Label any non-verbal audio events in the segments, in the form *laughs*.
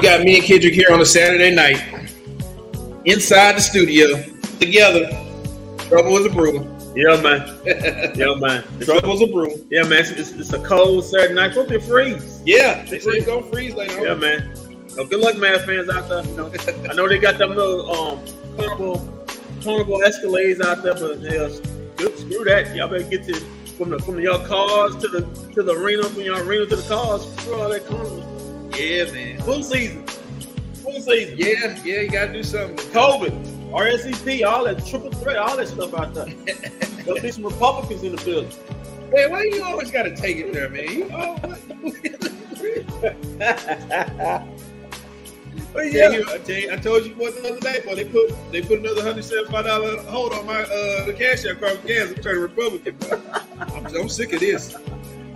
You got me and Kendrick here on a Saturday night, inside the studio, together. Trouble was a brew. Yeah, man. *laughs* yeah, man. Trouble was a brew. Yeah, man. It's, it's, it's a cold Saturday night. Supposed to freeze. Yeah, they say it's gonna freeze later on. Yeah, man. So good luck, Mavs fans out there. You know, I know they got them little um carnival, carnival Escalades out there, but yeah, good, screw that. Y'all better get to from the from your cars to the to the arena, from your arena to the cars. Screw all that carnival. Yeah, man. Full season. Full season. Yeah, yeah, you gotta do something. COVID, RSVP, all that triple threat, all that stuff out there. There'll be some Republicans in the building. Man, why you always gotta take it there, man? You, what? *laughs* But yeah, I, tell you, I told you what the other day, boy. They put they put another hundred seventy five dollar hold on my uh the cash out card Kansas. I'm turning Republican. I'm, I'm sick of this.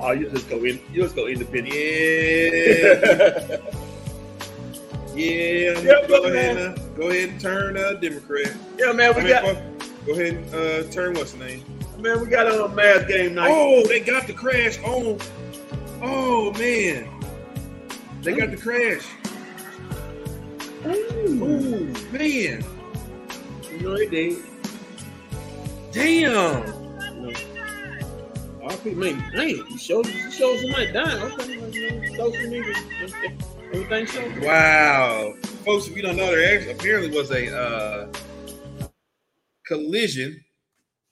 Oh, you just go in. You just go independent. Yeah. *laughs* yeah. Yeah, go, ahead, uh, go ahead and turn uh, Democrat. Yeah, man, we mean, got fuck, go ahead and uh, turn what's the name? man, we got a Mavs game night. Oh, they got the crash on. Oh man, they got the crash. Ooh, man, you know they did. damn. RP, man, showed you showed somebody dying. Okay, well, you know, social media, everything shows. Wow, folks, if you don't know, there actually apparently was a uh, collision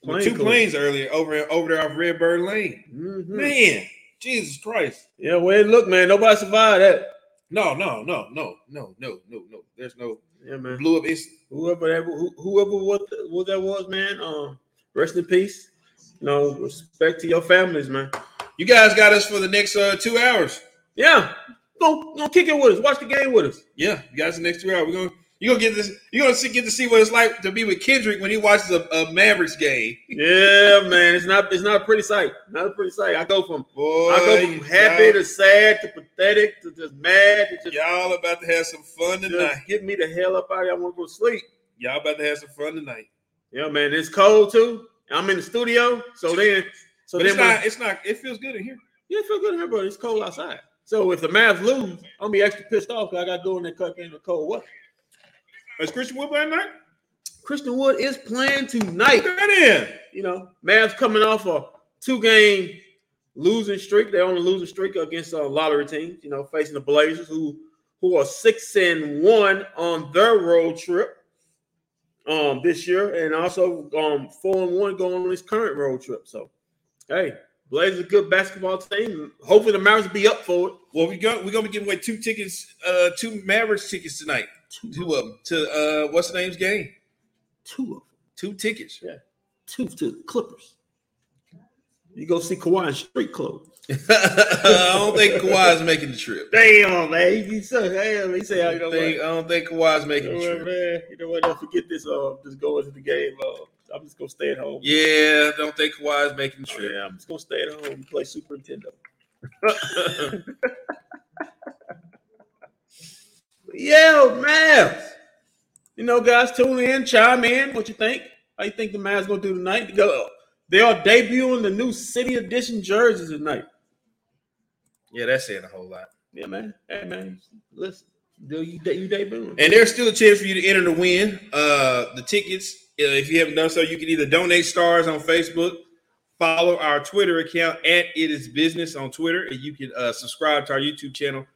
with two collision. planes earlier over over there off Redbird Lane. Mhm. Man, Jesus Christ! Yeah, well, look, man, nobody survived that. No, no, no, no, no, no, no, no. There's no Yeah, man. blew up. It's Whoever that, whoever what what that was, man. Um, rest in peace. You know, respect to your families, man. you guys got us for the next uh, two hours. Yeah, go go kick it with us. Watch the game with us. Yeah, you guys the next two hours. We're gonna you're gonna get this. You're gonna see, get to see what it's like to be with Kendrick when he watches a, a Mavericks game. *laughs* Yeah, man. It's not it's not a pretty sight. Not a pretty sight. I go from Boy, I go from happy y'all, to sad to pathetic to just mad to just, y'all about to have some fun tonight. get me the hell up out of here. I want to go to sleep. Y'all about to have some fun tonight. Yeah, man. It's cold too. I'm in the studio, so then so it's when- not. It's not. It feels good in here. yeah, it feels good in here, but it's cold outside. So if the Mavs lose, I'm gonna be extra pissed off because I got to go in that cut in cold weather. Is Christian Wood playing tonight? Christian Wood is playing tonight. Get in. You know, Mavs coming off a two game losing streak. They're on a losing streak against uh, lottery teams. You know, facing the Blazers, who who are six and one on their road trip um this year, and also um four and one going on this current road trip. So, hey, Blazers a good basketball team. Hopefully, the Mavericks will be up for it. Well, we got we're gonna be giving away two tickets, uh, two Mavericks tickets tonight. Two of them to uh, what's the name's game? Two of them, Two tickets. Yeah. two to the Clippers. You go see Kawhi in street clothes. I don't think Kawhi's making the trip. Damn, man. He, said, he said, I you don't think, I don't think Kawhi's You making know the what, trip. man? You know what? Don't forget this. Uh, just go into the game. Uh, I'm just gonna stay at home. Yeah, don't think Kawhi's making the Oh, trip. yeah, I'm just gonna stay at home and play Super Nintendo. *laughs* yeah, man. You know, guys, tune in, chime in. What you think? How you think the Mavs gonna do tonight? They are debuting the new City Edition jerseys tonight. Yeah, that's saying a whole lot. Yeah, man. Hey, man. Listen, do you you debuting? And there's still a chance for you to enter to win uh, the tickets. Uh, if you haven't done so, you can either donate stars on Facebook, follow our Twitter account at It Is Business on Twitter, and you can uh, subscribe to our YouTube channel,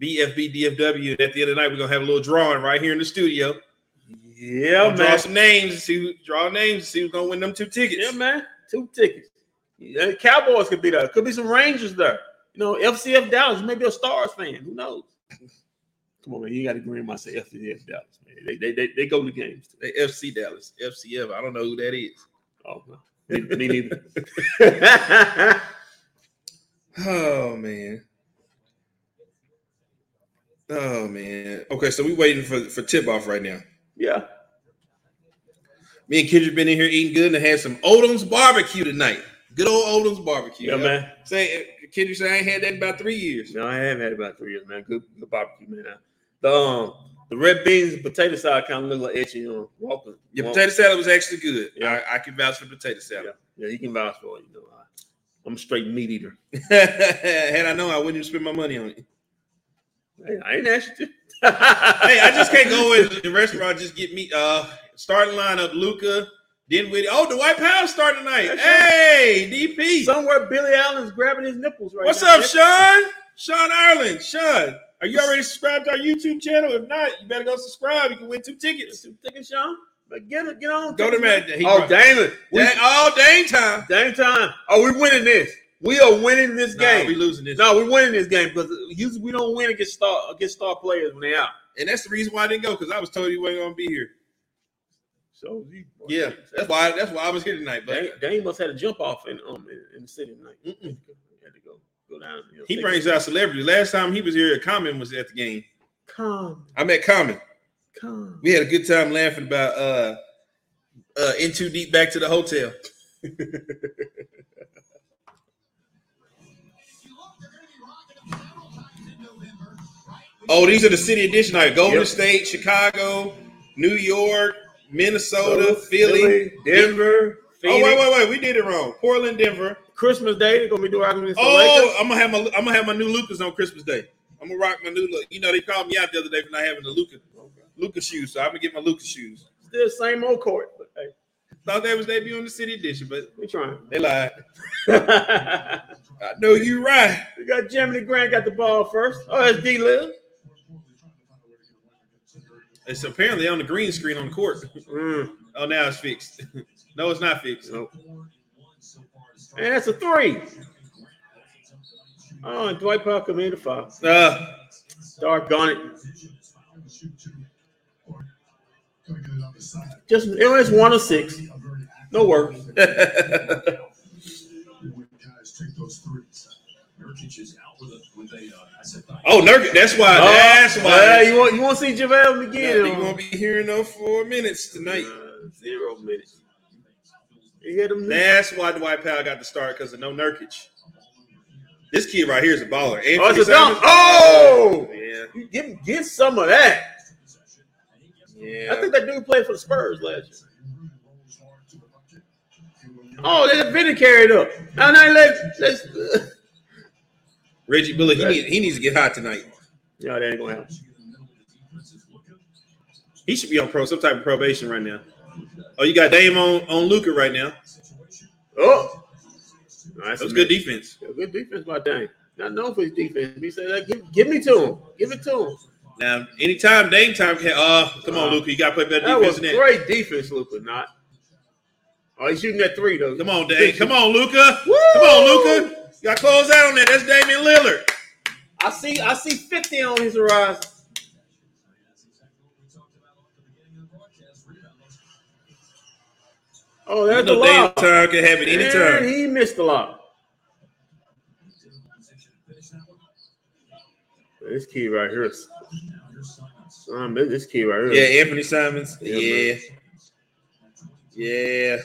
BFBDFW. And at the end of the night, we're gonna have a little drawing right here in the studio. Yeah, We'll draw man. some names and see who, draw names and see who's gonna win them two tickets. Yeah, man. Two tickets. Yeah, Cowboys could be there. Could be some Rangers there. You know, FCF Dallas, maybe a Stars fan. Who knows? Come on, man. You got to agree with myself. FCF Dallas, man. They, they, they, they go to games. Too. They FC Dallas, FCF. I don't know who that is. Oh, no. Me, me neither. *laughs* Oh man. Oh man. Okay, so we waiting for for tip off right now. yeah. Me and Kendrick been in here eating good and had some Odom's barbecue tonight. Good old Odom's barbecue. Yeah, man. Say Kendrick said I ain't had that in about three years. No, I haven't had it about three years, man. Good, good barbecue, man. The um, the red beans and potato salad kind of look like itchy, you know. Walking. Your potato salad was actually good. Yeah. I, I can vouch for potato salad. Yeah, you can vouch for it. You know, I, I'm a straight meat eater. *laughs* had I known, I wouldn't even spend my money on it. Hey, I ain't asked you. hey, I just can't go *laughs* in the restaurant just get me uh starting lineup Luka, Dinwiddie. Oh, the Dwight Powell starting tonight. That's Hey, DP. Somewhere Billy Allen's grabbing his nipples right now. What's now. up, Sean? Sean Ireland. Sean, are you already subscribed to our YouTube channel? If not, you better go subscribe. You can win two tickets. Two tickets, Sean. But get it, get on. Go to man. Oh, damn it. Dang, all oh, dang time. Dame time. Oh, we're winning this. We are winning this Nah, game. we losing this. no, we're winning this game because usually we don't win against star against star players when they out. And that's the reason why I didn't go, because I was told you wasn't gonna be here. So you- Yeah, that's why that's why I was here tonight. But Dame must had a jump off in um in, in the city tonight. Mm-mm. Had to go go down. You know, he brings out celebrities. Last time he was here, Common was at the game. Come, I met Common. come. We had a good time laughing about uh uh in too deep back to the hotel. *laughs* oh, these are the city edition night. Golden Yep. State, Chicago, New York, Minnesota, Philly. Denver. Oh wait, wait, wait. We did it wrong. Portland, Denver. Christmas Day, they're gonna be doing Oh. I'm gonna have my I'm gonna have my new Lucas on Christmas Day. I'm gonna rock my new look. You know, they called me out the other day for not having the Luka Lucas shoes, so I'm gonna get my Lucas shoes. Still same old court, but hey, Thought that was debuting the city edition, but we trying. they lied. *laughs* I know you right. We got Jimmy Grant got the ball first. Oh, that's D Liv. It's apparently on the green screen on the court. Mm, Oh, now it's fixed. *laughs* no, it's not fixed. nope. And that's a three. Oh, and Dwight Powell come in the foul. Uh, Doggone it. Just it was one of six. No worries. *laughs* oh, Nurkic. That's why. that's why. yeah, you want you want to see JaVale McGee? you won't be hearing no four minutes tonight. Uh, zero minutes. You hear them? That's why Dwight Powell got the start because of no Nurkic. This kid right here is a baller. Anthony Oh, it's a dunk. Oh, yeah, You get get some of that. yeah. I think that dude played for the Spurs last year. Oh, they let Vinny carry it up. Now, now let's let's. Reggie Bullock, he, need, he needs to get hot tonight. yeah, that ain't gonna happen. He should be on pro some type of probation right now. Oh, you got Dame on on Luka right now. Oh, nice. That was good defense. Good defense by Dame. Not known for his defense. He said, like, give, give me to him. Give it to him. Now, anytime Dame time can, uh, come on, Uh, Luka, you got to play better That defense was than that. great defense, Luka. Not. Oh, he's shooting that three though. Come on, Dame. Come on, Luka. Woo! Come on, Luka. You got close out on that. That's Damian Lillard. I see. I see fifty on his horizon. Oh, that's know, Dame lot. time can happen And anytime. he missed a lot. This key right here. is- Um, this key right here. Yeah, Anthony Simons. Yeah, Yeah. Yeah.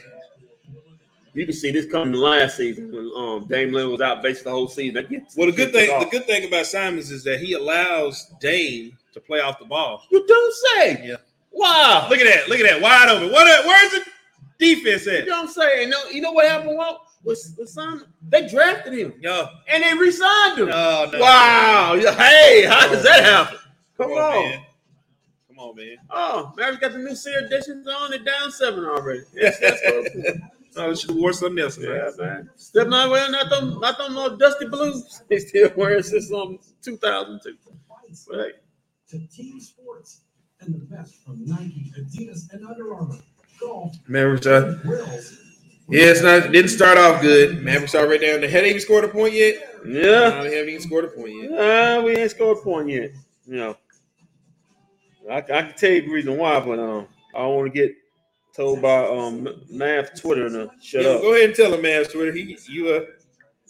You can see this coming last season when um Dame Lillard was out basically the whole season. Gets- Well, the good thing, the good thing about Simons is that he allows Dame to play off the ball. you don't say. Yeah. Wow. Look at that. Look at that. Wide open. What? Where's the defense at? You don't say. And no, you know what happened? What was? They drafted him Yo. and they re-signed him. No, no. Wow. Yeah, Hey, how does that happen? Come Come on. on, man. Come on, man. Oh, Mary's got the new series editions on. They're down seven already. Yes, that's cool. *laughs* Oh, should have wore something else. Man. yeah, man. Step not wearing not them, not them no dusty blues. *laughs* They still wearing since um 2002. Right. to team sports and the best from Nike, Adidas, and Under Armour. Golf, Mavericks, uh, yeah, it's not. Didn't start off good. Mavericks already down. They hadn't even scored a point yet. yeah. No, they haven't even scored a point yet. Uh, we ain't scored a point yet. You know, I, I can tell you the reason why, but um, I don't want to get told by um math Twitter to shut Yeah, up. Go ahead and tell him, Math Twitter. He, you a,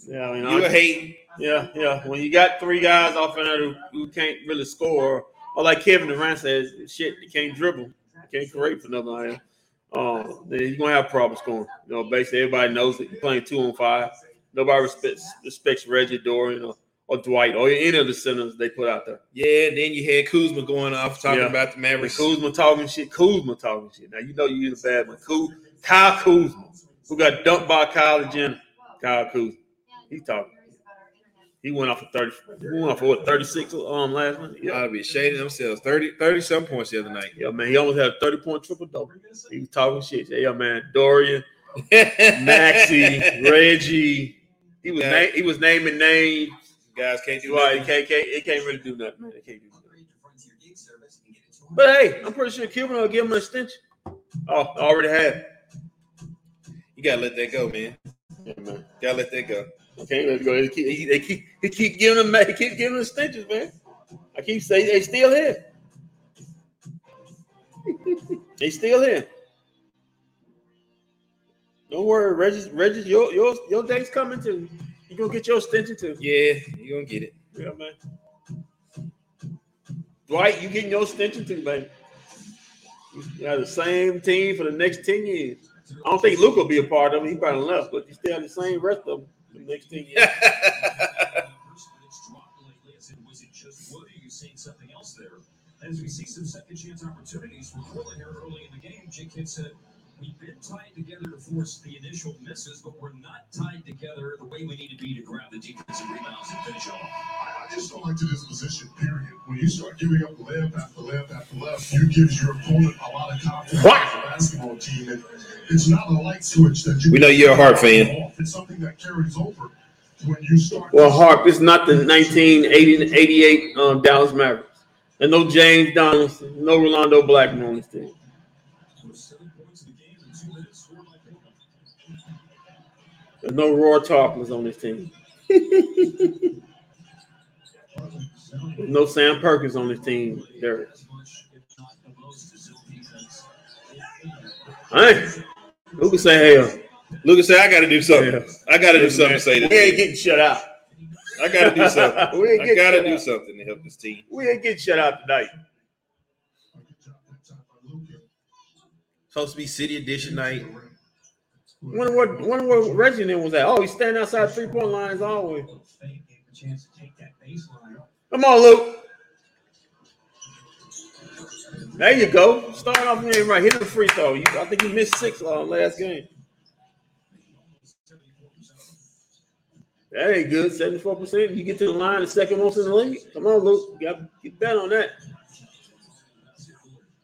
Yeah, I mean, you I- a hate. yeah, yeah. When you got three guys off in there who, who can't really score, or like Kevin Durant says, shit, you can't dribble, you can't create for nothing. Um, then you're gonna have problems scoring. You know, basically everybody knows that you're playing two on five. Nobody respects respects Reggie Dorian or, or Dwight or any of the centers they put out there. Yeah, and then you had Kuzma going off talking Yeah. about the And Mavericks. Kuzma talking shit. Kuzma talking shit. Now you know you the bad one. Kuz, Kyle Kuzma, who got dumped by Kyle Jenner. Kyle Kuzma. He talking. He went off for 30. He went off for what 36 um last night. Yeah. I'll be shading themselves 30, 30 some points the other night. yeah, man. He almost had a 30 point triple double. He was talking shit. Yeah, man. Dorian, *laughs* Maxie, Reggie. He was Yeah. na- he was naming names. Guys can't do Right, nothing. can't, can't he can't really do nothing, man. He can't do nothing. But hey, I'm pretty sure Cuban will give him an extension. Oh, already had. You gotta let that go, man. Yeah, man. Gotta let that go. I can't let it go. They keep, he, they keep, he keep giving them, he keep giving them extensions, man. I keep saying they still here. *laughs* they still here. Don't worry, Regis, Regis, your your your day's coming too. You gonna get your extension too. Yeah, you gonna get it. Yeah, man. Dwight, you getting your extension too, man. You have the same team for the next 10 years. I don't think Luke will be a part of it. He probably left, but you still have the same rest of them for the next 10 years. *laughs* As we see some second chance opportunities for Portland here early in the game, Jake Kidd said, We've been tied together to force the initial misses, but we're not tied together the way we need to be to grab the defensive rebounds and finish off. I just don't like the disposition, period. When you start giving up layup after layup after layup, you gives your opponent a lot of confidence What? as a basketball team. And it's not a light switch that you We know you're a Hart fan. Off. It's something that carries over when you start. Well, Harp, it's not the 1980 88 um, Dallas Mavericks. And no James Donaldson, no Rolando Blackman on this team. With seven points in the game in two minutes, scored by Portland. There's no Roy Tarpley on this team. No Sam Perkins on this team. There. As much, if not the most, to zone defense. Hey, who can say hell? Lucas said, I gotta do something. Yeah. I gotta do something to say this. We ain't getting shut out. I gotta do *laughs* something. We ain't I gotta do out. something to help this team. We ain't getting shut out tonight. Supposed to be City Edition night. Wonder what wonder what Reggie was at. Oh, he's standing outside three point lines always. Come on, Luke. There you go. Start off the game right. Hit the free throw. You, I think you missed six on last game. That ain't good. 74%. You get to the line, the second most in the league. Come on, Luke. You got to get bet on that.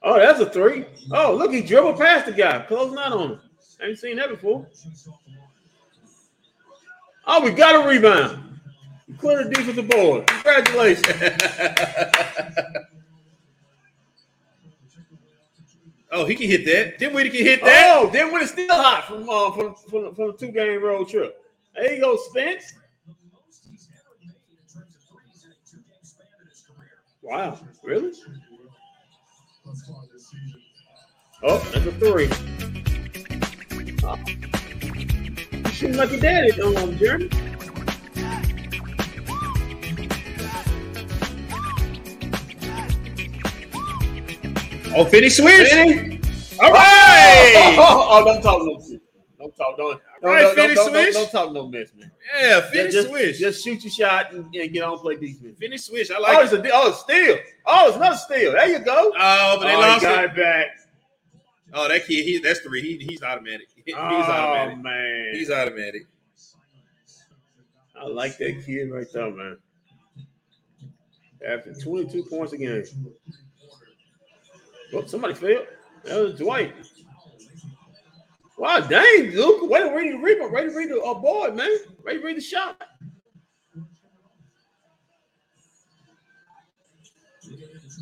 Oh, that's a three. Oh, look, he dribbled past the guy, closing out on him. I ain't seen that before. Oh, we got a rebound. We cleared the defensive board. Congratulations. *laughs* oh, he can hit that. Then we can hit that. Oh, then when it's still hot from uh, from, from, from the two game road trip. There you go, Spence. Wow, really? Oh, that's a three. Oh. You shooting like your daddy, um, Jerami. Oh, finish switch. All right. Oh, *laughs* oh, don't talk no shit. Don't talk. Don't. Don't, Right, don't, finish don't, don't, switch. don't talk no mess, man. Yeah, finish just, switch. Just shoot your shot and, and get on play defense. finish switch. I Oh, like it's it. a oh, it's steal. Oh, it's another steal. There you go. Oh, but they oh, lost got it. it back. Oh, that kid, he that's three. He, he's automatic. *laughs* He's oh automatic. man, He's automatic. I like that kid right there, man. After 22 points a game. Oh, somebody failed. That was Dwight. Wow, dang, Luke. Way to read the rebound. Way to read the uh, board, man. Way to read the shot.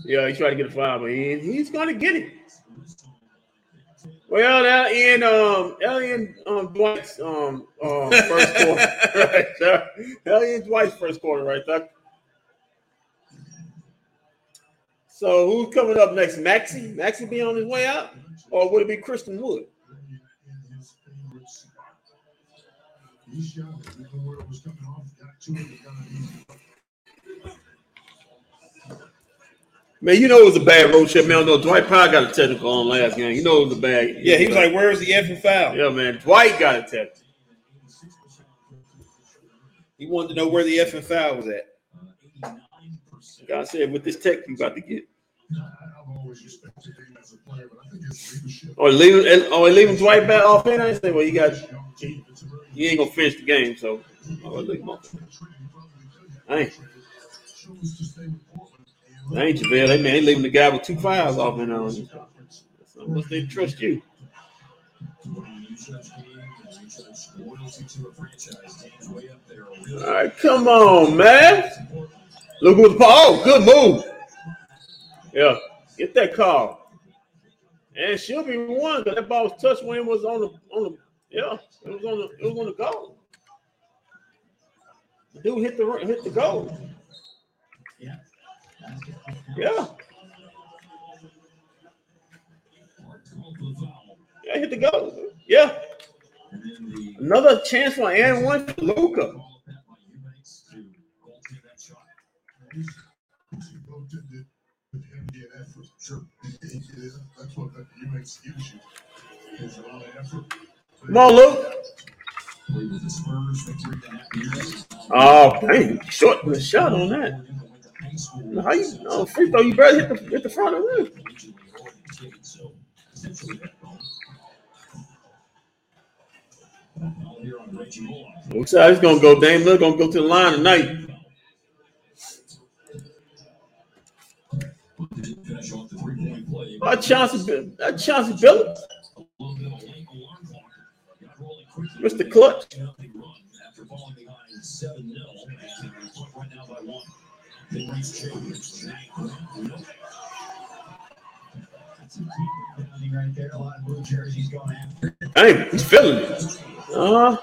Yeah, he tried to get a foul, but he, he's going to get it. Well, that in um, Alien um, Dwight's um, um first quarter, right there. Alien Dwight's first quarter, right there. So who's coming up next? Maxie? Maxie be on his way out, or would it be Christian Wood? He shot it. Even where it was coming off, got to it, got it. Man, you know it was a bad road trip, man. No, Dwight Powell got a technical on last game. You know it was a bad. Yeah, he was like, "Where's the effing foul?" yeah, man. Dwight got a technical. He wanted to know where the effing foul was at. God said, with this tech you about to get, I've always respected him as a player, but I think his leadership. or leaving, or oh, leaving Dwight back off in. I say, well, you got, you ain't gonna finish the game, so oh, him off. Dang, dang, JaVale. They man, they leaving the guy with two fouls off and on. So must they trust you? All right, come on, man. Look who's oh, good move. Yeah, get that call. And she'll be one because that ball was touched when it was on the on the yeah, it was on the it was on the goal. The dude hit the hit the goal. Yeah. Yeah, Hard call for the foul. yeah, hit the goal. Yeah, And then the another chance for Aaron one for Luka. That's what that you makes gives you. Is a lot of effort. On, Luke. Oh, dang, short the shot on that. How you? No free throw. You better hit the hit the front of the rim. Looks like he's gonna go. Dame Lillard gonna go to the line tonight. That Chauncey, that Chauncey Billups, A little bit of late alarm clock. Got rolling quickly. Mr. Clutch. Nothing run after falling behind 7 0. And they're up right now by one. Mid-range change. Nope. That's some deep rebounding right there. A lot of blue jerseys going after. Dang, he's feeling it. Uh,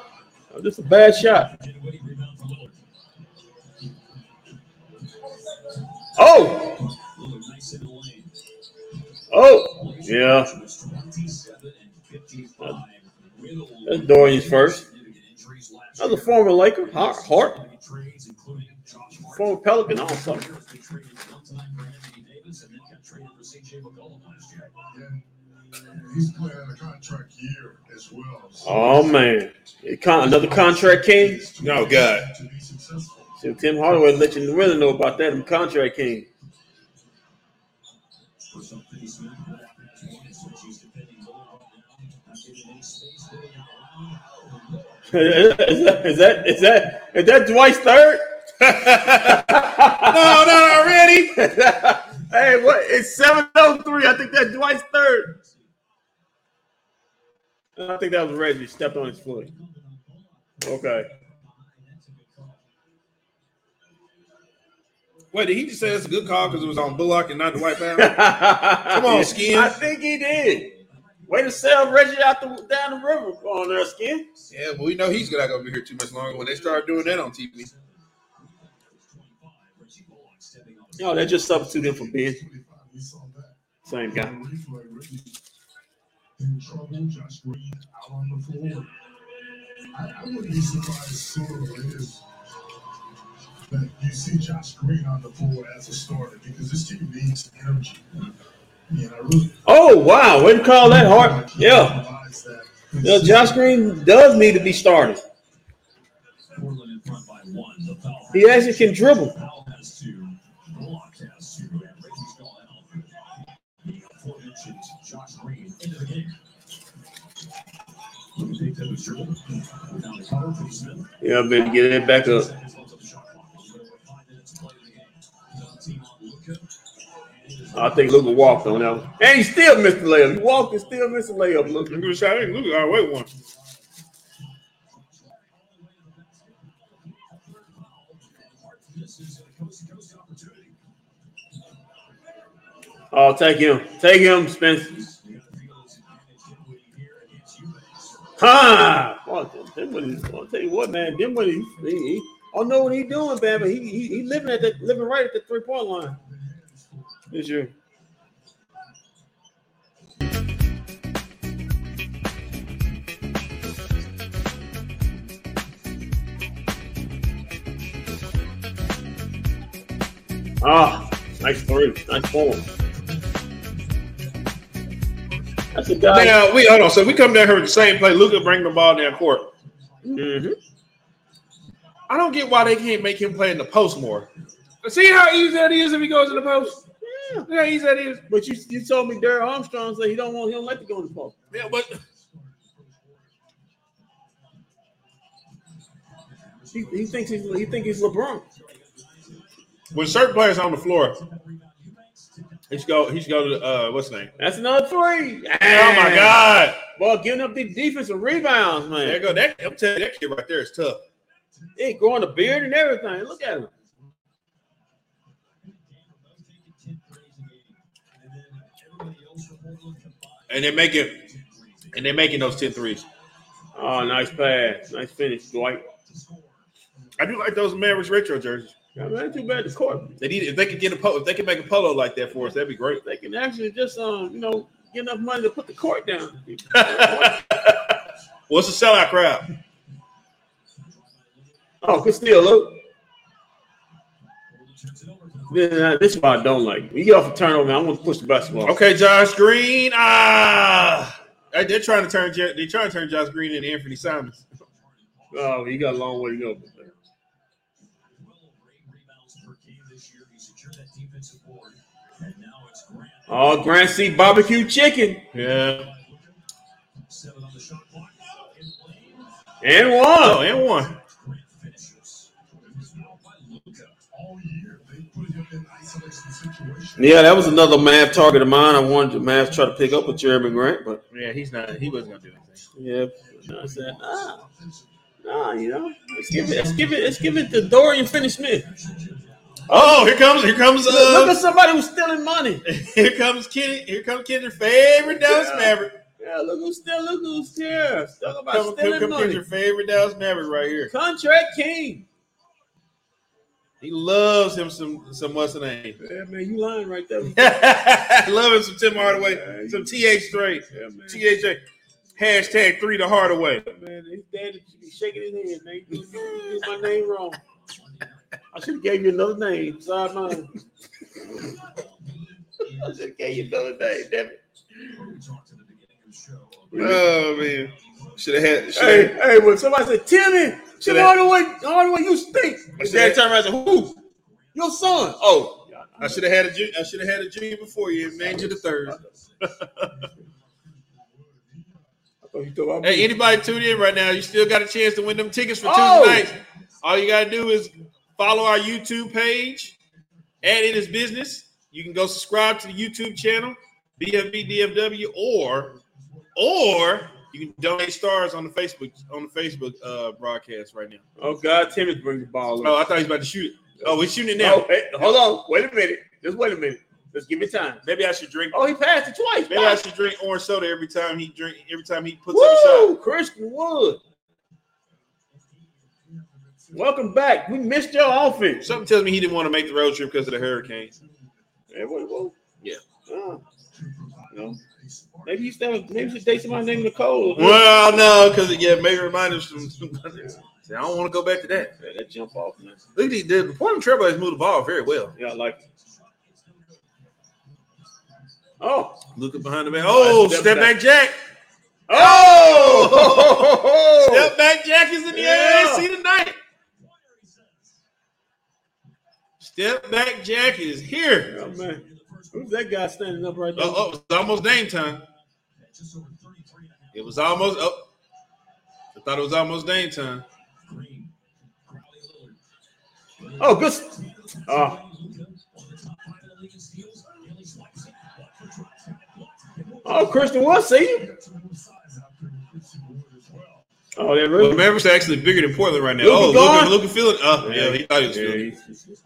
just a bad shot. Oh, oh, yeah. That's Dorian's first. significant injuries last Another former Laker, Hart, Hart Trades, including Josh Hart. former Pelican also. They traded one time for Anthony Davis and then got traded for CJ McCollum last year. And he's playing a contract year as well. So Oh man, It con- another contract king. Oh God. To be successful. So Tim Hardaway let you really know about that. Them contract king. Is that is that is that is that Dwight's third? no, not already. *laughs* hey, what? It's seven oh three. I think that's Dwight's third. I think that was Reggie stepped on his foot. Okay. Wait, did he just say that's a good call because it was on Bullock and not the White Pound? Come on, Skin. I think he did. Way to sell Reggie out the down the river on there, Skin. yeah, well, we know he's not gonna be here too much longer when they start doing that on TV. Reggie Bullock stepping on the No, they just substituted him for Ben. 25, we saw that. Same guy. And we feel like Reggie In trouble, Josh Green out on the floor. I, I wouldn't be surprised sooner or is that you see Josh Green on the floor as a starter because this team needs energy. Oh wow, way to call that hard. Yeah. Yeah, Josh Green does need to be started. He actually can dribble. Foul has two. it back two. I think Luka walked on that one. And he still missed the layup. He walked and still missed the layup, at the shot. Look at our wait one. This is a coast-to-coast opportunity. Oh, take him. Take him, Spence. You got to feel this advantage Dinwiddie here against Eubanks. Ha! Oh, Dinwiddie, I'll tell you what, man. Dinwiddie, he, he, I don't oh, know what he doing, man, but he, he, he living at the living right at the three point line. This year. Ah, nice three, nice four. That's a guy. Now we hold on. So we come down here with the same play. Luka bring the ball down court. Mhm. I don't get why they can't make him play in the post more. See how easy that is if he goes in the post. Yeah. he said easy that is. But you, you told me Darryl Armstrong said he don't want he don't like to go in the post. Yeah, but He, he thinks he's he think he's LeBron. when certain players on the floor, he should go. He should go to uh, what's his name? That's another three. Oh my God! Well, giving up the defensive rebounds, man. There you go. That I'm telling you, that kid right there is tough. He growing a beard and everything. Look at him. And they're making, and they're making those 10 threes. Oh, nice pass. Nice finish, Dwight. I do like those Mavericks retro jerseys. Yeah, man, too bad the court. They need if they could get a polo, if they can make a polo like that for us, that'd be great. They can actually just um, you know, get enough money to put the court down. *laughs* What's the sellout crowd? Oh, good steal, look. This is what I don't like. You get off a turnover, man, I'm gonna push the basketball. Okay, Josh Green. Ah, they're trying to turn they're trying to turn Josh Green into Anthony Simons. *laughs* Oh, you got a long way to go. Oh, Grant C barbecue chicken Yeah, and oh, one. and one. Yeah, that was another math target of mine. I wanted to math try to pick up with Jerami Grant, but Yeah, he's not. He wasn't gonna do anything. yeah, I said, nah, nah, you know, let's give it, let's give it, let's give it to Dorian Finney-Smith. Oh, here comes here comes Look, look uh, at somebody who's stealing money. *laughs* here comes Kenny. Here comes Ken's favorite Dallas Yeah. Maverick. Yeah, look who's still, look who's here. Talk about Come, come, come money. your favorite Dallas Maverick right here. Contract king. He loves him some some what's the name? Yeah, man, you lying right there. *laughs* Love him some Tim Hardaway, some TH straight, Yeah, man. TH hashtag three to Hardaway. Man, his daddy should be shaking his head, man. You, you, you used my name wrong. I should have gave you another name besides mine. I should have gave you another name, damn it. Oh man, should have had. Should Hey, have. hey, when somebody said, Timmy, Tim Shoulda- Hardaway, Hardaway, you stink. His Shoulda- dad turned around and said, who? Your son. Oh. I should have had a. ju- I should have had a junior before you, and named you the third. *laughs* I thought you thought about Hey, anybody tuned in right now? You still got a chance to win them tickets for Oh! Tuesday night. All you gotta do is follow our YouTube page. At it is business. You can go subscribe to the YouTube channel, BFBDFW, or or you can donate stars on the Facebook on the Facebook uh, broadcast right now. Oh, God, Timmy bring the ball. Oh, I thought he was about to shoot it. Oh, we're shooting it now. No, hey, hold on. Wait a minute. Just wait a minute. Let's give it time. Maybe I should drink. Oh, he passed it twice. Maybe I should drink orange soda every time he drink. Every time he puts up a shot. Woo! Christian Wood. Welcome back. We missed your offense. Something tells me he didn't want to make the road trip because of the hurricanes. Hey, whoa, whoa. Yeah. Oh. No. Maybe you still maybe you should date somebody named Nicole. Well, no, because it yeah, maybe remind us. Some, See, I don't want to go back to that. Yeah, that jump off, man. Look at these. The Portland Trailblazers move the ball very well. Yeah, I like it. Oh. Looking behind the man. Oh, Step step, back. back Jack. Oh! oh! Step back Jack is in the Yeah. AAC tonight. Step back Jack is here. Oh, man. Who's that guy standing up right there? Oh, oh, it's almost name time. It was almost. Oh, I thought it was almost name time. Oh, good. Oh. Oh, Christian Wood, see? Oh, that Well, really. Mavericks are actually bigger than Portland right now. Luka oh? Luka, Luka feeling. Oh, uh, yeah, he thought he was yeah, feeling,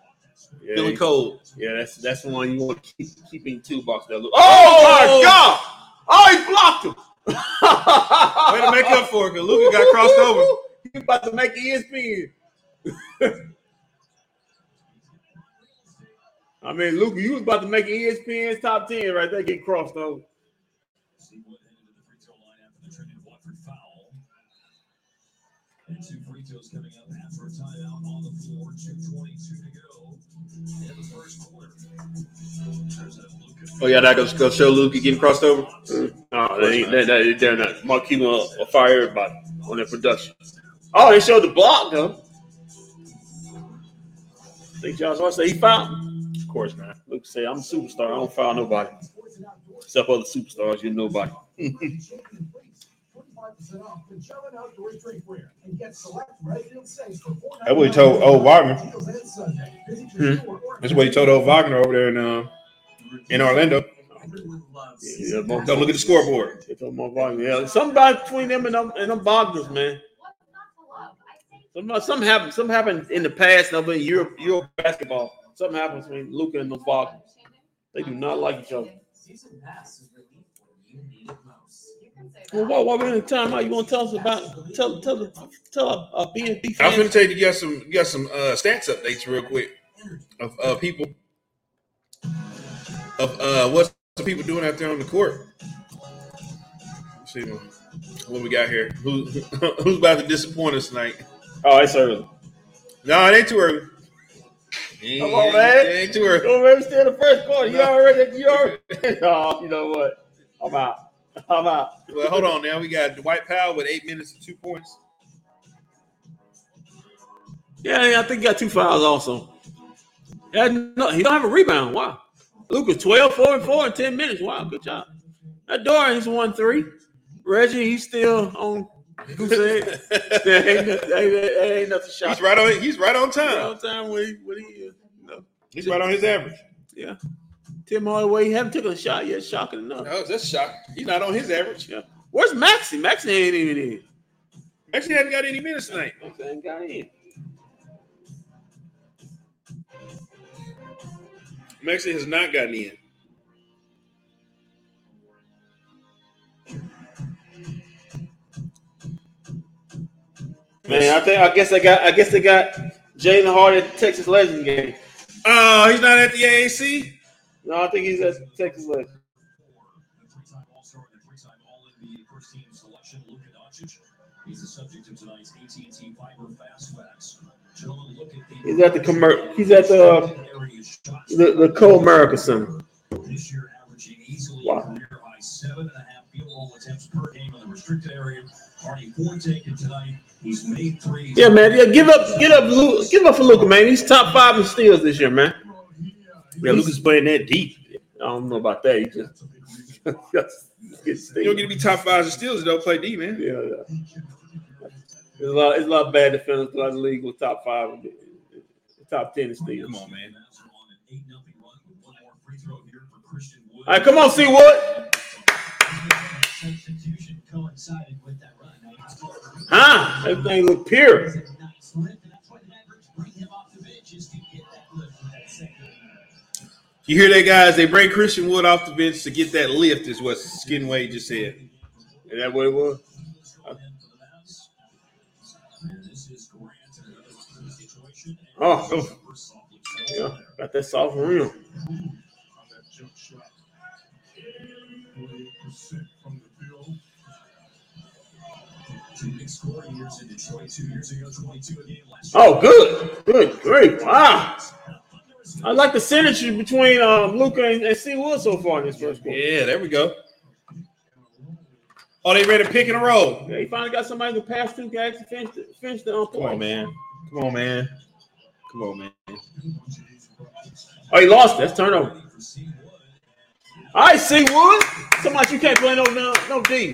yeah, feeling he- cold. Yeah, that's that's the one you want to keep keeping two box. That look. Oh, oh my God! Oh, he blocked him. Way to make up for it, because Luka got crossed over. *laughs* He about to make ESPN. *laughs* I mean, Luka, you was about to make ESPN's top ten right there, get crossed over. Two free throws coming up after a timeout on the floor. 2.22 Oh, yeah, that goes go show Luka getting crossed over. No, they ain't, they, they, they're not. Mark Cuban will, will fire everybody on their production. Oh, they showed the block though. Think Josh Hart say he fouled? Of course man. Luke say I'm a superstar. I don't foul nobody. Except other superstars, you're nobody. *laughs* percent off Magellan Outdoor Drinkware and get select Redfield safes for four. That's what he told old Wagner. Hmm. That's what he told old Wagner over there in uh, in Orlando. Yeah, both- Go look at the scoreboard. They told. Yeah, something about between them and them and them Wagners, man. Something, something happened. Something happened in the past. Over in Europe, Europe basketball. Something happened between Luka and the Wagners. They do not like each other. Season pass is relief when you need it most. Well, while, while we're in the time out, you want to tell us about tell tell the tell our, our BNB I was fans. going to tell you, you got some, you got some uh, stats updates real quick of uh, people of uh, what's the people doing out there on the court. Let's see what we got here. Who *laughs* who's about to disappoint us tonight? Oh, it's early. No, it ain't too early. It Come on, ain't- man. It ain't too early. You already still the first quarter. You already you already. *laughs* oh, you know what? I'm out. I'm out. Well, hold on now. We got Dwight Powell with eight minutes and two points. Yeah, yeah, I think he got two fouls also. Yeah, no, he don't have a rebound. Wow. Lucas 12, 4 and 4 in 10 minutes. Wow, good job. That Dorian's 1 3. Reggie, he's still on. Who said? *laughs* there ain't, no- there ain't, there ain't nothing shot. He's right on. He's right on Right time. on time when he, when he is. You know, He's right on his average. yeah. Tim Hardaway, he haven't taken a shot yet. Shocking enough. Oh, that's shock. He's not on his average. Yeah. Where's Maxie? Maxie ain't even in. Actually, hadn't got any minutes tonight. Maxie ain't got in. Maxie has not gotten in. Man, I think I guess they got I guess they got Jaden Hardy at Texas Legends game. Oh, he's not at the AAC. No, I think he's at Texas Legends. The three-time All-Star and the three-time All-NBA first-team selection, Luka Doncic. He's the subject of tonight's AT&T Fiber Fast Facts. Gentlemen, look at the He's at the commer- he's at the, uh, The the Comerica Center. this year averaging easily Wow. career high seven and a half field goal attempts per game in the restricted area. Already four taken tonight. He's made three. Yeah, man. Yeah, give up, get up, give up for Luka, man. He's top five in steals this year, man. Yeah, Luka's playing that deep. I don't know about that. He just, *laughs* just you don't get to be top five and steals. Don't play D, man. Yeah, yeah. There's a lot, there's a lot of bad defenders throughout the league with top five, top ten in steals. Come on, man. All right, come on, see what? Substitution coincided with that run. Huh? Everything look pure. You hear that, guys? They bring Christian Wood off the bench to get that lift, is what Skin Wade just said. Is that what it was? Oh, *laughs* yeah, got that soft rim. on that jump shot. 48% from the field. Two big scoring years in Detroit two years ago, 22 a game last year. Oh, good, good, great. Wow. I like the synergy between um, Luka and, and C. Wood so far in this first quarter. Yeah, there we go. Oh, they ready to pick and roll. Yeah, he finally got somebody to pass to, guys, to finish the, finish the um, Come on, man. Come on, man. Come on, man. Oh, he lost. That's turnover. All right, C. Wood. So much you can't play no no, no D.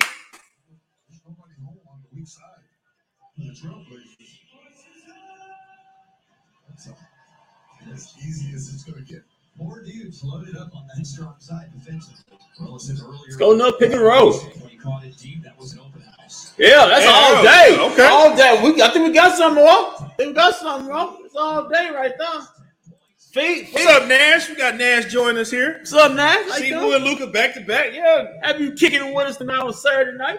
as easy as it's going to get. More dudes loaded up on that strong side defensively. Well, it said earlier. Let's go another pick and roll. When he caught it deep, that was an open house. Yeah, that's Yeah, all day. okay. All day. We, I think we got something more. I think we got something wrong. It's all day right there. Feet. What's up, Nash? We got Nash joining us here. What's up, Nash? How See you and Luka back to back. Yeah. Have you kicking it with us tonight on Saturday night?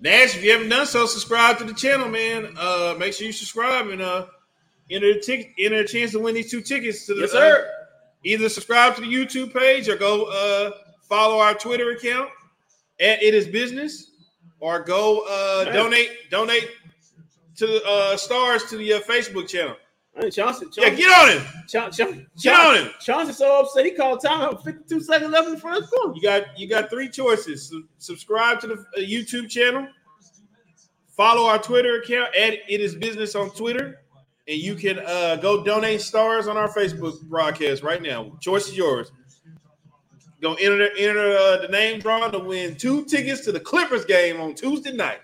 Nash, if you haven't done so, subscribe to the channel, man. Uh, make sure you subscribe and uh, enter the ticket, enter a chance to win these two tickets to the. Yes, sir. uh, either subscribe to the YouTube page or go uh, follow our Twitter account at It Is Business, or go uh, donate donate to the uh, stars to the uh, Facebook channel. Hey, Chauncey, Yeah, get on him. Chauncey, Chauncey, Get on him. Chauncey's so upset he called time with 52 seconds left in the first quarter. You got you got three choices. Su- subscribe to the uh, YouTube channel, follow our Twitter account at It Is Business on Twitter, and you can uh, go donate stars on our Facebook broadcast right now. Choice is yours. gonna enter enter uh, the name drawing to win two tickets to the Clippers game on Tuesday night.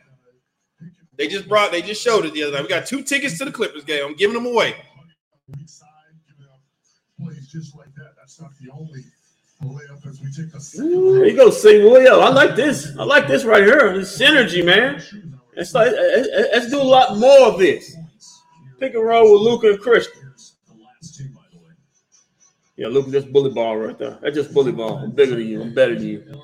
They just brought, they just showed it the other night. We got two tickets to the Clippers game. I'm giving them away. just There you go, Sing William. I like this. I like this right here. This synergy, man. It's like let's let's do a lot more of this. Pick and roll with Luka and Christian. Yeah, Luka, that's bully ball right there. That's just bully ball. I'm bigger than you. I'm better than you.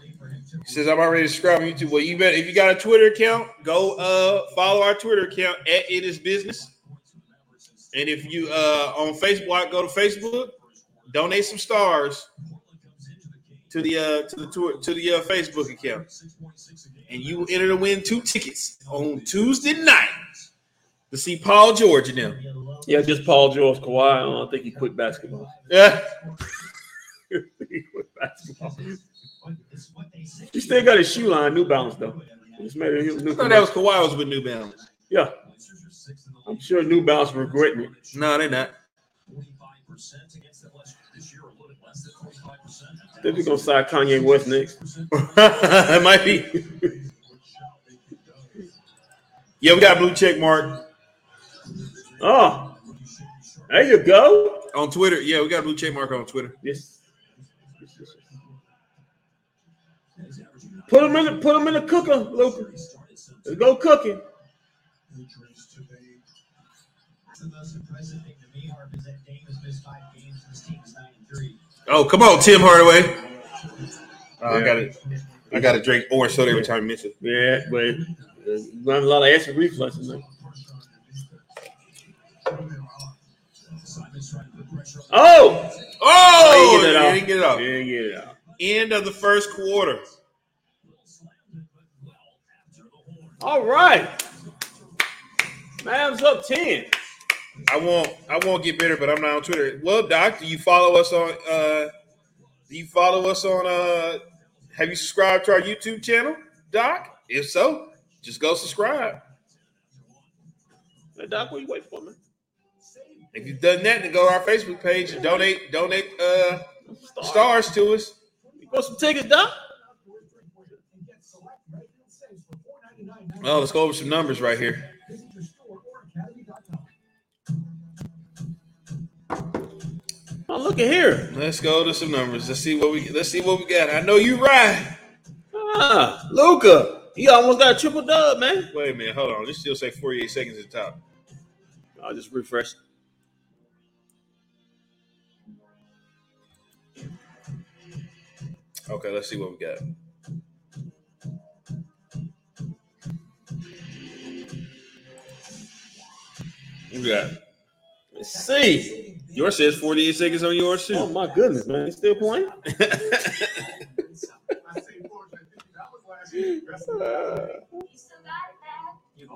Says I'm already subscribed on YouTube. Well, you bet if you got a Twitter account, go uh follow our Twitter account at it is business. And if you uh on Facebook, go to Facebook, donate some stars to the uh to the tour to the uh, Facebook account, and you will enter to win two tickets on Tuesday night to see Paul George and them. Yeah, just Paul George Kawhi. I don't think he quit basketball. Yeah, *laughs* he quit basketball. It's what they say. He still got his shoe line, New Balance though. Just made new. I thought that was Kawhi was with New Balance. yeah. I'm sure New Balance regretting it. No, they're not. 45% against the last this year, a little bit less than 45%. Think we're gonna sign Kanye West next. *laughs* it might be. Yeah, we got blue check mark Oh, there you go. on Twitter. Yeah, we got a blue check mark on Twitter. Yes. Put them in the put them in the cooker, Luka. Let's go cooking. injuries today. The most impressive thing to me, Harp, is that Dame has missed five games and his team is nine and three. Oh, come on, Tim Hardaway. Oh, I got it. I got to drink orange soda every time I miss it. Yeah, but uh, you a lot of acid reflexes, man. Simons trying to put pressure on Oh, Oh, he didn't get it he off. didn't get it off. He didn't get it out. End of the first quarter. All right. Mavs up 10. I won't. I won't get better, but I'm not on Twitter. Well, Doc, do you follow us on? uh Do you follow us on? uh Have you subscribed to our YouTube channel, Doc? If so, just go subscribe. Hey, Doc, what you waiting for, man? If you've done that, then go to our Facebook page and donate donate uh stars to us. You want some tickets, Doc? Oh, let's go over some numbers right here. Oh, look at here. Let's go to some numbers. Let's see what we let's see what we got. I know you right. Ah, Luka. He almost got a triple dub, man. Wait a minute, hold on. This still say 48 seconds at the top. I'll just refresh. Okay, let's see what we got. We got? Let's see. Yours says 48 seconds on yours too. Oh my goodness, man. He's still playing? I say, George, I think that was last week. That's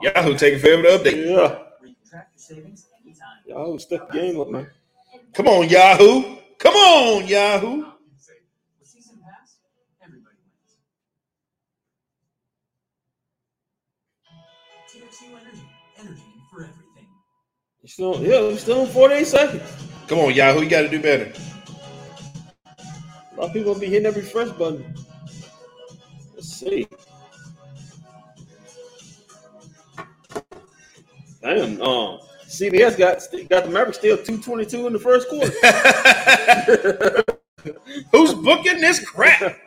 Yahoo taking forever to update. Yeah. Track your savings anytime. Y'all step the game up, man. Come on, Yahoo. Come on, Yahoo. Still, yeah, he's still in 48 seconds. Come on, Yahoo. You got to do better. A lot of people be hitting that refresh button. Let's see. Damn, um, CBS got got the Mavericks still 222 in the first quarter. *laughs* Who's booking this crap? *laughs*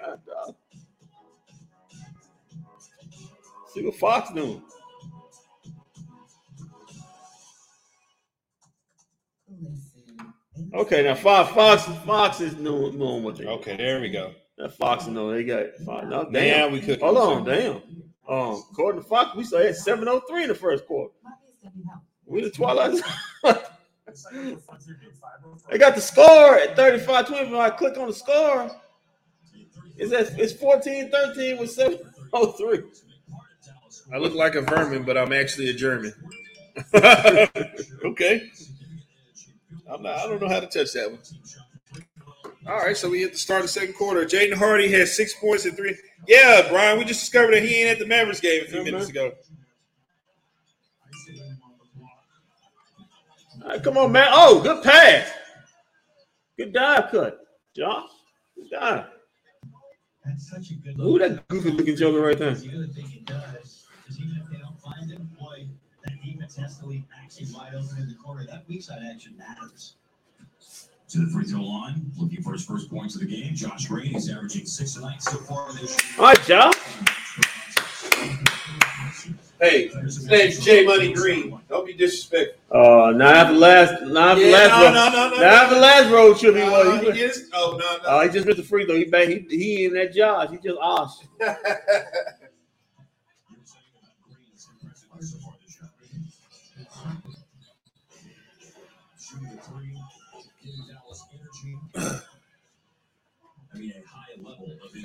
see what Fox doing. Okay, now Fox Fox Fox is knowing, knowing what they Okay, there we go. That Fox know they got Fox. No, Now damn. we cook. Hold on, damn. Um, according to Fox, we saw had 703 in the first quarter. We the Twilight. *laughs* they got the score at 35 20. When I click on the score, it's at it's 14 13 with 703. I look like a vermin, but I'm actually a German. *laughs* *laughs* okay. I'm not, I don't know how to touch that one. All right, so we hit the start of the second quarter. Jaden Hardy has six points and three. Yeah, Brian, we just discovered that he ain't at the Mavericks game a few Yeah, minutes man. ago. All right, come on, man. Oh, good pass. Good dive cut. Josh. Good dive. That's such a good Who that goofy looking joker right there? That defense has to wide open in the corner. That weak side action matters. To the free throw line, looking for his first points of the game. Josh Green, he's averaging six tonight so far this All right, y'all. Hey, his name's J Money Green. Don't be disrespectful. Uh, not after last, not after Yeah, last, no, road, no, no, no, now after no. last road trip, he Uh, was. he He, is. Oh no, no. uh, he just missed the free throw. He back. He, he in that Josh. He just asked. *laughs*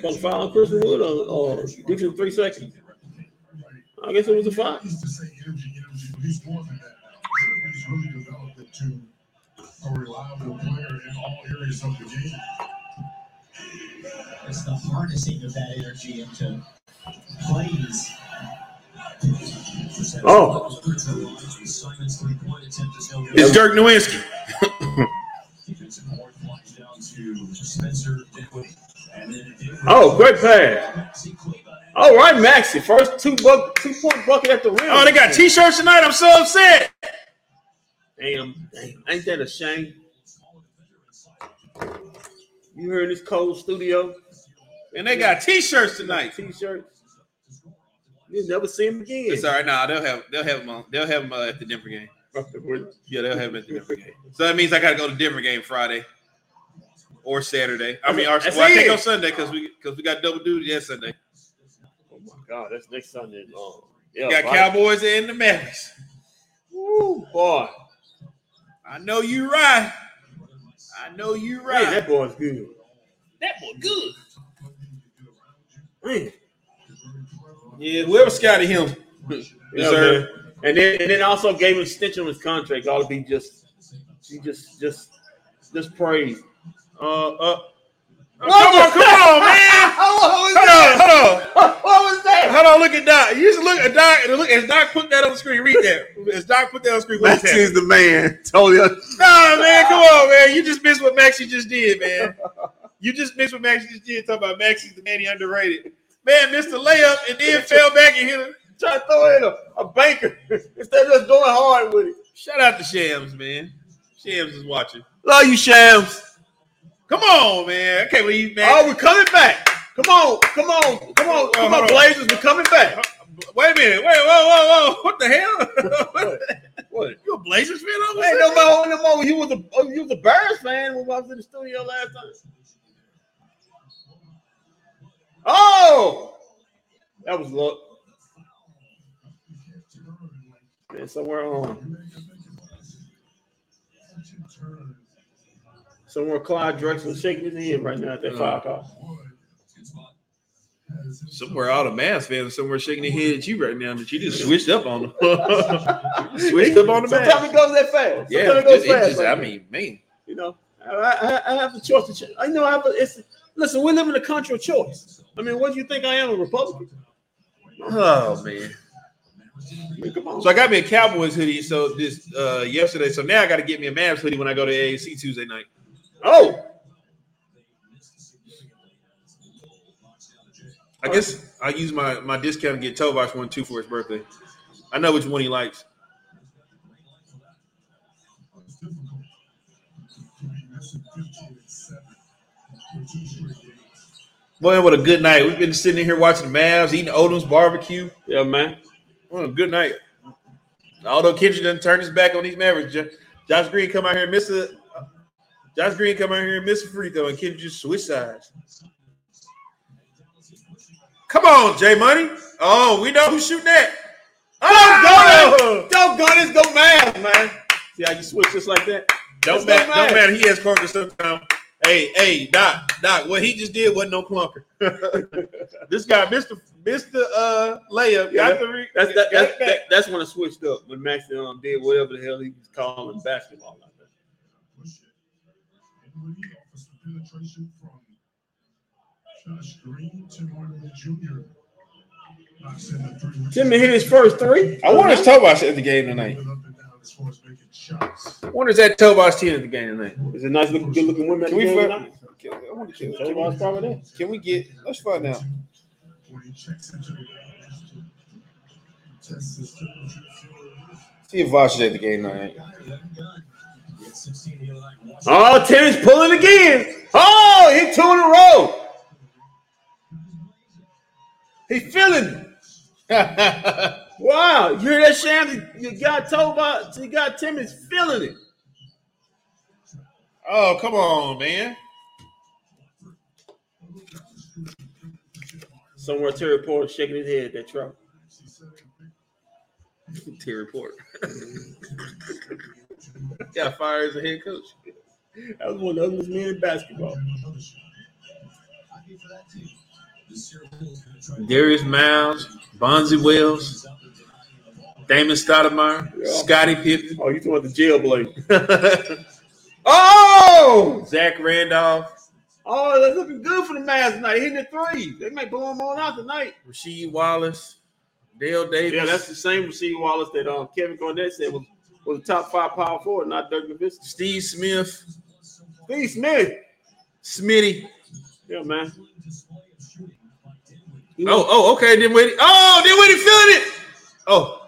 level of Call the foul on Christian Wood or, or defense three seconds. I guess it was a foul. I used to say energy, energy, but he's more than that now. He's really developed into a reliable player in all areas of the game. It's the harnessing of that energy into plays. Oh. Simons' three-point attempt is no good. It's Dirk Nowitzki. *laughs* Defensive board flies down to Spencer Dinwiddie. And then Dinwiddie- Oh, great pass. All right, Maxie. First two buck, two point bucket at the rim. Oh, they got T-shirts tonight. I'm so upset. Damn, damn. Ain't that a shame? You heard this cold studio And they got T-shirts tonight. t-shirts. You'll never see him again. It's all right. Nah, they'll have they'll have them on. They'll have them uh, at the Denver game. Yeah, they'll have them at the Denver game. So that means I got to go to Denver game Friday or Saturday. I mean, our, That's well, I can't go Sunday because we because we got double duty that Sunday. Oh my God, that's next Sunday. Oh, yeah, We got right. Cowboys and the Mavericks. Woo, boy. I know you right. I know you Man, right. that boy's good. that boy good. Man. Yeah, whoever scouted him. Yeah, Deserve. And then and then also gave him an extension on his contract. Ought to be just, he just just just praise. Uh, uh. Come on, come on, man. *laughs* what was Hold on, hold on. *laughs* What was that? Hold on, look at Doc. You just look at Doc and look as Doc put that on the screen. Read that. As Doc put that on the screen. What's that? Maxie's the man. Totally. Nah, man, come on, man. You just missed what Maxie just did, man. You just missed what Maxie just did. Talking about Maxie's the man he underrated. Man missed the layup and then *laughs* fell back and hit him. Try to throw in a, a banker instead of just going hard with it. Shout out to Shams, man. Shams is watching. Love you, Shams. Come on, man. I can't believe, man. Oh, we're coming back. Come on, come on, come on, come on. Blazers. We're coming back. Uh, wait a minute. Wait, whoa, whoa, whoa. What the hell? What? What? *laughs* you a Blazers fan? over Ain't there? no more, no more. You was a oh, you was a Bears fan when I was in the studio last time. Oh, that was luck. Man, somewhere on somewhere Clyde Drexler shaking his head right now at that five call. Somewhere all the Mavs fans somewhere shaking their head at you right now that you just switched up on them. *laughs* switched up on the Sometimes Mavs. it goes that fast. Yeah, it goes it- it fast. just- like I mean, man. You know, I, I, I have the choice to. Ch- I know I have. A, it's listen. We live in a country of choice. I mean, what do you think I am, a Republican? Oh man. I mean, come on. So I got me a Cowboys hoodie. So this uh yesterday. So now I got to get me a Mavs hoodie when I go to AAC Tuesday night. Oh, I guess I use my my discount to get Tovash one too for his birthday. I know which one he likes. It's difficult to be missing 15 and 7 for two straight games. Boy, what a good night. We've been sitting in here watching the Mavs, eating Odom's barbecue. yeah, man. What a good night. Although Kendrick doesn't turn his back on these Mavericks, Josh Green come out here and miss a Josh Green come out here and miss a free throw, and Kendrick just switch sides. Come on, Jay Money. Oh, we know who's shooting that. Oh, Don't go this go mad, man. See how you switch just like that? Don't That's matter. Don't matter. matter. He has clunker sometimes. Hey, hey, Doc, Doc. What he just did wasn't no clunker. *laughs* this guy, Mister, Mister, uh, layup, Yeah, got the re- That's that, got that's that, that's when I switched up when Max um, did whatever the hell he was calling basketball like that. Push it. Dinwiddie offers some penetration from Josh Green. Tim Hardaway Jr. knocks in the three. Timmy hit his first three. I wonder if Tobias at the game tonight. Moving up and down as far as making shots. I wonder if that Tobias ten at the game tonight. It's a nice looking, good looking woman. at Can we game. Can, I want to Can we, wrong can we get? Let's find out. When he checks into the test his temperature. See if Vosh is at the game tonight. Oh, Timmons pulling again. Oh, he two in a row. He feeling. *laughs* Wow, you hear that, Sham? You got told about you got Timmons feeling it. oh, come on, man. Somewhere Terry Porter shaking his head at that truck. *laughs* Terry Porter. *laughs* *laughs* Got fired as a head coach. That was one of the ugliest men in basketball. Happy for that too. The Sierra Bulls gonna try to- Darius Miles, Bonzi Wells, Damon Stoudamire, Yeah. Scottie Pippen, Oh, you talking about the jailblade? *laughs* oh, Zach Randolph, oh, that's looking good for the Mavs tonight. Hitting the three. They might blow them on out tonight. Rasheed Wallace, Dale Davis. Yeah, that's the same Rasheed Wallace that uh, Kevin Garnett said was, was a top five power forward, not Dirk Nowitzki. Steve Smith, Steve Smith. Smitty. Yeah, man. Oh, oh, okay. Then wait. Oh, then wait, feeling it. Oh,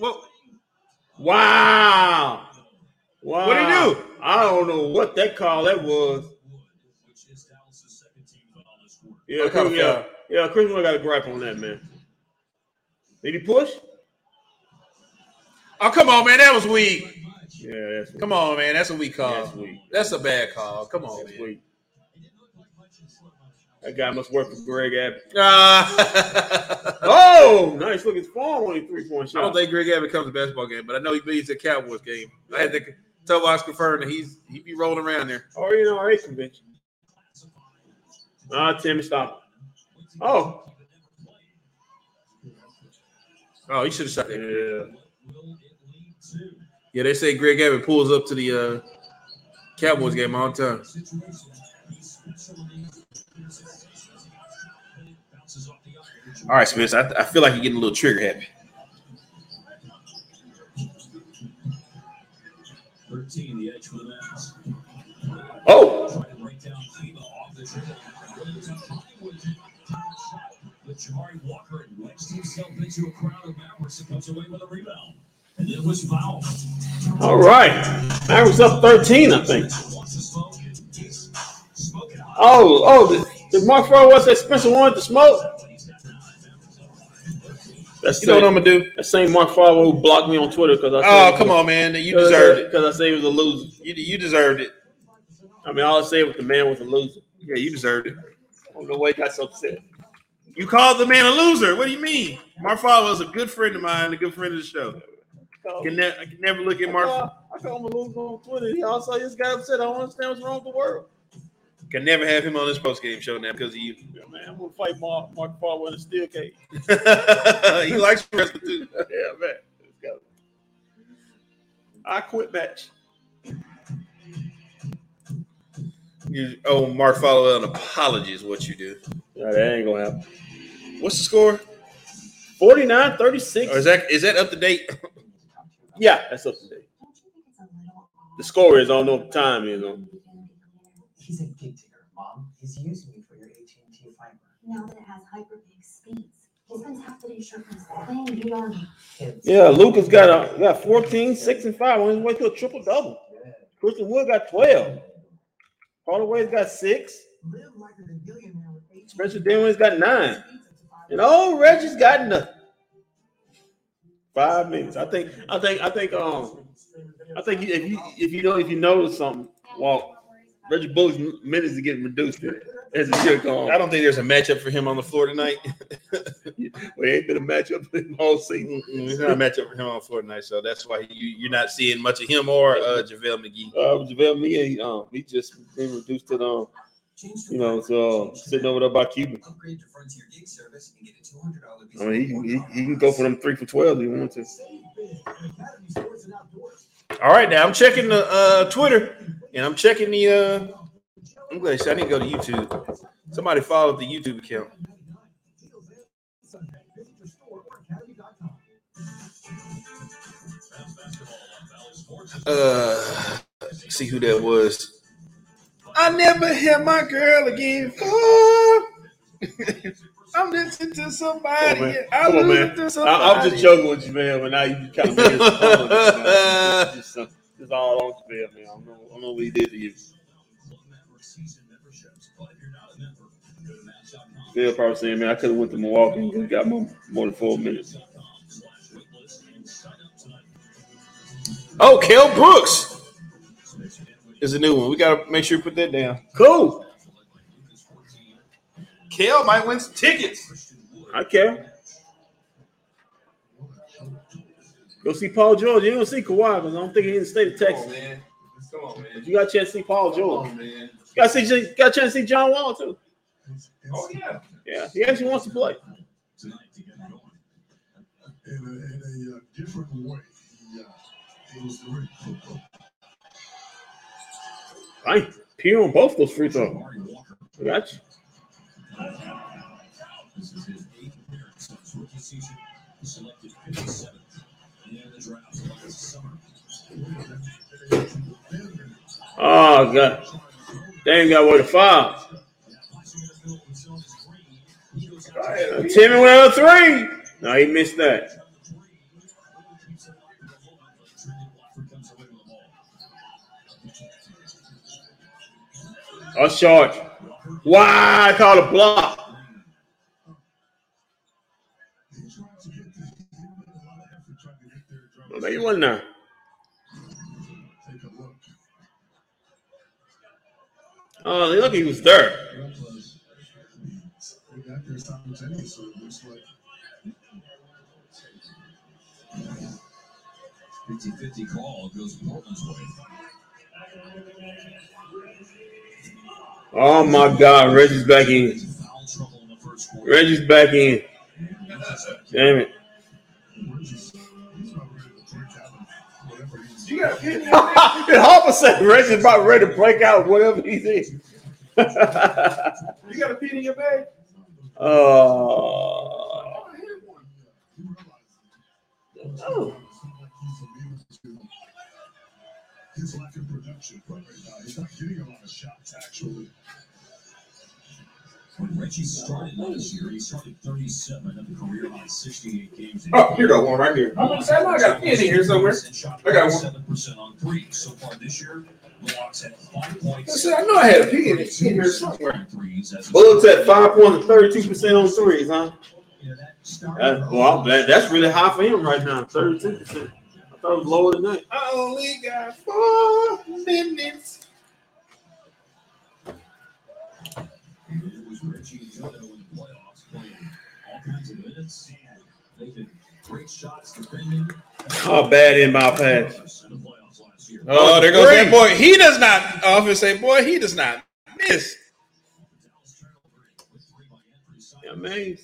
well, Wow. Wow. What'd he do? I don't know what that call that was. Which is Dallas' second team foul this quarter. Yeah, What Chris, yeah, yeah. Chris Moore got a gripe on that, man. Did he push? Oh, come on, man. That was weak. Yeah, that's Come on, man. That's a weak call. That's weak. That's a bad call. Come on, That's man. weak. That guy must work for Greg Abbott. Ah. *laughs* Oh, nice looking form on his three point shot. I don't think Greg Abbott comes to basketball game, but I know he beats the Cowboys game. I had to tell Vox confirm that he's he be rolling around there. Or you know, a convention. Ah, Timmy, stop. Oh, Oh, he should have shot that. yeah. Will it lead to Yeah, they say Greg Abbott pulls up to the uh, Cowboys game all the time. All right, Spence. I, I feel like you're getting a little trigger happy. 13, the edge for the Mavs. Oh, Jabari Walker wedged himself into a crowd of Mavericks and comes away with a rebound. It was fouled. all right. Mavericks up 13, I think. Wants to smoke. He's smoking hot. Oh, oh, the, the Mark Farr was that Spencer wanted to smoke. That's You know what I'm gonna do? That same Mark Farr who blocked me on Twitter because I Oh, come on, man. You deserved it. because I said he was a loser. You, you deserved it. I mean, all I said was the man was a loser. Yeah, you deserved it. I don't know why he got so upset. You called the man a loser. What do you mean? Mark Followill is a good friend of mine, a good friend of the show. Can ne- I can never look at Mark. I call him a loser on Twitter. He also just got upset. I don't understand what's wrong with the world. Can never have him on this post game show now because of you. Yeah, man, I'm gonna fight Mark Mark Followill in a steel cage. *laughs* he likes wrestling too. *laughs* yeah, man. Let's go. I quit match. You owe Mark Followill an apology is what you do. Yeah, that ain't gonna happen. What's the score? 49 36. Or is that is that up to date? *laughs* Yeah, that's up to date. The score is, I don't know what the time is. On. He's a gig digger, Mom. He's using you for your AT&T fiber. Now that it has hyper big speeds, he spends half the day shirtless playing VR. Kids. Yeah, Luka's got a got 14, 6, and 5 on his way to a triple double. Christian Wood got 12. Hardaway's got six. Live like a billionaire with Spencer Dinwiddie's got nine. And old Reggie's got nothing. Five minutes. I think. I think. I think. Um. I think if you if you know if you notice something, well, Reggie Bullock's minutes are getting reduced as the year goes I don't think there's a matchup for him on the floor tonight. *laughs* Well, it ain't been a matchup in all season. There's not a matchup for him on the floor tonight, so that's why you, you're not seeing much of him or uh, JaVale McGee. Uh, JaVale McGee, um, he just been reduced to um, you know, so uh, sitting over there by Cuban. Upgrade to Frontier Gig service and get a $200 I mean, he, can- he, he can go for them three for twelve if he wants to. All right, now I'm checking the uh, Twitter and I'm checking the. Uh, I'm glad I didn't go to YouTube. Somebody followed the YouTube account. Uh, see who that was. I never had my girl again. Oh, *laughs* I'm listening to somebody. Come on. I Come on, listen man. to I, somebody. I'm just joking with you, man, but now you kind of made it fun. It's just, uh, it's all on Spell, man. I don't know, I don't know what he did to you. Club Network season memberships. But if you're not a member, go to Match.com. Spell probably saying, man, I could have went to Milwaukee and got more, more than four minutes. slash waitlist and sign up tonight. Oh, Kel Brooks is a new one. We gotta make sure you put that down. Cool. Kel might win some tickets. I care. Go see Paul George. You don't see Kawhi because I don't think he's in the state of Texas. man. Come on, But you got a chance to see Paul George. man. You got to see, got a chance to see John Wall too. Oh yeah. Yeah, he actually wants to play. Tonight to get going. in a, in a uh, different way. He, uh, he was the ring. I peer on both those free throws. I got you. This is his eighth appearance since rookie season. Selected 57th in the draft last summer. Oh god, they ain't got what to foul. Timmy went a three. No, he missed that. Trying to get there. Trying Well, maybe one there. A. Oh, they look, he was there. 50-50 call goes Portland's way. Oh my God, Reggie's back in. Foul trouble in the first quarter. Reggie's back in. Damn it. Reggie's he's not ready to break out of whatever he's You got a pin Did *laughs* Harper say Reggie's about ready to break out whatever he's in? You got a pin in your bag? *laughs* oh. He Oh. His lack of production right now. He's not getting a lot of shots actually. When Reggie started last year, he started 37 of the career high 68 games. in Oh, here go one right here. I'm gonna say I got a pin in here somewhere. Shot I got one. 7% on three. So far this year, the Hawks five points. I said I know I had a pin in here somewhere. on threes. As Bullets at five points and thirty-two percent on threes, huh? You know, that started That, well, that, that's really high for him right now. Thirty-two percent. I thought it was lower than that. I only got four minutes. It was Reggie and in the playoffs playing all kinds of minutes, making great shots, defending. Oh, bad. In the playoffs. Oh, there goes that boy. He does not. Office say, boy, he does not miss. Dallas turnover with three by Anthony Simons. Yeah, man.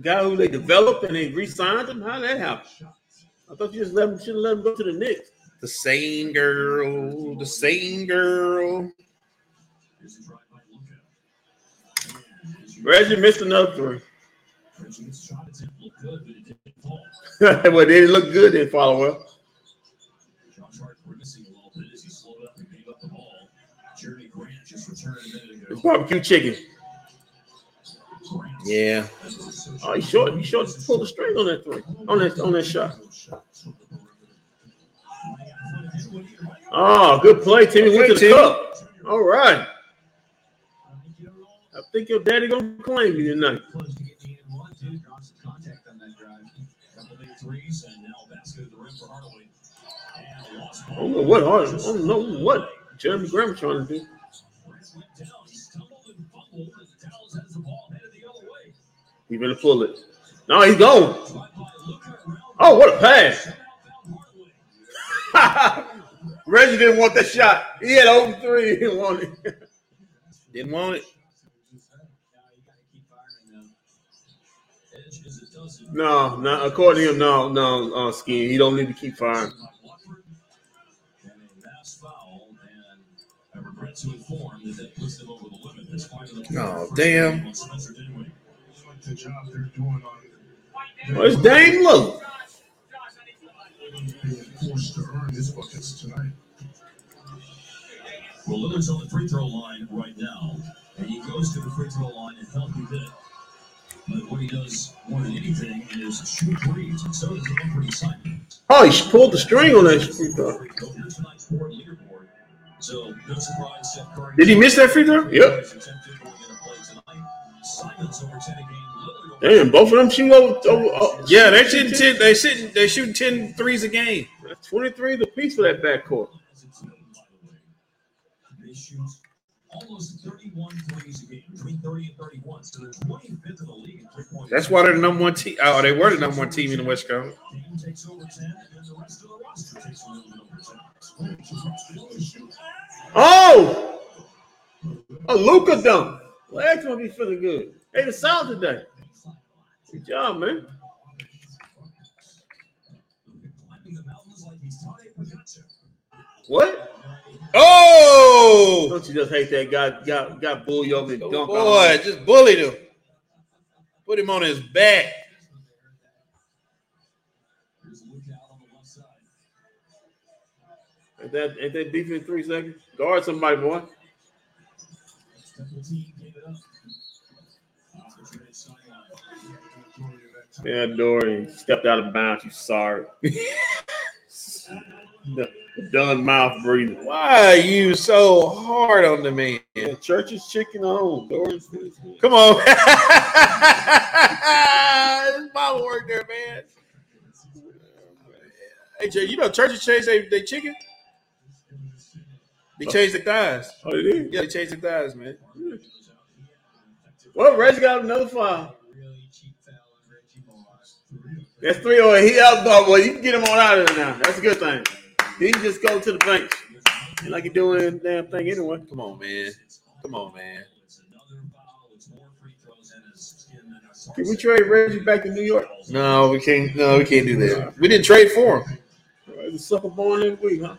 Guy who they developed and they re-signed him. How that happen? I thought you just let him should have let him go to the Knicks. The same girl. The same girl. Here's a drive by Luka. And as you- Reggie missed another three. Reggie's shot attempt looked good, but it didn't fall. well, they didn't look good. Didn't follow well. Josh Hart grimacing a little bit as he slowed up gave up Yeah. Uh, oh, he short. He short. Pulled the string on that three. On that on that shot. Oh, good play, Timmy. Went to the cup. All right. I think your daddy gonna claim you tonight. Close to get the in one, two. Draws some contact on that drive. Couple big threes, and now basket at the rim for Hardaway. And a lost I don't know what. I don't know what Jerami Grant trying to do. He gonna pull it. No, he's gone. Drive by Luka around. Oh, what a pass! *laughs* Reggie didn't want that shot. He had open three. *laughs* He didn't want it. Didn't want it. Yeah, you gotta keep firing now. Edge is a dozen. No, no. According to him, no, no. Uh, scheme. He don't need to keep firing. by Watford. And a mass foul, and I regret to inform that that puts them over the limit. That's five of the Oh, damn. The job they're doing on Well, it's Dame Low. being forced to earn his buckets tonight. Well, Lillard's on the free throw line right now, and he goes to the free throw line and healthy bit. But what he does more than anything is shoot threes, and so does Anthony Simons. Oh, he pulled the string on that free throw. Here's tonight's board leaderboard. So no surprise, Steph Curry. Did he miss that free throw? Yep. is attempted going into play tonight. Simons over 10 a game. Lillard over Damn, both of them shoot over. over oh, Yeah, they're shooting 10, they shooting they shooting 10 threes a game. That's 23 the piece for that backcourt. as a team, by the way. They shoot almost 31 a game, between 30 and 31. So they're 25th in the league in three point. That's why they're the number one team. Oh, they were the number one team in the West Coast. Team takes over 10, and then the rest of the roster takes a little bit over 10. Oh! A Luka dunk. Well, that's gonna be feeling good. Hey, the South today. Good job, man. Climbing the mountains like he's Tadej Pogacar. What? Oh, Don't you just hate that guy? Got got bully over the dunk. on boy, him? just bullied him. Put him on his back. Here's Luke out on the left side. Ain't that ain't that defense three seconds? Guard somebody, boy. Yeah, Dory stepped out of bounds. You sorry. the, the done mouth breathing. Why are you so hard on the man? Yeah, church's chicken on. Dory. Come on. this Bible work there, man. Hey, Jay, you know churches changed they, they chicken? They change the thighs. Oh, they did. Yeah, they change the thighs, man. Well, Reggie got another foul. That's three oh eight. He out dog boy. You can get him on out of there now. That's a good thing. He can just go to the bench. Ain't like you're doing damn thing anyway. Come on, man. Come on, man. It's another foul. It's more free throws in his skin than his Can we trade Reggie back to New York? No, we can't. No, we can't do that. We didn't trade for him. Right, the sucker born every week, huh?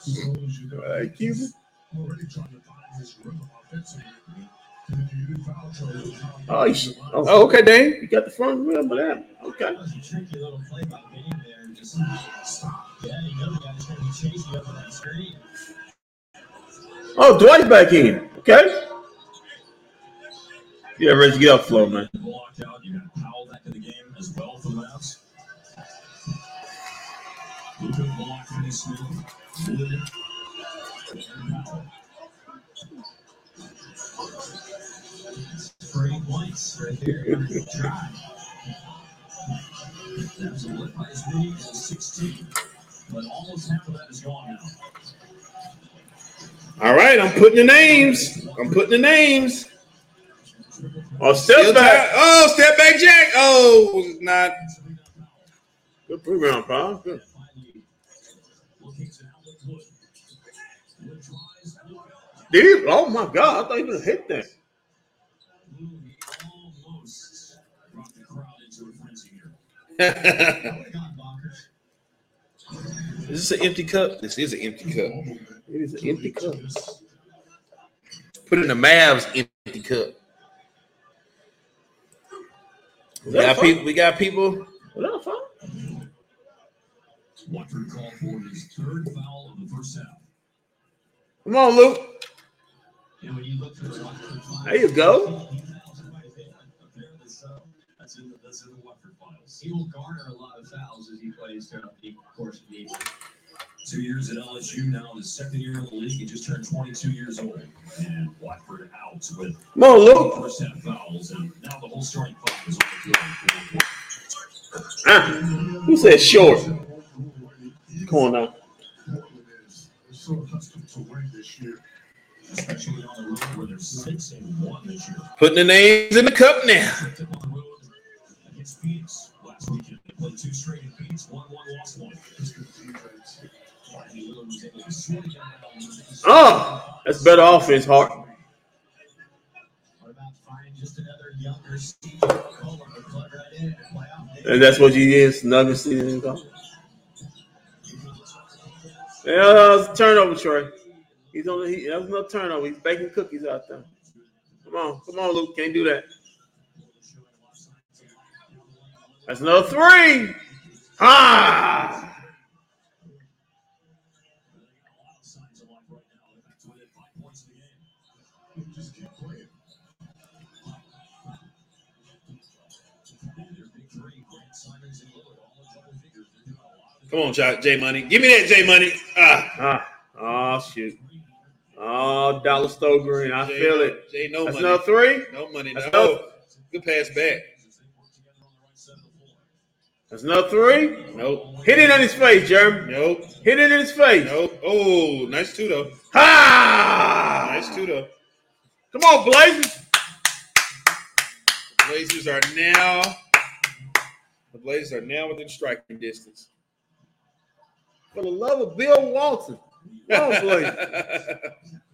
Slows you All right, Cuban. To. And you. Oh, oh, Oh, okay, Dane. you got the front rim of that. Okay. To. Oh, Dwight back in. Okay. Yeah, Reggie, get up, flow, man. Free points right there. Try. That's a lit by his lead at 16. But almost half of that is gone now. All right, I'm putting the names. I'm putting the names. Oh, Still step back. tied. Oh, step back, Jack. Oh, was not. Good rebound, pal. Good. Finally, looking to outlet Wood. Wood tries. Luka. Did he? Oh my God! I thought he was gonna hit that. Is Would have gone bonkers. this an empty cup? This is an empty cup. It is an empty cup. Put in the Mavs empty cup. We got a people. We got people. foul? Was that a foul? Watford called for his third foul of the first half. Come on, Luke. And when you look through the Watford files, There you go. He fouls quite a bit. Apparently so. That's in the, that's in the Watford files. He will garner a lot of fouls as he plays throughout the course of the game. Two years at LSU, now in his second year in the league. He just turned 22 years old. And Watford out with on, Luke. first fouls. And now the whole starting five is on the field. Ah, who said short? Come on now. So accustomed to win this year. Especially on the road where they're 6-1 this year. Putting the names in the cup now. Two straight Phoenix, 1 1 lost one. Oh, that's better offense, Hart. Another and that's what he is. Nuggets season. Yeah, that was turnover, Trey. He's on. The, he, that was no turnover. He's baking cookies out there. Come on, come on, Luke. Can't do that. That's another three. Ah. just keep playing. Come on, J, J Money. Give me that J Money. Ah, Ah, oh shoot. Oh, dollar store green. I J, feel it. J, no That's money. another three. No money. That's No. another- Good pass back. That's another three. Nope. Hit it in his face, Jerami. Nope. Hit it in his face. Nope. Oh, nice two though. Ha! Nice two though. Come on, Blazers. Blazers are now. The Blazers are now within striking distance. For the love of Bill Walton. Come on, Blazers. *laughs*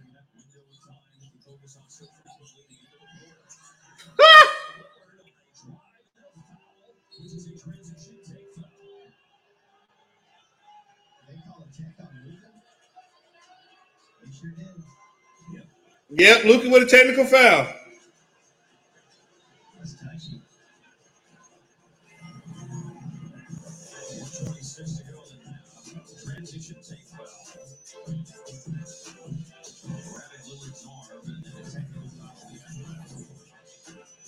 yep, Luka with a technical foul. That's touchy. 126 to go in the half. Transition take foul. Grabbing Lillard's arm and then a technical foul.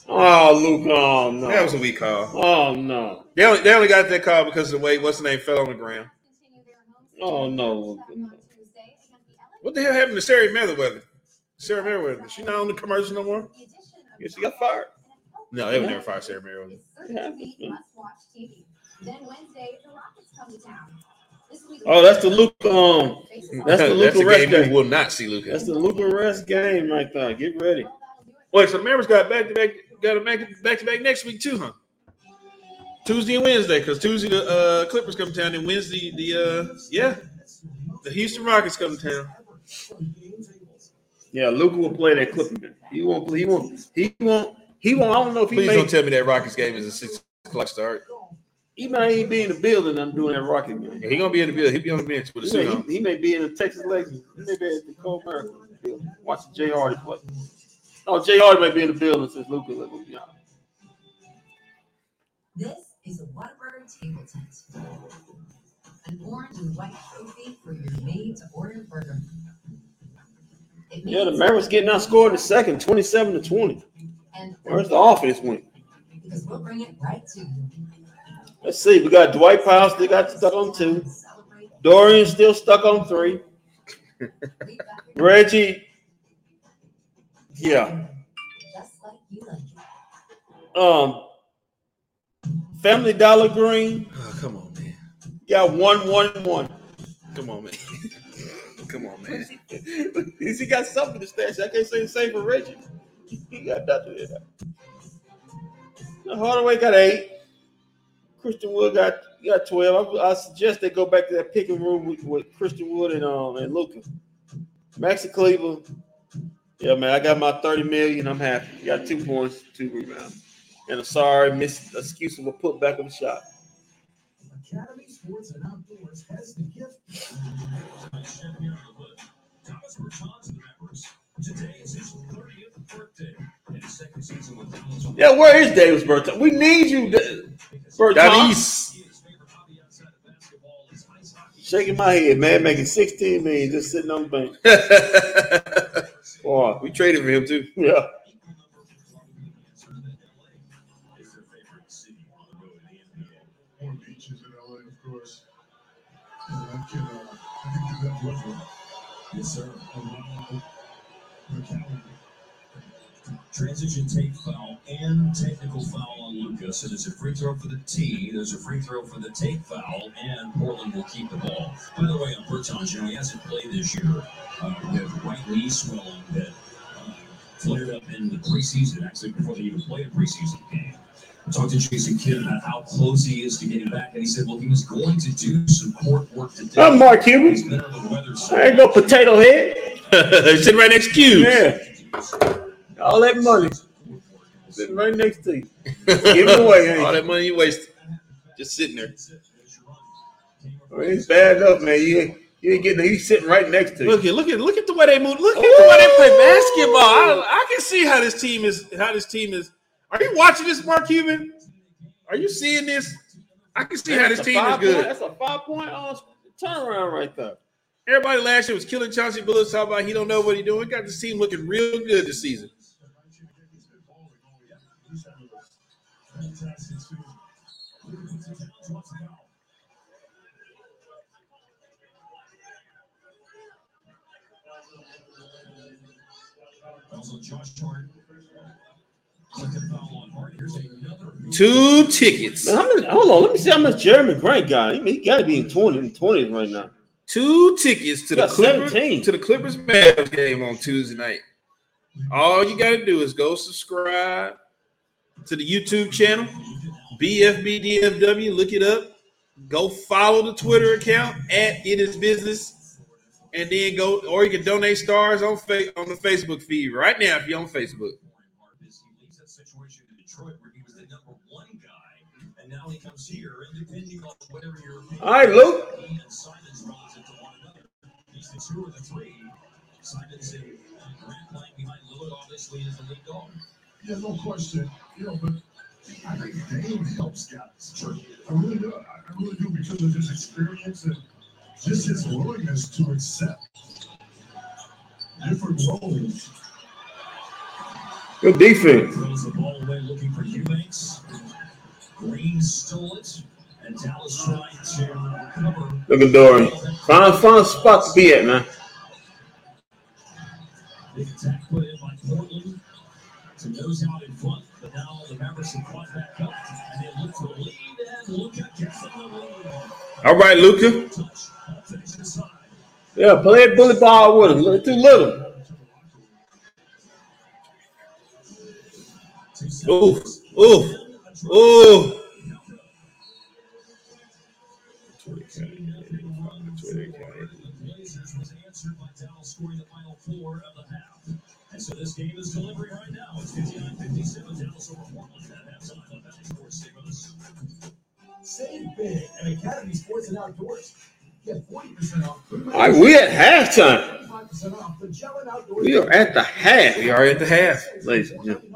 Oh, Luke. Oh no. That was a weak call. Oh no. They only, they only got that call because of the way what's the name fell on the ground. Oh no. What the hell happened to Sarah Meriwether? Sarah Meriwether. She not on the commercial no more? Guess she got fired. No, they would never fire Sarah Meriwether. Then Wednesday, the Rockets come to town. This will be Oh, that's the Luke. Um, that's the That's Luka a rest game game. you will not see Luka. That's the Luka rest game right there. Get ready. Wait, so Mavericks got back to back, got a back back to back next week too, huh? Tuesday and Wednesday, because Tuesday the uh, Clippers come to town, and Wednesday the uh, yeah, the Houston Rockets come to town. Yeah, Luka will play that Clipper game. He won't. play- He won't. He won't. He won't. I don't know if he Please may. don't tell me that Rockets game is a six o'clock start. He might ain't be in the building. I'm doing that Rocket game. Yeah, he gonna be in the building. He'll be on the bench with a He suit may, on. he, he may be in the Texas Lakers. He may be at the Comerica building. Watching Jay Hardy play. Oh, Jay Hardy may be in the building since Luka will be on. This is a Whataburger table tent. An orange and white trophy for your made-to-order burger. It Yeah, the means- Mavericks getting outscored in the second, 27 to 20. Where's the offense went? because we'll bring it right to you. Let's see. We got Dwight Powell still got stuck on two. Dorian still stuck on three. Leave that with Reggie. Yeah. Just like you like it. Um. Family Dollar Green Oh, come on, man. got one, one, one. Come on, man. Come on, man. Least *laughs* he got something to stash. I can't say the same for Reggie. He got nothing in there. Hardaway got eight. Christian Wood got got twelve. I, I suggest they go back to that picking room with, with Christian Wood and um and Luka. Maxi Cleveland. Yeah, man, I got my thirty million. I'm happy. Got two points, two rebounds, and a sorry miss excuse of a put back of the shot. Academy Sports and Outdoors has the gift. Thomas Bertans of the Mavericks. Today is his 30th birthday in his second season with Dallas. Yeah, where is Davis Bertans? We need you, Da- Davis. His favorite hobby outside of basketball is ice hockey. Shaking my head, man, making 16 million just sitting on the bench. *laughs* Boy, we traded for him too. yeah. Is their favorite city on the road in the NBA. More beaches in LA, of course. And I can, uh, I can do that with Yes, sir. Transition take foul and technical foul on Lucas. And there's a free throw for the T. There's a free throw for the take foul, and Portland will keep the ball. By the way, on Bertans, he hasn't played this year uh, with right knee swelling that uh, flared up in the preseason, actually, before they even played a preseason game. I talked to Jason Kidd about how close he is to getting back, and he said, well, he was going to do some court work today. I'm Mark Cuban. He's been the weather so I ain't no potato head. *laughs* Sitting right next to you. Yeah. All that money sitting right next to you. Give it away, ain't *laughs* All that money you wasted. Just sitting there. I mean, It's bad enough, man. You ain't, you ain't getting. He's sitting right next to you. Look at look at look at the way they move. Look at the way they play basketball. I, I can see how this team is. How this team is. Are you watching this, Mark Cuban? Are you seeing this? I can see how this team is five good. Point, that's a five point uh, turnaround right there. Everybody last year was killing Chauncey Billups. Talking about he don't know what he doing. Got to see him looking real good this season. Season. Also, Josh Hart. Second foul on Hart. Here's another. Two tickets. Man, hold on, let me see how much Jerami Grant got. He, he got to be in 20 in 20s right now. Two tickets to the Clippers 17. to the Clippers Mavs game on Tuesday night. All you got to do is go subscribe to the YouTube channel, BFBDFW. Look it up. Go follow the Twitter account at It Is Business, and then go or you can donate stars on fa- on the Facebook feed right now if you're on Facebook. The lead dog. Yeah, no question. You know, but I think Dame helps guys. Sure. I really do. I I really do because of his experience and just his willingness to accept different roles. Good defense. Green stole it, and Dallas trying to uh, cover. Look at Dorian. Find, find a spot to be at, man. Big attack put in by Portland to nose out in front, but now the Mavericks have caught back up, and they look for the lead, and Luka gets the lead. All right, Luka. Touch, uh, ball finish inside. Yeah, play bully ball with him. Too little. Two Ooh, seconds. ooh, ooh. The Blazers was answered by Dallas scoring the final four of the half. And so this game is delivering right now. It's 59-57. Dallas over Portland at halftime on Bally Sports. Stay. Save big at Academy Sports and Outdoors. Get 40% off. All right, we at halftime. 25% off the Gellin Outdoors. We are at the half. We are at the half. Ladies and gentlemen.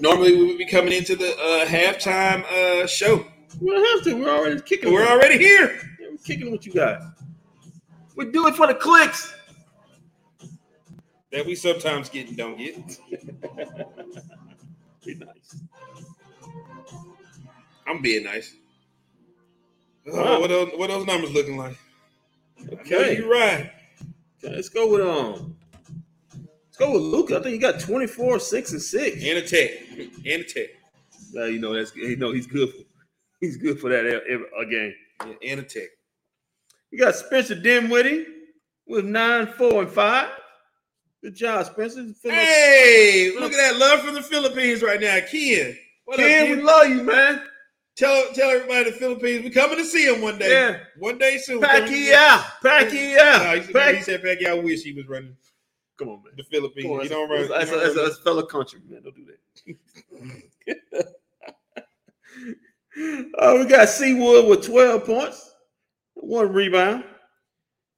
Normally we would be coming into the uh, halftime uh, show. We don't have to. We're already kicking. We're already here. Yeah, we're kicking with you guys. We do it for the clicks. That we sometimes get and don't get. *laughs* Be nice. I'm being nice. Wow. what those what those numbers looking like? Okay. you're right. Okay, let's go with um. Let's go with Luka. I think he got 24, 6, and 6. And a tech, and a tech, Now you know that's you know he's good for he's good for that e- e- a game. Yeah, and a tech. You got Spencer Dinwiddie with nine, four, and five. Good job, Spencer. Hey, look at that love from the Philippines right now, Ken. What up, Ken, we love you, man. Tell tell everybody in the Philippines we coming to see him one day. Yeah. One day soon. we coming to see him. Pacquiao, Pacquiao, Nah, he, said, he Pac- said Pacquiao wish he was running Come on, man. the Philippines. Come on, you don't that's, run. that's, you don't that's, run fellow country, man. Don't do that. *laughs* oh, we got Seawood with 12 points, one rebound.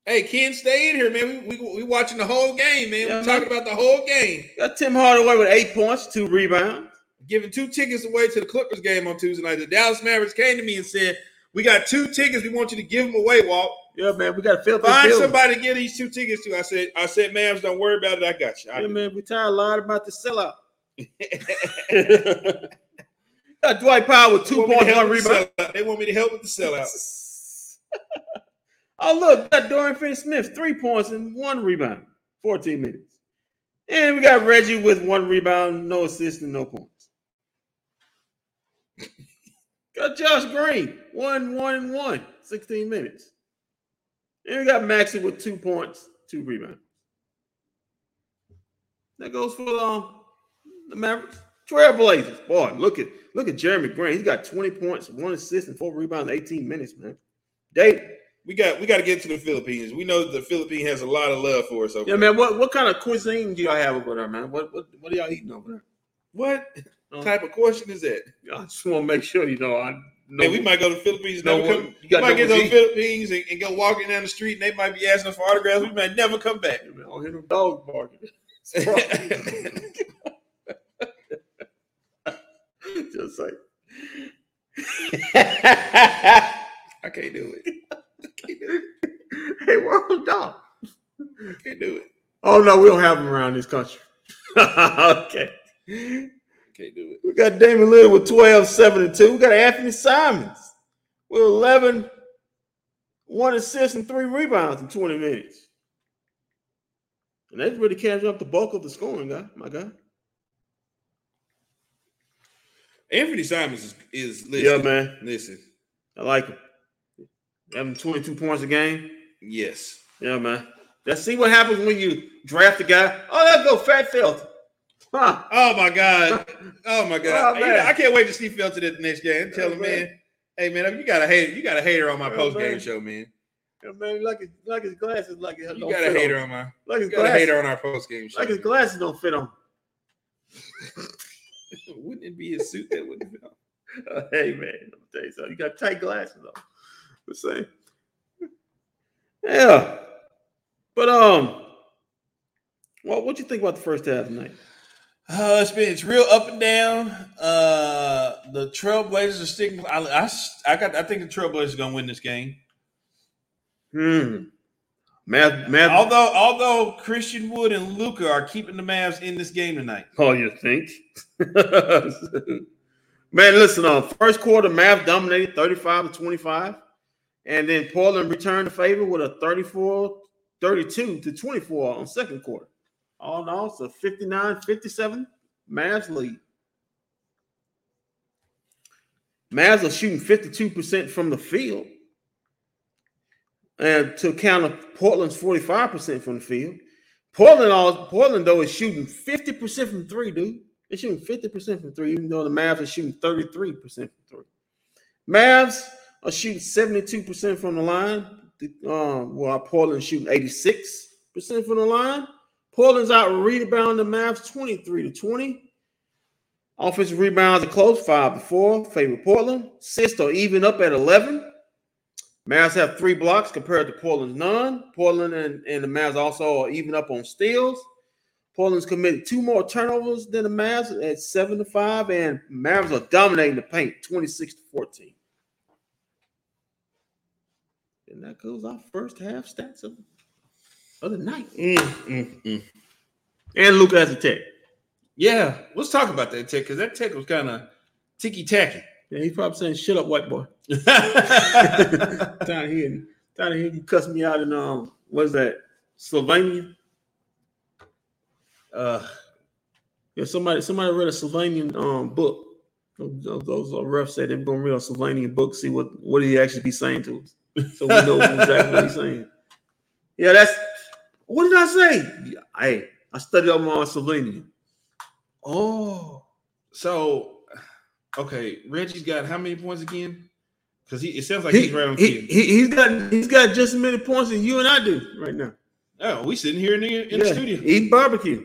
Hey, Ken, stay in here, man. We, we, we watching the whole game, man. Yeah, We're talking about the whole game. Got Tim Hardaway with eight points, two rebounds. Giving two tickets away to the Clippers game on Tuesday night. The Dallas Mavericks came to me and said, "We got two tickets. We want you to give them away, Walt. Yeah, man, we got to fill this Find somebody to give these two tickets to." I said, "I said, Mavs, don't worry about it. I got you." I Yeah, do. man, we tired a lot about the sellout. *laughs* got Dwight Powell with two want me to points, help one rebound. They want me to help with the sellout. *laughs* oh, look, got Dorian Finney-Smith, three points and one rebound, 14 minutes. And we got Reggie with one rebound, no assist, and no points. *laughs* got Josh Green, one, one, and one, 16 minutes. And we got Maxi with two points, two rebounds. That goes for um, the Mavericks. Trailblazers. Boy, look at look at Jerami Grant. He's got 20 points, one assist, and four rebounds, in 18 minutes, man. Dave. We got we got to get to the Philippines. We know the Philippines has a lot of love for us over Yeah, there. man. What what kind of cuisine do y'all have over there, man? What what what are y'all eating over there? What Uh, type of question is that? I just want to make sure you know. I Man, we might go to the Philippines. No never come, you got might get to the. Philippines and, and go walking down the street, and they might be asking for autographs. We might never come back. I don't hear no dog barking. *laughs* *laughs* Just like *laughs* I can't do it. hey, why Oh no, we don't have them around this country. okay. Can't do it. We got Damian Lillard with 12, 7, and 2. We got Anthony Simons with 11, one assist, and three rebounds in 20 minutes. And that's really catching up the bulk of the scoring, guy. My guy. Anthony Simons is, is Yeah, listen, man. Listen, I like him. Having 22 points a game. yes. Yeah, man. Let's see what happens when you draft a guy. Oh, let's go Fat Felton. Huh. *laughs* Oh my god. Oh my god. Oh. I can't wait to see Felton at the next game. Tell him, Yeah, man. man. Hey man, you got a hater. You got a hater on my Yeah, post game show, man. Yeah, man, like his, like his glasses, like his, You got a hater on. on my. Like his got a glasses, hater on our post game show. like his glasses don't fit on. *laughs* Wouldn't it be a suit that wouldn't fit on? Uh, *laughs* hey man, let me tell you something. You got tight glasses on. The same. Yeah. But um, well, what do you think about the first half tonight? Uh, it's been it's real up and down. Uh, the Trailblazers are sticking. I, I, I got. I think the Trailblazers are gonna win this game. Hmm. Math, math. Although, although Christian Wood and Luka are keeping the Mavs in this game tonight. Oh, you think? *laughs* Man, listen, uh, first quarter, Mavs dominated 35 to 25. And then Portland returned the favor with a 34 32 to 24 on second quarter. All in all, so 59 57, Mavs lead. Mavs are shooting 52% from the field. And to counter Portland's 45% from the field. Portland, all Portland though is shooting 50% from three, dude. They're shooting 50% from three, even though the Mavs are shooting 33% from three. Mavs are shooting 72% from the line. Uh, While Portland's shooting 86% from the line. Portland's out rebounding the Mavs 23 to 20. Offensive rebounds are close, five to four. Favor Portland. Are even up at 11. Mavs have three blocks compared to Portland's none. Portland and, and the Mavs also are even up on steals. Portland's committed two more turnovers than the Mavs at seven to five, and Mavs are dominating the paint 26 to 14. And that goes our first half stats of, of the night. Mm, mm, mm. And Luka has a tech. Yeah, let's talk about that tech because that tech was kind of ticky tacky. Yeah, he's probably saying, "Shut up, white boy." Down here, down here, you cuss me out in um, what's that, Slovenia? uh, Yeah, somebody somebody read a Sylvanian um book. Those, those, those are refs said they're gonna read a Sylvanian book, see what what did he actually be saying to us, so we know exactly what he's saying. *laughs* Yeah, that's what did I say? Yeah, Hey, I studied up on Slovenian. Oh, so okay, Reggie's got how many points again? Because he it sounds like he, he's right on he, cue. he, he's got he's got just as many points as you and I do right now. Oh, we sitting here in the in the studio. eating barbecue.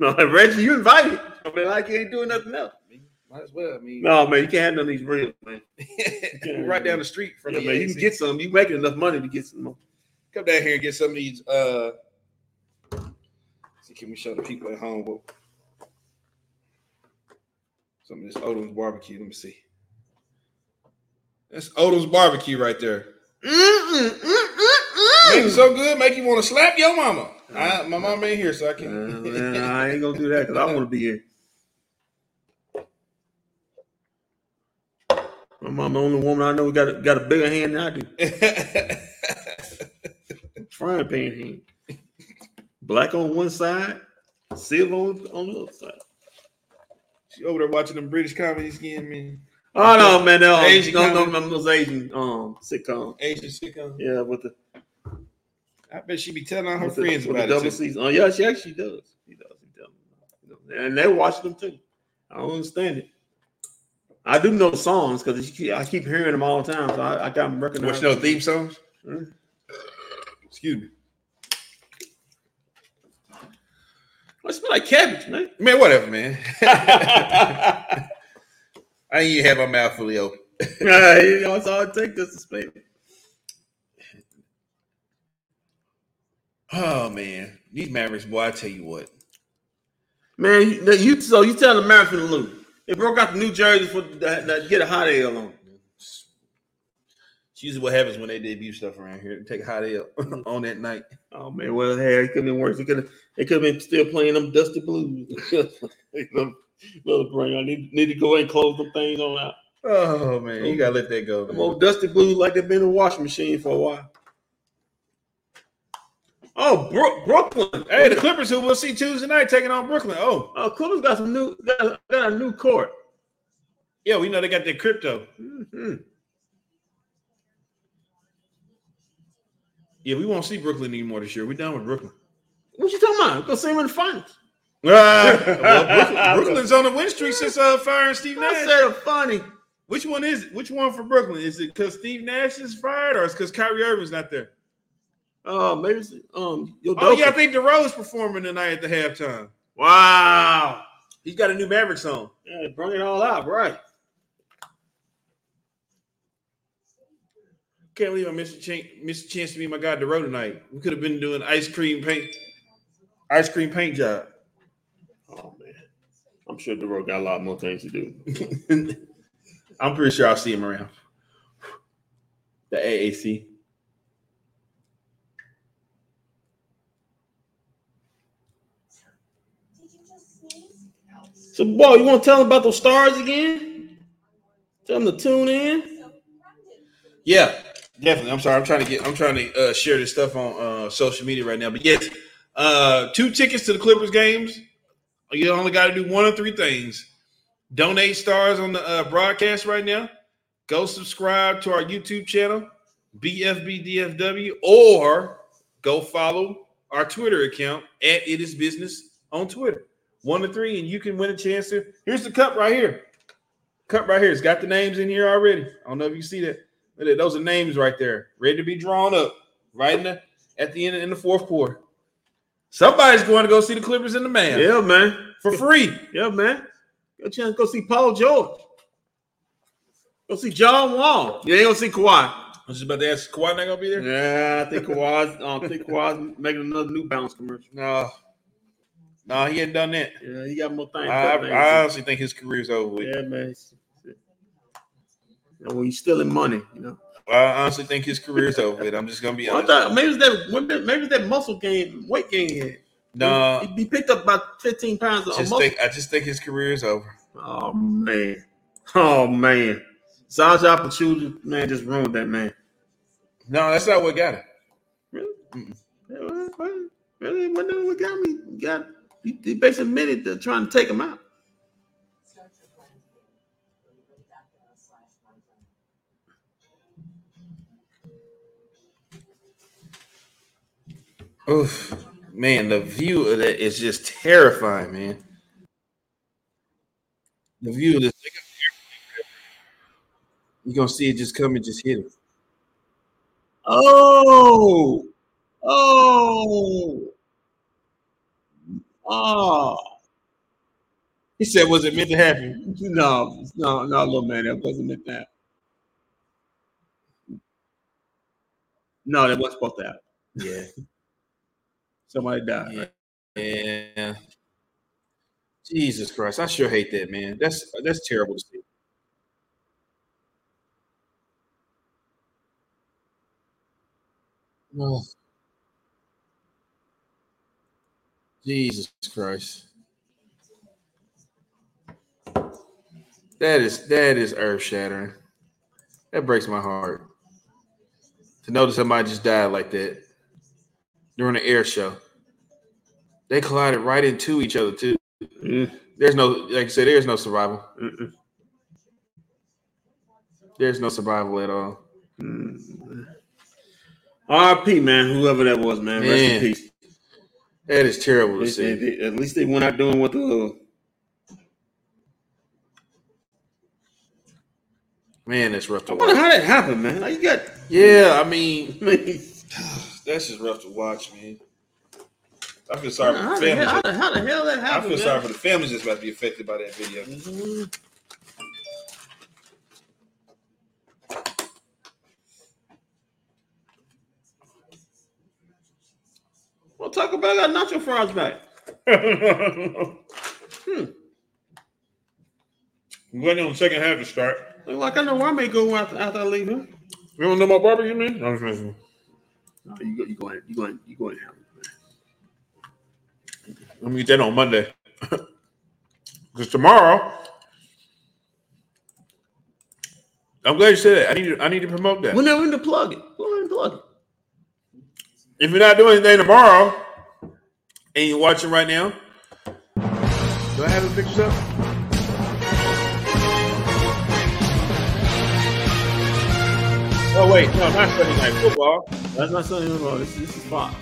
No, *laughs* Reggie, you invited. I mean, I can't do nothing else. Might as well. I mean, No, man, you can't have none of these reels, man. *laughs* right down the street from Yeah, the man, you can get some. You making enough money to get some more. Come down here and get some of these. Uh, see, can we show the people at home what some of this Odom's barbecue? Let me see. That's Odom's barbecue right there. Make it so good, make you want to slap your mama. I, my mama ain't here, so I Uh, can't. man, I ain't gonna do that because I want to be here. My mom, the only woman I know got a, got a bigger hand than I do. *laughs* Frying pan hand. Black on one side, silver on, on the other side. she over there watching them British comedies again, man. Oh no, man! No, Asian no, no, no, those Asian um sitcom. Asian sitcom. Yeah, with the I bet she be telling all her the, friends the about it. double too. season. Oh yeah, she actually does. She does. She does. And they watch them too. I don't understand it. I do know songs because I keep hearing them all the time, so I, I got them recognized. you know, theme songs? Mm. Excuse me. I smell like cabbage, man. Man, whatever, man. *laughs* I ain't even have my mouth fully open. *laughs* Yeah, you know, that's all it takes just to spell it. Oh man, these Mavericks, boy, I tell you what. Man, you, you so you tell the Mavericks to lose. They broke out the New Jersey for that, that get a hot air on. It's usually what happens when they debut stuff around here. They take a hot L on that night. Oh man, well, hey, it could have been worse. It could have, it could have been still playing them dusty blues. *laughs* little, little bring. I need, need to go and close them things on out. Oh man, you gotta let that go. Them old dusty blues like they've been in a washing machine for a while. Oh, Brook, Brooklyn. Hey, the Clippers who we'll see Tuesday night taking on Brooklyn. Oh, uh, Clippers got some new, got, got a new court. yeah, we know they got their crypto. hmm Yeah, we won't see Brooklyn anymore this year. We're done with Brooklyn. What you talking about? Go see him in the finals. *laughs* well, Brooklyn, *laughs* Brooklyn's on the win streak since uh, firing Steve Nash. I Nash. said funny. Which one is it? Which one for Brooklyn? Is it because Steve Nash is fired, or is because Kyrie Irving's not there? Oh, maybe it's, um, your Oh yeah, I think DeRozan's performing tonight at the halftime. Wow. He's got a new Maverick song. Yeah, bring it all out, right? Can't believe I missed a chance, missed a chance to meet my guy DeRoe tonight. We could have been doing ice cream paint, ice cream paint job. Oh man, I'm sure DeRoe got a lot more things to do. *laughs* I'm pretty sure I'll see him around the AAC. So, boy, you want to tell them about those stars again? Tell them to tune in. Yeah, definitely. I'm sorry. I'm trying to get. I'm trying to uh, share this stuff on uh, social media right now. But yes, uh, two tickets to the Clippers games. You only got to do one of three things: donate stars on the uh, broadcast right now. Go subscribe to our YouTube channel, BFBDFW, or go follow our Twitter account at It Is Business on Twitter. One to three, and you can win a chance to. Here's the cup right here. Cup right here. It's got the names in here already. I don't know if you see that. Those are names right there, ready to be drawn up right in the at the end in the fourth quarter. Somebody's going to go see the Clippers in the man Yeah, man. for free. *laughs* Yeah, man. A chance to go see Paul George. Go see John Wall. You ain't gonna see Kawhi. I was just about to ask, Kawhi not gonna be there? Yeah, I think Kawhi's. *laughs* um, I think Kawhi's making another New Balance commercial. No, no, he hadn't done that. Yeah, he got more things. I, I honestly think his career's over with. yeah, man. And when you stealing money, you know. I honestly think his career's over with. I'm just gonna be I honest. thought maybe it's that maybe it's that muscle gain, weight gain. No, he, he picked up about fifteen pounds of muscle. think I just think his career is over. oh man, oh man, Zaza Pachulia, man, just ruined that man. No, that's not what got him. Really? Mm-mm. Well, well, Really, what what got me? Got he, he basically admitted to trying to take him out. Oof, man, the view of that is just terrifying, man. The view of this, you're gonna see it just come and just hit it. Oh, oh, oh. He said, "Was it meant to happen?" *laughs* No, no, no, little man, that wasn't meant that. No, that wasn't supposed to happen. Yeah, Somebody died. yeah. yeah. Jesus Christ, I sure hate that, man. That's that's terrible to see. Oh. Jesus Christ. That is that is earth shattering. That breaks my heart. To know that somebody just died like that during the air show. They collided right into each other too. Mm, There's no, like I said, there's no survival. mm, There's no survival at all. mm. R.I.P. man, whoever that was, man. Rest in peace. That is terrible to see. they- they- at least they went out doing what the Man, that's rough to I wonder how that happened, man. Like you got Yeah, I mean, *laughs* that's just rough to watch, man. I feel sorry for the the families. how, the, how the hell that happened? I feel man? sorry for the families that's about to be affected by that video. Mhm. Well, Taco Bell got nacho fries back. hmm. *laughs* We're waiting on the second half to start. Look like I know where I may go after, after I leave here. You don't know about barbecue, man? I'm just. No, you go. You go ahead. You go ahead. You go ahead. and have it. Let me get that on Monday. *laughs* Because tomorrow, I'm glad you said that. I need to, I need to promote that. We're never to plug it. Go ahead and plug it. If you're not doing anything tomorrow and you're watching right now, do I have the pictures up? Oh wait, no, not Sunday night football. That's not something. No, this, this is Fox.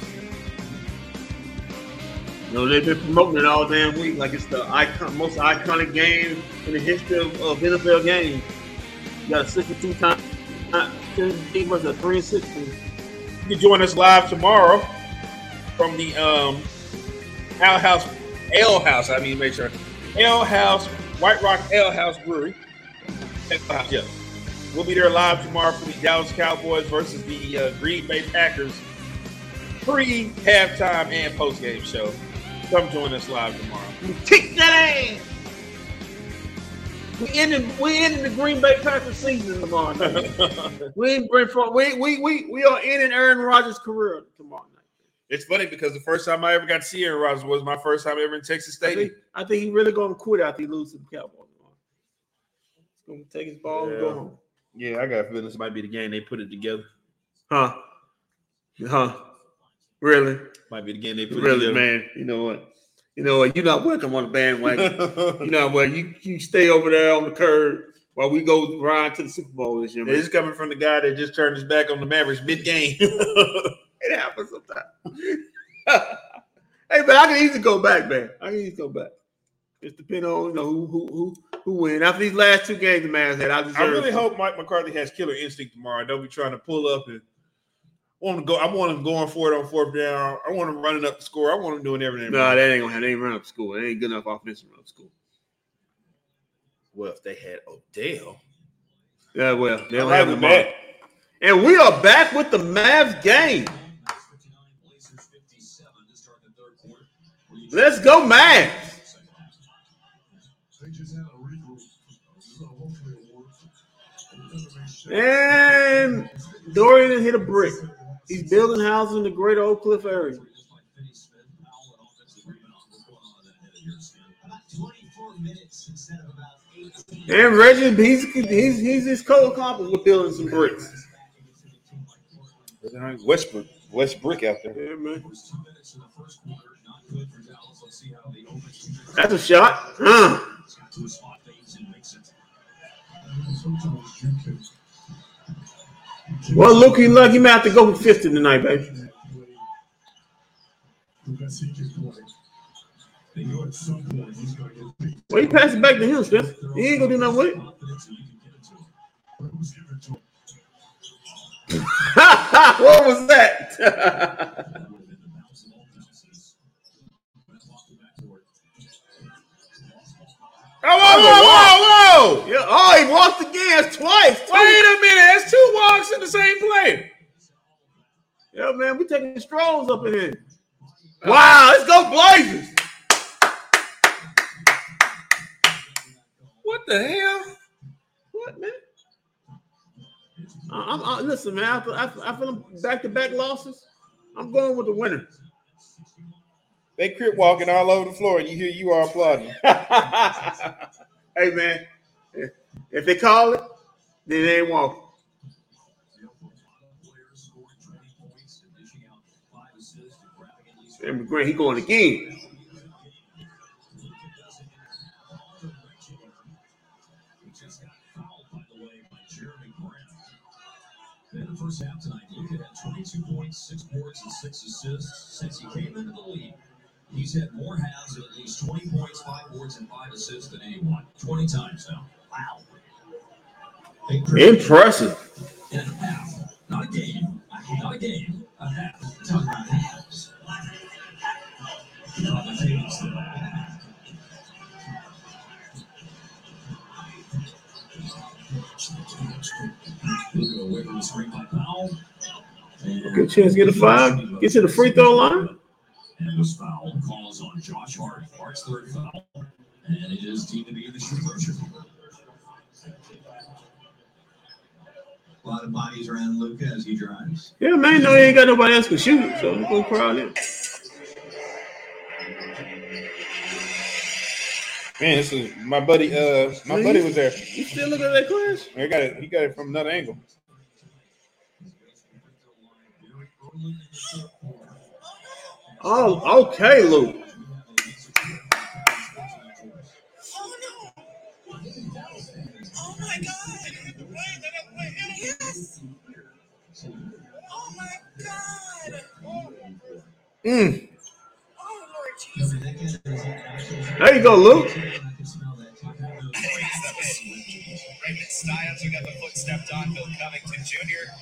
You know, they've been promoting it all damn week like it's the icon, most iconic game in the history of, of NFL games. You got a 62 time, team versus a 3 and 16. You can join us live tomorrow from the um Ale House Ale House. I mean, make sure Ale House White Rock Ale House Brewery. Ale House, yeah. We'll be there live tomorrow for the Dallas Cowboys versus the uh, Green Bay Packers pre halftime and post game show. Come join us live tomorrow. Kick that ass! We ending, we ending the Green Bay Packers season tomorrow night. *laughs* we ain't bring for we we we we are ending Aaron Rodgers' career tomorrow night. It's funny because the first time I ever got to see Aaron Rodgers was my first time ever in Texas I Stadium. think, I think he really gonna quit after he loses to the Cowboys. He's gonna take his ball and go home. Yeah, I got a feeling this might be the game they put it together. Huh? Huh? Really? Might be the game they put Really, it together. Really, man. You know what? You know what? You're not welcome on the bandwagon. *laughs* you know what? You you stay over there on the curb while we go ride to the Super Bowl this year. Man. is coming from the guy that just turned his back on the Mavericks mid game. *laughs* It happens sometimes. *laughs* hey, but I can easily go back, man. I can easily go back. Just depend on you know who who who who win. After these last two games the Mavs had, I deserve. I really hope Mike McCarthy has killer instinct tomorrow. Don't be trying to pull up and want to go. I want him going for it on fourth down. I want him running up the score. I want him doing everything. No, that ain't gonna happen. They ain't run up school. It ain't good enough offense to run up school. well, if they had Odell, Yeah, well, they I'm don't have with the that. ball. And we are back with the Mavs game. Blazers 57 to start the third quarter. Let's go, Mavs. And Dorian hit a brick. He's building houses in the greater Oak Cliff area. Just like Finney Smith, Powell an offensive rebound. What's going on in that head of yours, man? About 24 minutes instead of about 18. And Reggie, he's he's he's his co-accomplice with building some bricks. Westbrook, Westbrook out there. Yeah, man. First two minutes in the first quarter, not good for Dallas. Let's see how they open two minutes. That's a shot. Huh. You. Well, looking like he might have to go with 50 tonight, baby. Well, he passed it back to him, Smith. He ain't gonna do nothing with it. Confidence and you whoa, whoa, whoa, whoa! yeah, oh, he walked the gas twice. too. Wait a minute, that's two walks in the same play. Yeah, man, we taking strolls up in here. Uh-huh. Wow, let's go Blazers. What the hell? What, man? I- I'm, I, listen, man. After, after, after them back-to-back losses, I'm going with the winner. They crip walking all over the floor, and you hear you are applauding. *laughs* hey, man, if, if they call it, then they ain't walking. Players scoring 20 points and dishing out five assists and grabbing at least And McGrant, he going again. He just got fouled, by the way, by Jerami Grant. In the first half tonight, Luka had 22 points, six boards, and six assists. Since he came into the league, he's had more halves of at least 20 points, five boards, and five assists than anyone. 20 times now. Wow. Impressive. in a half. Not a game. Not a game. A half. Talking about halves. On the tapes, though. Luka away from the screen by Powell. And Good chance to get a five. Get to the free throw line. And was fouled. Calls on Josh Hart. Hart's third foul. And it is deemed to be in the shooting motion. A lot of bodies around Luka as he drives. Yeah, man, no, he ain't got nobody else to shoot, so I'm gonna crowd in. Man, this is my buddy. Uh, my buddy was there. You still looking at that class? I got it. He got it from another angle. Oh, okay, Luke. Oh my God! Oh my God! Mm. Oh Lord Jesus! There you go, Luke. Raymond got the foot stepped on, Bill Covington Jr.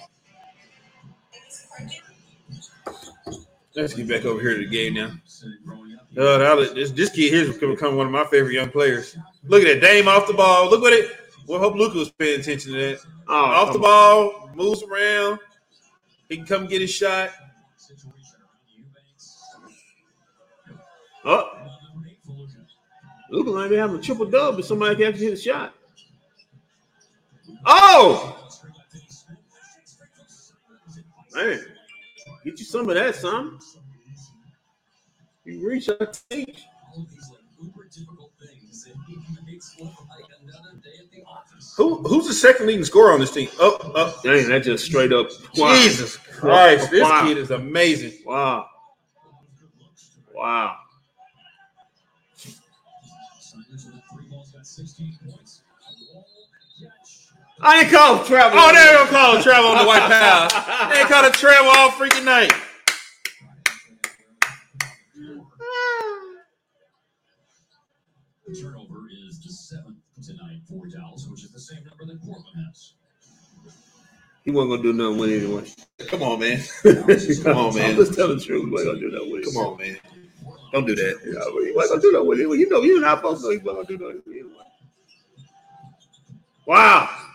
Let's get back over here to the game now. Uh, this, this kid here is going to become one of my favorite young players. Look at that Dame off the ball. Look at it. Well, hope Luka was paying attention to that. Oh, off the ball, moves around. He can come get his shot. Oh, Luka might be having a triple dub if somebody can actually hit a shot. Oh, man, get you some of that, son. You reach out teach. All of these like uber difficult things, and he makes look like another day at the office. Who who's the second leading scorer on this team? Oh, oh. Dang, that just straight up. Wow. Jesus Christ, this Wow. kid is amazing. Wow. Wow. Simons with three balls got 16 points. A wall and a catch. I ain't called travel. Oh, they're gonna call a travel on the white pal. *laughs* They ain't called a travel all freaking night. The turnover is the seventh tonight for Dallas, which is the same number that Portland has. He wasn't gonna do nothing with it anyway. Come on, man. *laughs* Come on, man. I'm just telling the truth. He wasn't gonna do nothing with it. Come on, man. Don't do that. Yeah, but he wasn't gonna do nothing with it. You know, you're not supposed to. He wasn't gonna do nothing with it anyway. Wow.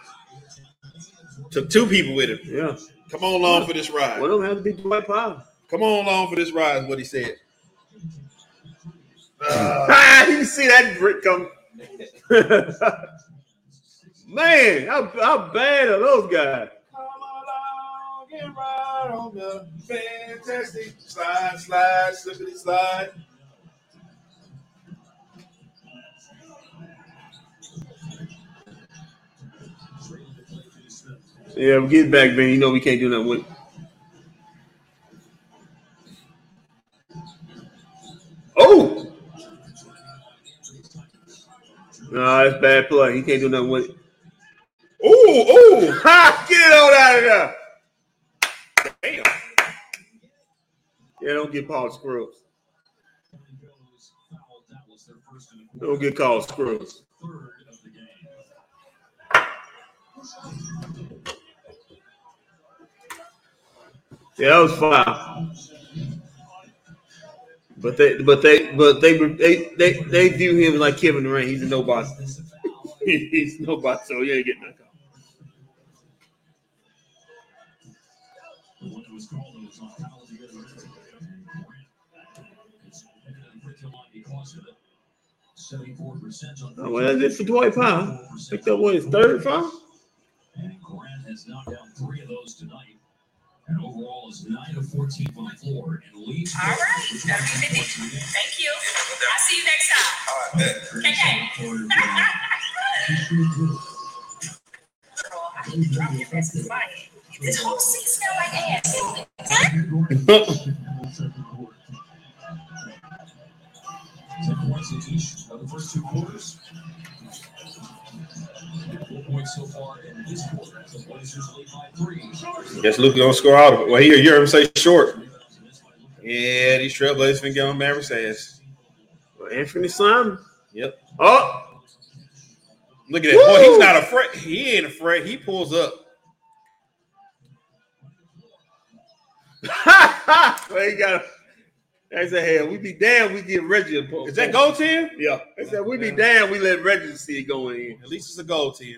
Took two people with him. Yeah. Come on along for this ride. One of them had to be Dwight Powell. Come on along for this ride, is what he said. *laughs* Ah, you see that brick come. *laughs* Man, how, how bad are those guys? Come along and ride on the fantastic slide, slide, slippity slide. Yeah, we get back, man. You know we can't do nothing with it. Oh! No, that's bad play. He can't do nothing with it. Ooh, ooh. Ha! Get it on out of there. Damn. Yeah, don't get in the Don't get called scrubs. Yeah, that was foul. But they, but they, but they, they, they, they view him like Kevin Durant. He's a nobody. *laughs* He's nobody, so that that to get on. Oh, well, that's it for Dwight Powell. Picked up what his third foul. And Grant has knocked down three of those tonight. And overall is nine of fourteen from the floor and leads. All right, that'll be 50. Thank you. I'll see you next time. KK. Girl, I need to drop your mess in my head. This whole seat smell like ass. Ten points each of the first two quarters. Guess Luke gonna score out of it. Well, here you hear him say short. Yeah, these Trailblazers been getting on Mavericks ass. Well, Anthony Simon. Yep. Oh. Look at that. Woo! Boy, he's not afraid. He ain't afraid. He pulls up. *laughs* well, he got They said, hey, we be damn we get Reggie. Is that goal 10? Yeah. I said, we be damn we let Reggie see it going in. At least it's a goal 10.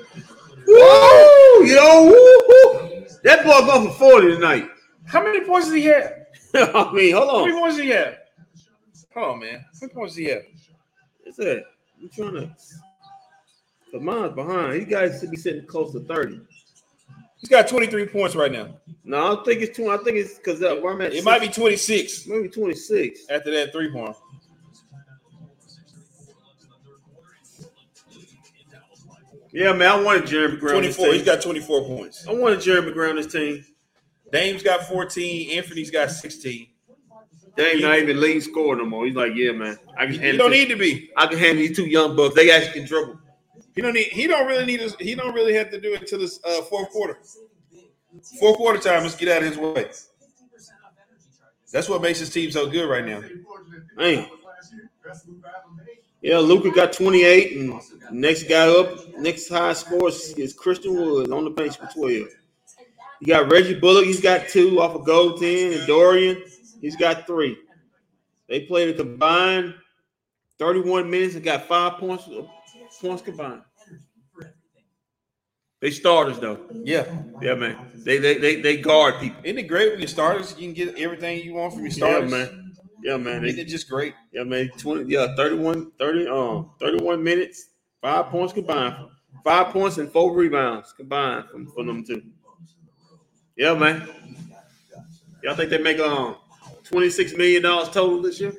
Woo! Yo, woo, woo. That boy going for 40 tonight. How many points did he have? *laughs* I mean, hold on. How many points did he have? Hold on, man. How many points did he have? What's that? I'm trying to. Mine's behind. He guys should be sitting close to 30. He's got 23 points right now. No, I don't think it's two. I think it's because uh, where I'm at. It might be 26 maybe 26. after that three point. Yeah, man, I wanted Jeremy Graham. on this 24. He's team. got 24 points. I wanted Jeremy Graham on this team. Dame's got 14. Anthony's got 16. They ain't not even leading scorer no more. He's like, yeah, man. I can You handle don't need to be. I can handle these two young bucks. They actually can dribble. He don't need. He don't really need. His, he don't really have to do it until this uh, fourth quarter. Fourth quarter time. Let's get out of his way. That's what makes his team so good right now. Man. Yeah, Luka got 28, and next guy up, next high score is, is Christian Woods on the bench for 12. You got Reggie Bullock, he's got two off of goal 10, and Dorian, he's got three. They played a combined 31 minutes and got five points points combined. They starters though. Yeah. Yeah, man. They they they, they guard people. Isn't it great when your starters you can get everything you want from your starters? Yeah, man. Yeah, man. They, it just great? Yeah, man. 20, yeah, 31, 30, um, 31 minutes, five points combined. Five points and four rebounds combined from, from them two. Yeah, man. Y'all think they make um $26 million total this year?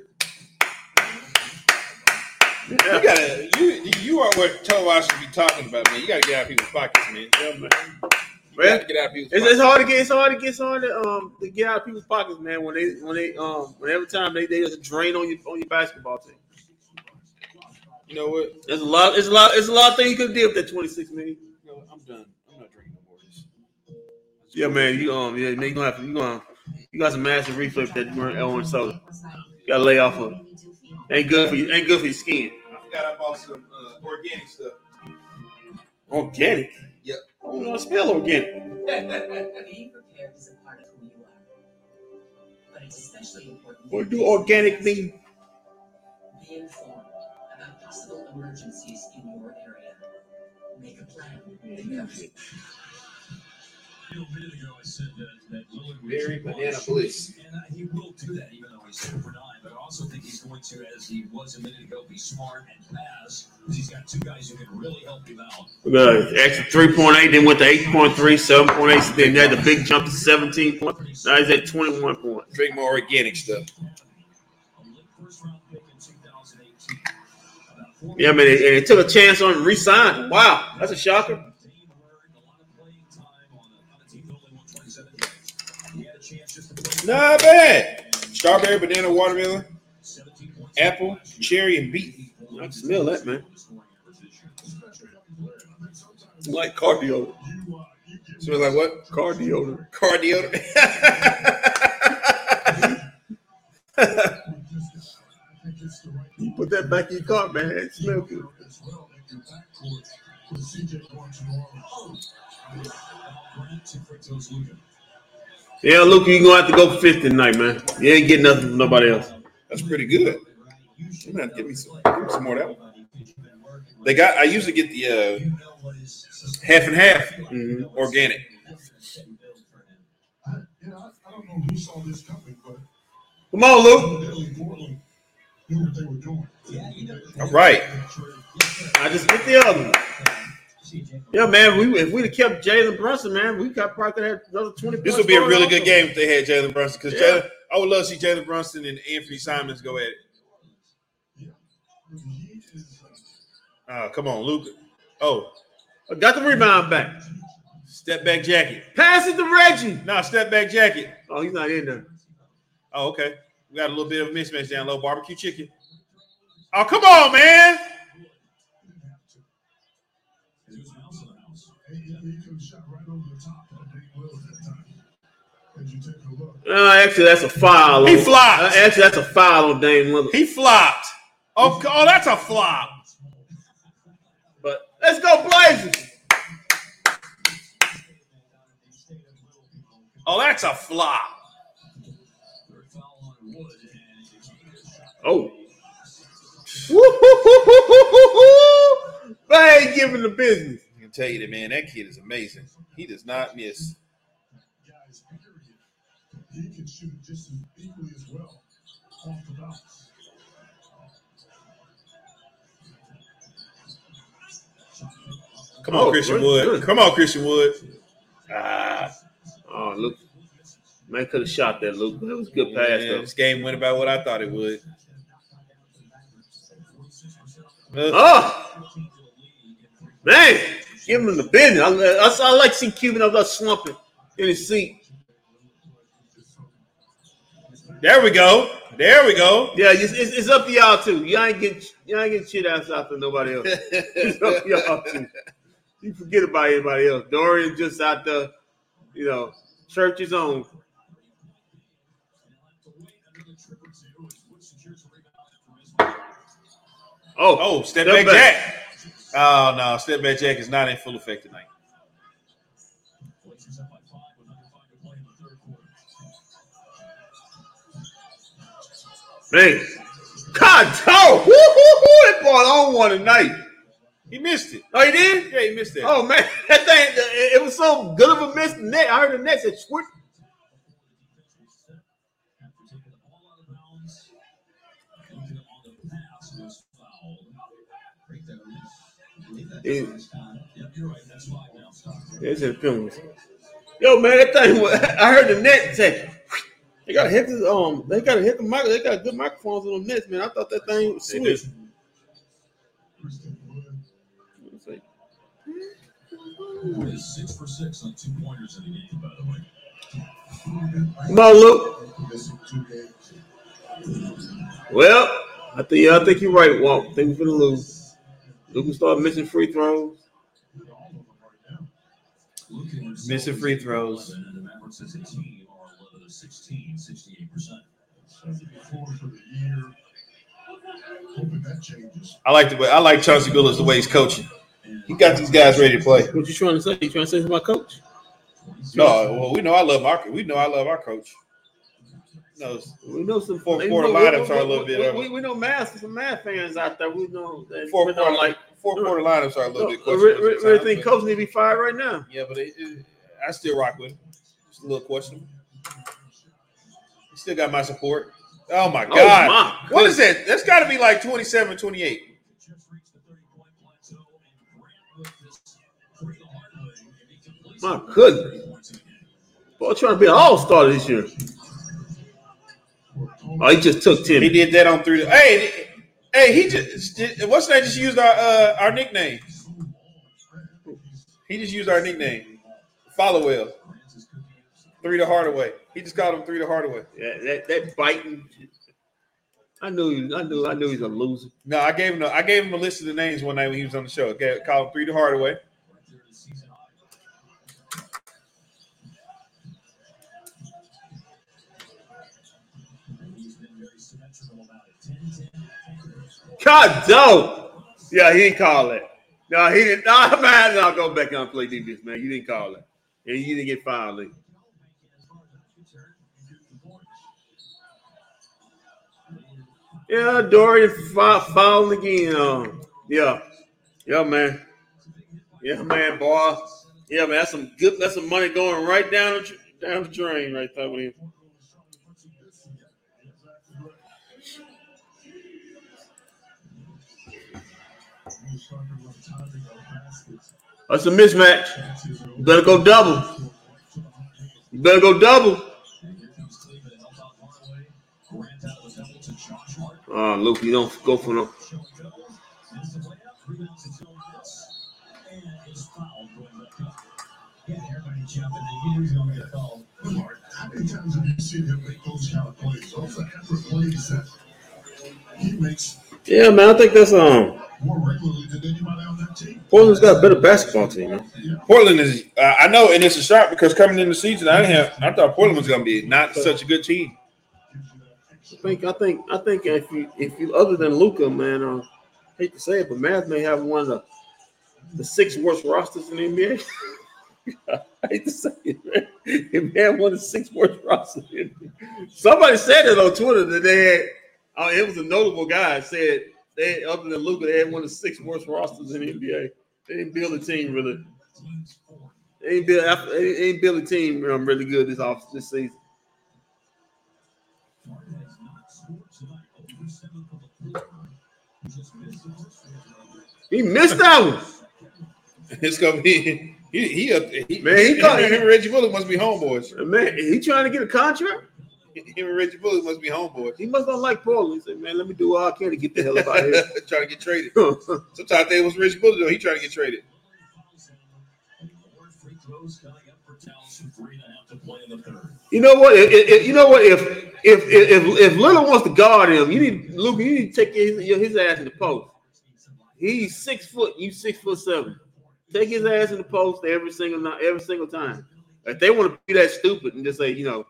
You gotta. You you are what Towa should be talking about, man. You gotta get out of people's pockets, man. Yeah, man. Man, gotta get out of people's it's, it's hard to get it's hard to get it's hard to um to get out of people's pockets, man. When they when they um when every time they they just drain on you on your basketball team. You know what? There's a lot. It's a lot. It's a lot of things you could do with that 26 million. You know? I'm done. I'm not drinking no more. Yeah, man. You um, yeah, man. You gonna have to. You gonna. You got some massive reflux that you orange soda. You gotta lay off of. Ain't good for you. Ain't good for your skin. I forgot I bought some uh, organic stuff. Organic. Yep. I don't know. Smell organic. *laughs* Being prepared is a part of who you are. But it's especially important. What do organic mean? Be informed about possible emergencies in your area. Make a plan. Think of it. You know, a minute ago I said that, that Lillard would Very banana shooting, bliss. and uh, he will do that even though he's super nine. But I also think he's going to, as he was a minute ago, be smart and pass because he's got two guys who can really help him out. Uh, extra 3.8, then went to 8.3, 7.8, then had the big jump to 17 points. Now he's at 21 points. Drink more organic stuff. A late first round pick in 2018. About four Yeah, man. And it took a chance on him, re-signed. Wow, that's a shocker. Dame earned a lot of playing time on a, on a team that only won 27 games. He had a chance just to play Not bad. Strawberry, banana, watermelon, apple, cherry, and beet. I can smell that, man. Like car deodorant. So like what? Car deodorant. Car deodorant. *laughs* You put that back in your car, man. It smells good. Yeah, Luke, you're gonna have to go fifth tonight, man. You ain't getting nothing from nobody else. That's pretty good. I'm gonna give me some, give me some more of that one. They got. I usually get the uh, You know what is half and half Mhm. organic. I, you know, I, I don't know who saw this coming, but Come on, Luke. evidently Portland knew what they were doing. All right. I just get the other one. Yeah, man. We if we'd have kept Jalen Brunson, man, we got probably could have had another 20 This would be a really also. good game if they had Jalen Brunson because Yeah. Jalen. I would love to see Jalen Brunson and Anthony Simons go at it. He uh, come on, Luke. Oh, I got the rebound back. step back jacket. Pass it to Reggie. No, step back jacket. Oh, he's not in there. Oh, okay. We got a little bit of a mismatch down low. Barbecue chicken. Oh, come on, man. It was Mouse in the house. he, he could have shot right over the top of Dave Will at that time. As you take a look. Uh, actually, that's a foul. He on- flopped. Uh, actually, that's a foul on Dame Lillard. He flopped. Oh, oh, that's a flop. But let's go Blazers. Oh, that's a flop. Third foul on Wood, and it's Oh. Woo-hoo-hoo-hoo-hoo-hoo-hoo. Bang, giving the business. I can tell you that, man. That kid is amazing. He does not miss. Guys, period. He can shoot just as equally as well off the bounce. Come on, Oh, Christian good, Wood. good. Come on, Christian Wood. Ah, Oh, Luke. Man could have shot that, Luke. That was a good pass, man, though. this game went about what I thought it would. Oh, man, give him the business. I, I, I like seeing Cuban up there slumping in his seat. There we go. There we go. Yeah, it's, it's, it's up to y'all too. Y'all ain't getting y'all ain't getting shit ass out for nobody else. It's up to y'all too. You forget about anybody else. Dorian just out there, you know, church his own. Oh, Oh, step Step back back. Jack. Oh no, step back Jack is not in full effect tonight. Man. God, oh, woo, woo, woo, that boy on one tonight. He missed it. Oh, he did? Yeah, he missed it. Oh man, *laughs* that thing it, it was so good of a miss. Net, I heard the net said switch. After taking the ball out of bounds, looking on the pass was fouled. Break that loose. I believe that's Yeah. the first time. Yep, you're right. That's five now. Stop. It's in films. Yo, man, that thing. was- I heard the net say they gotta hit the um. They gotta hit the mic. They got good microphones on them nets, man. I thought that thing was They sweet. Christian It's is six for six on two pointers in the game, by the way. Come on, Luke. missing two games. Well, I think yeah, I think you're right, Walt. I think we're gonna lose. Luke will start missing free throws. All of them right now. Looking at Missing free throws. 11, And the Mavericks as a team are 11 of 16, 68%. for the year. Hoping that changes. I like the way I like Chauncey Billups the way he's coaching. He got these guys ready to play. What you trying to say? You trying to say it's my coach? No, well, we know I love our we know I love our coach. No, We know some four quarter know- lineups are a little we- bit We, we, we know Mavs some math fans out there. We know that fourth we know, quarter like fourth quarter lineups are a little bit I questionable. really, really sometimes, think coach need to be fired right now. Yeah, but it, it, I still rock with him. It's a little questionable. Still got my support. Oh my Oh, god. my what is that? That's got to be like 27, 28. Just reached the 30 point plateau, and Grant with this free the hard way, and he completes My goodness. Three points in the game. Boy, trying to be an all star this year. Oh, he just took Tim. He did that on three. Hey, hey, he just what's that? Just used our uh, our nickname. He just used our nickname. Followill. Three to Hardaway. He just called him three to Hardaway. Yeah, that that biting. I knew, I knew, I knew he's a loser. No, I gave him. A, I gave him a list of the names one night when he was on the show. Okay, called him three to Hardaway. Right there in the season high. And he's been very symmetrical about it. 10-10. God, no. Yeah, he didn't call that. No, he didn't. No, man, no, go back and play defense, man. You didn't call that. And you didn't get fouled. Yeah, fou- fouled again. Um, yeah, yeah, man. Yeah, man, boy. Yeah, man. That's some good. That's some money going right down the down the drain, right there. With him. That's a mismatch. You better go double. You better go double. He was going to get called. Mark, how many times have you seen those kind of plays? Those are plays that he makes Yeah, man. I think that's um. Portland's got a better basketball team, man. Portland is. Uh, I know, and it's a shock because coming in the season, I didn't have. I thought Portland was going to be not such a good team. I think I think I think if you if you other than Luka, man, uh, hate to say it, but Mavs may have one of the, the six worst rosters in the NBA. *laughs* I hate to say it, man. If man one of the six worst rosters. Somebody said it on Twitter that they had. Oh, it was a notable guy said they other than Luka, they had one of the six worst rosters in the NBA. They didn't build a team really. They ain't build. They ain't build a team um, really good this off this season. Harden has not scored tonight. Over seven from the floor. He just missed the first one. He missed that one. *laughs* It's gonna be he he, up- he Man, he thought- him and Reggie Bullock must be homeboys. Man, he trying to get a contract. *laughs* Him and Reggie Bullock must be homeboys. He must not like Paul. He said, "Man, let me do all I can to get the hell out of here." *laughs* trying to get traded. Sometimes it was Reggie Bullock though. He trying to get traded. More free throws coming up for Towns. Three and a half to play in the third. You know what? You know what? If if if if Lillard wants to guard him, you need Luka. You need to take his his ass in the post. He's six foot. You six foot seven. Take his ass in the post every single night, every single time. If they want to be that stupid and just say, you know,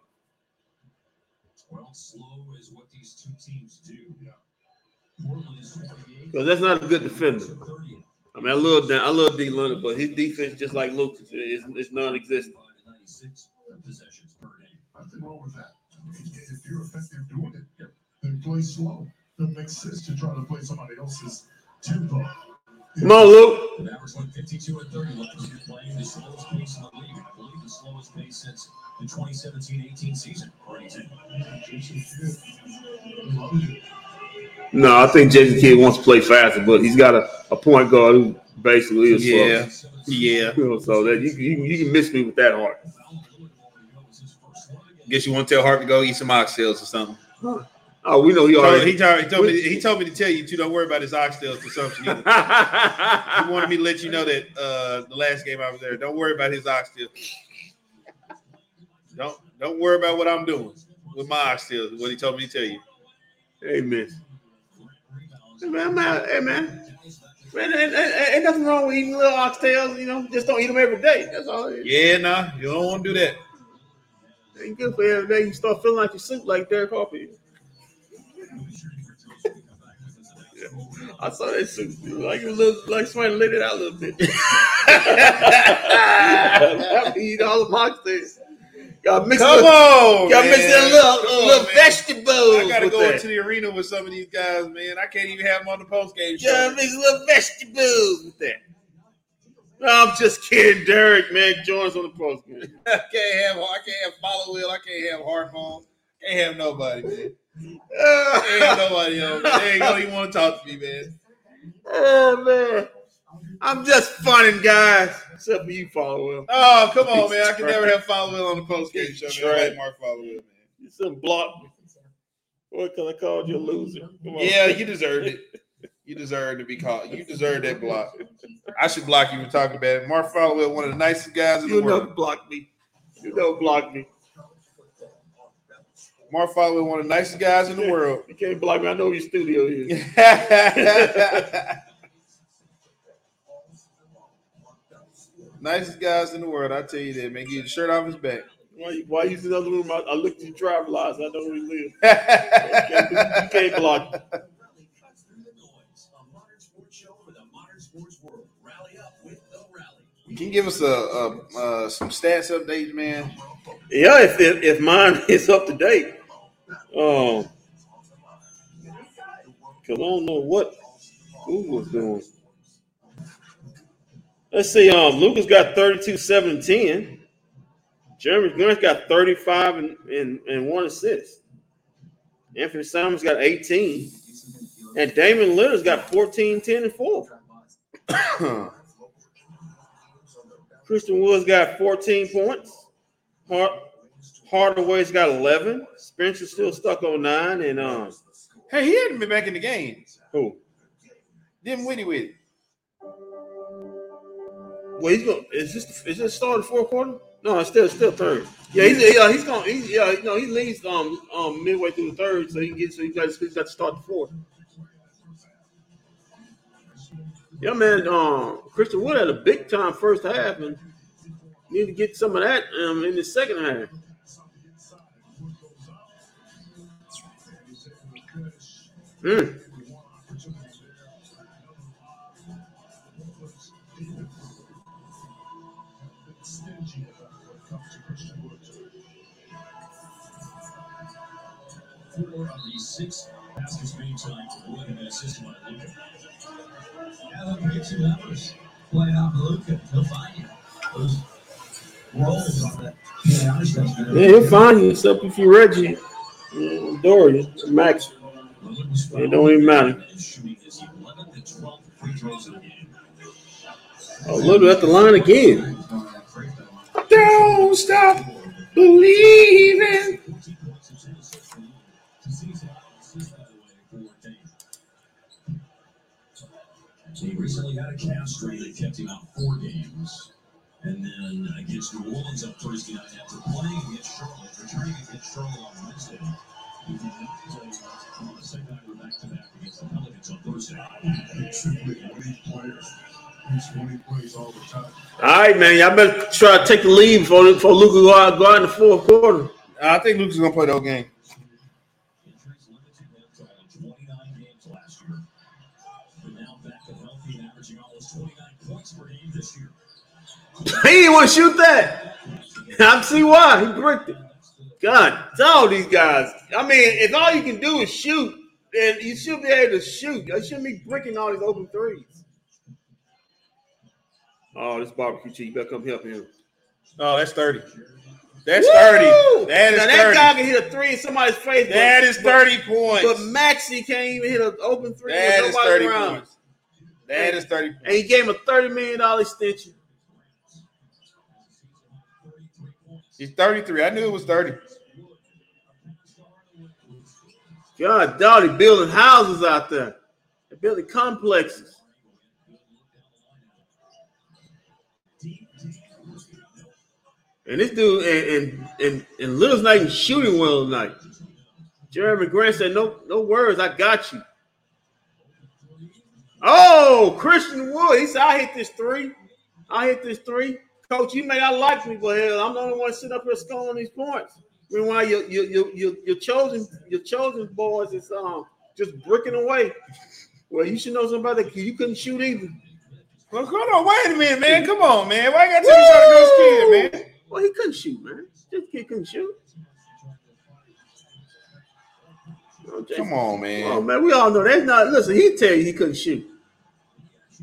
Well, slow is what these two teams do. Portland is 28 because that's not a good defender. I mean, I love I love D. Leonard, but his defense, just like Lucas, is, is non-existent. 96 possessions per game. Nothing wrong with that. If you're effective doing it, then play slow. It makes sense to try to play somebody else's. Come on, Luke. The Mavericks went 52 and 30 last year, playing the slowest pace in the league. I believe the slowest pace since the 2017-18 season. According to Jason Kidd loved it. No, I think Jason Kidd wants to play faster, but he's got a, a point guard who basically is slow. Yeah, yeah. You *laughs* know, so that you, can- you, you can miss me with that heart. Guess you want to tell Hart to go eat some oxtails or something. Oh, we know he So already. he, told, he told me he told me to tell you to don't worry about his oxtail consumption either. He wanted me to let you know that uh, the last game I was there. Don't worry about his oxtail. Don't don't worry about what I'm doing with my oxtails. What he told me to tell you. Amen. Hey man, man, hey man, man, ain't, ain't, ain't nothing wrong with eating little oxtails. You know, just don't eat them every day. That's all. It is. Yeah, nah, you don't want to do that. Ain't good for every day. You start feeling like you soup like Derek Harper. I saw that suit. Like a little, like somebody lit it out a little bit. I *laughs* *laughs* eat all the oxtails. Got mixed Come with, on, got mixed in a little, Come on, little man. vegetables. I gotta go that. into the arena with some of these guys, man. I can't even have them on the post game show. Yeah, mix little vegetables with that. No, I'm just kidding, Derek. Man, join us on the post game. *laughs* I can't have I can't have Followill. I can't have phone. Can't have nobody, man. Can't *laughs* have nobody. They ain't gonna even want to talk to me, man. Oh man, I'm just funning, guys. Except for you, Followill Oh, come on, man. I can never have Followill on the post game show, man. I like Mark Followill man. You some block. What can I call you a loser? On. Yeah, you deserved it. You deserve to be called. You deserve that block. I should block you for talking about it. Mark Followill, one of the nicest guys in You the world. block me. You don't block me. Mark Followill, one of the nicest guys in the world. You can't block me. I know your studio is. *laughs* nicest guys in the world. I tell you that, man. Get the shirt off his back. Why, you- why you in the other room? I, I looked at your driver license. I know where you live. You can't, you can't block me. Through the noise, a modern sports show for the modern sports world. Rally up with the rally. Can you give us a, a, uh some stats updates, man? Yeah, if, if if mine is up to date. Um, because I don't know what Google's doing. Let's see. Um, Luka's got 32, 7, 10. Jerami Grant's got 35 and, and, and one assist. Anthony Simons got 18. And Damian Lillard's got 14, 10, and 4. *coughs* Christian Woods got 14 points. Hard, Hardaway's got 11. Spencer's still stuck on nine. And um, hey, he hadn't been back in the game. who? Dinwiddie with it. Well, he's going. Is this is this start of the fourth quarter? No, it's still still third. Yeah, he's yeah he's going. He's, yeah, no, he leads um um midway through the third, so he gets so he got he's got to start the fourth. Yeah, man. Um, Christian Wood had a big time first half, and need to get some of that um in the second half. Mm. Four of the six fastest main times win an assist by Luka. Adam picks it up, play off Luka. He'll find you. Those rolls on that. Yeah, he'll find you, except if you're Reggie, Dory, Max. It don't even matter. Shooting his 11th and 12th free throws in the game. Oh, look at the line again. Don't stop believing. 14 points and 10 assists for Luka. Season assist, by the way, for Dame. He recently had a calf strain that kept him out four games. And then against New Orleans on Thursday night after playing against Charlotte, returning against Charlotte on Wednesday. He did not play on the second night of back-to-back against the Pelicans on Thursday. He's simply a elite. He's one plays all the time. All right, man. Y'all better try to take the lead before, before Luka go out, go out in the fourth quarter. I think Luke's gonna play the whole game. Injuries limited him to only 29 games last year. But now back to healthy and averaging almost 29 points per game this year. He didn't want to shoot that. I see why. He bricked it. God, all these guys. I mean, if all you can do is shoot, then you should be able to shoot. You shouldn't be bricking all these open threes. Oh, this barbecue cheese. You better come help him. Oh, that's 30. That's Woo! 30. That is now, 30. that guy can hit a three in somebody's face. but- that is but- 30 points. But Maxie can't even hit an open three that with is nobody 30 around. points. That is 30 points. And he gave him a $30 million extension. He's 33. I knew it was 30. God, dog, building houses out there. They're building complexes. And this dude and and and, and Lillard's not even shooting well tonight. Jerami Grant said, "No, no worries, I got you." Oh, Christian Wood, he said, "I hit this three. I hit this three. Coach, you may not like me, but hell, I'm the only one sitting up here scoring these points. Meanwhile, your your your your, your chosen your chosen boys is um just bricking away. Well, you should know somebody that you couldn't shoot either. Well, hold on. Wait a minute, man. Come on, man. Why you got to tell me to go scared, man? Well, he couldn't shoot, man. This kid couldn't shoot. Okay. Come on, man. Oh man. man, we all know that's not. Listen, he tell you he couldn't shoot.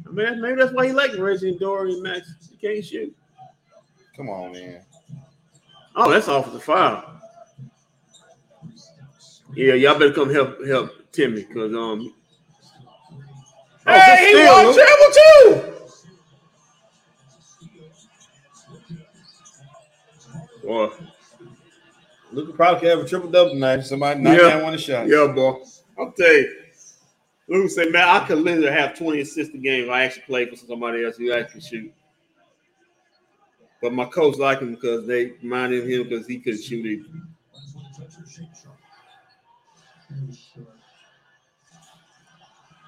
I mean, maybe that's why he like Reggie and Dorian Max. He can't shoot. Come on, man. Oh, that's off the foul. Yeah, y'all better come help help Timmy because um. Oh, good Hey, he steal, won treble too. Boy, Luke could probably could have a triple double tonight. Somebody knock Yeah. down one of the shots. yeah, boy. I'll tell you. Luke said, man, I could literally have 20 assists a game if I actually played for somebody else who actually shoot. But my coach liked him because they minded him because he couldn't shoot either. Runs with a touch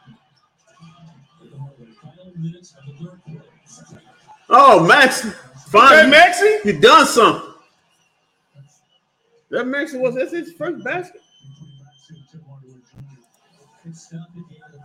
or shake shot. Final minutes of the third quarter. Oh, Max, Okay, finally, Maxie. you done something. That Max was that's his first basket. It's stopped at the end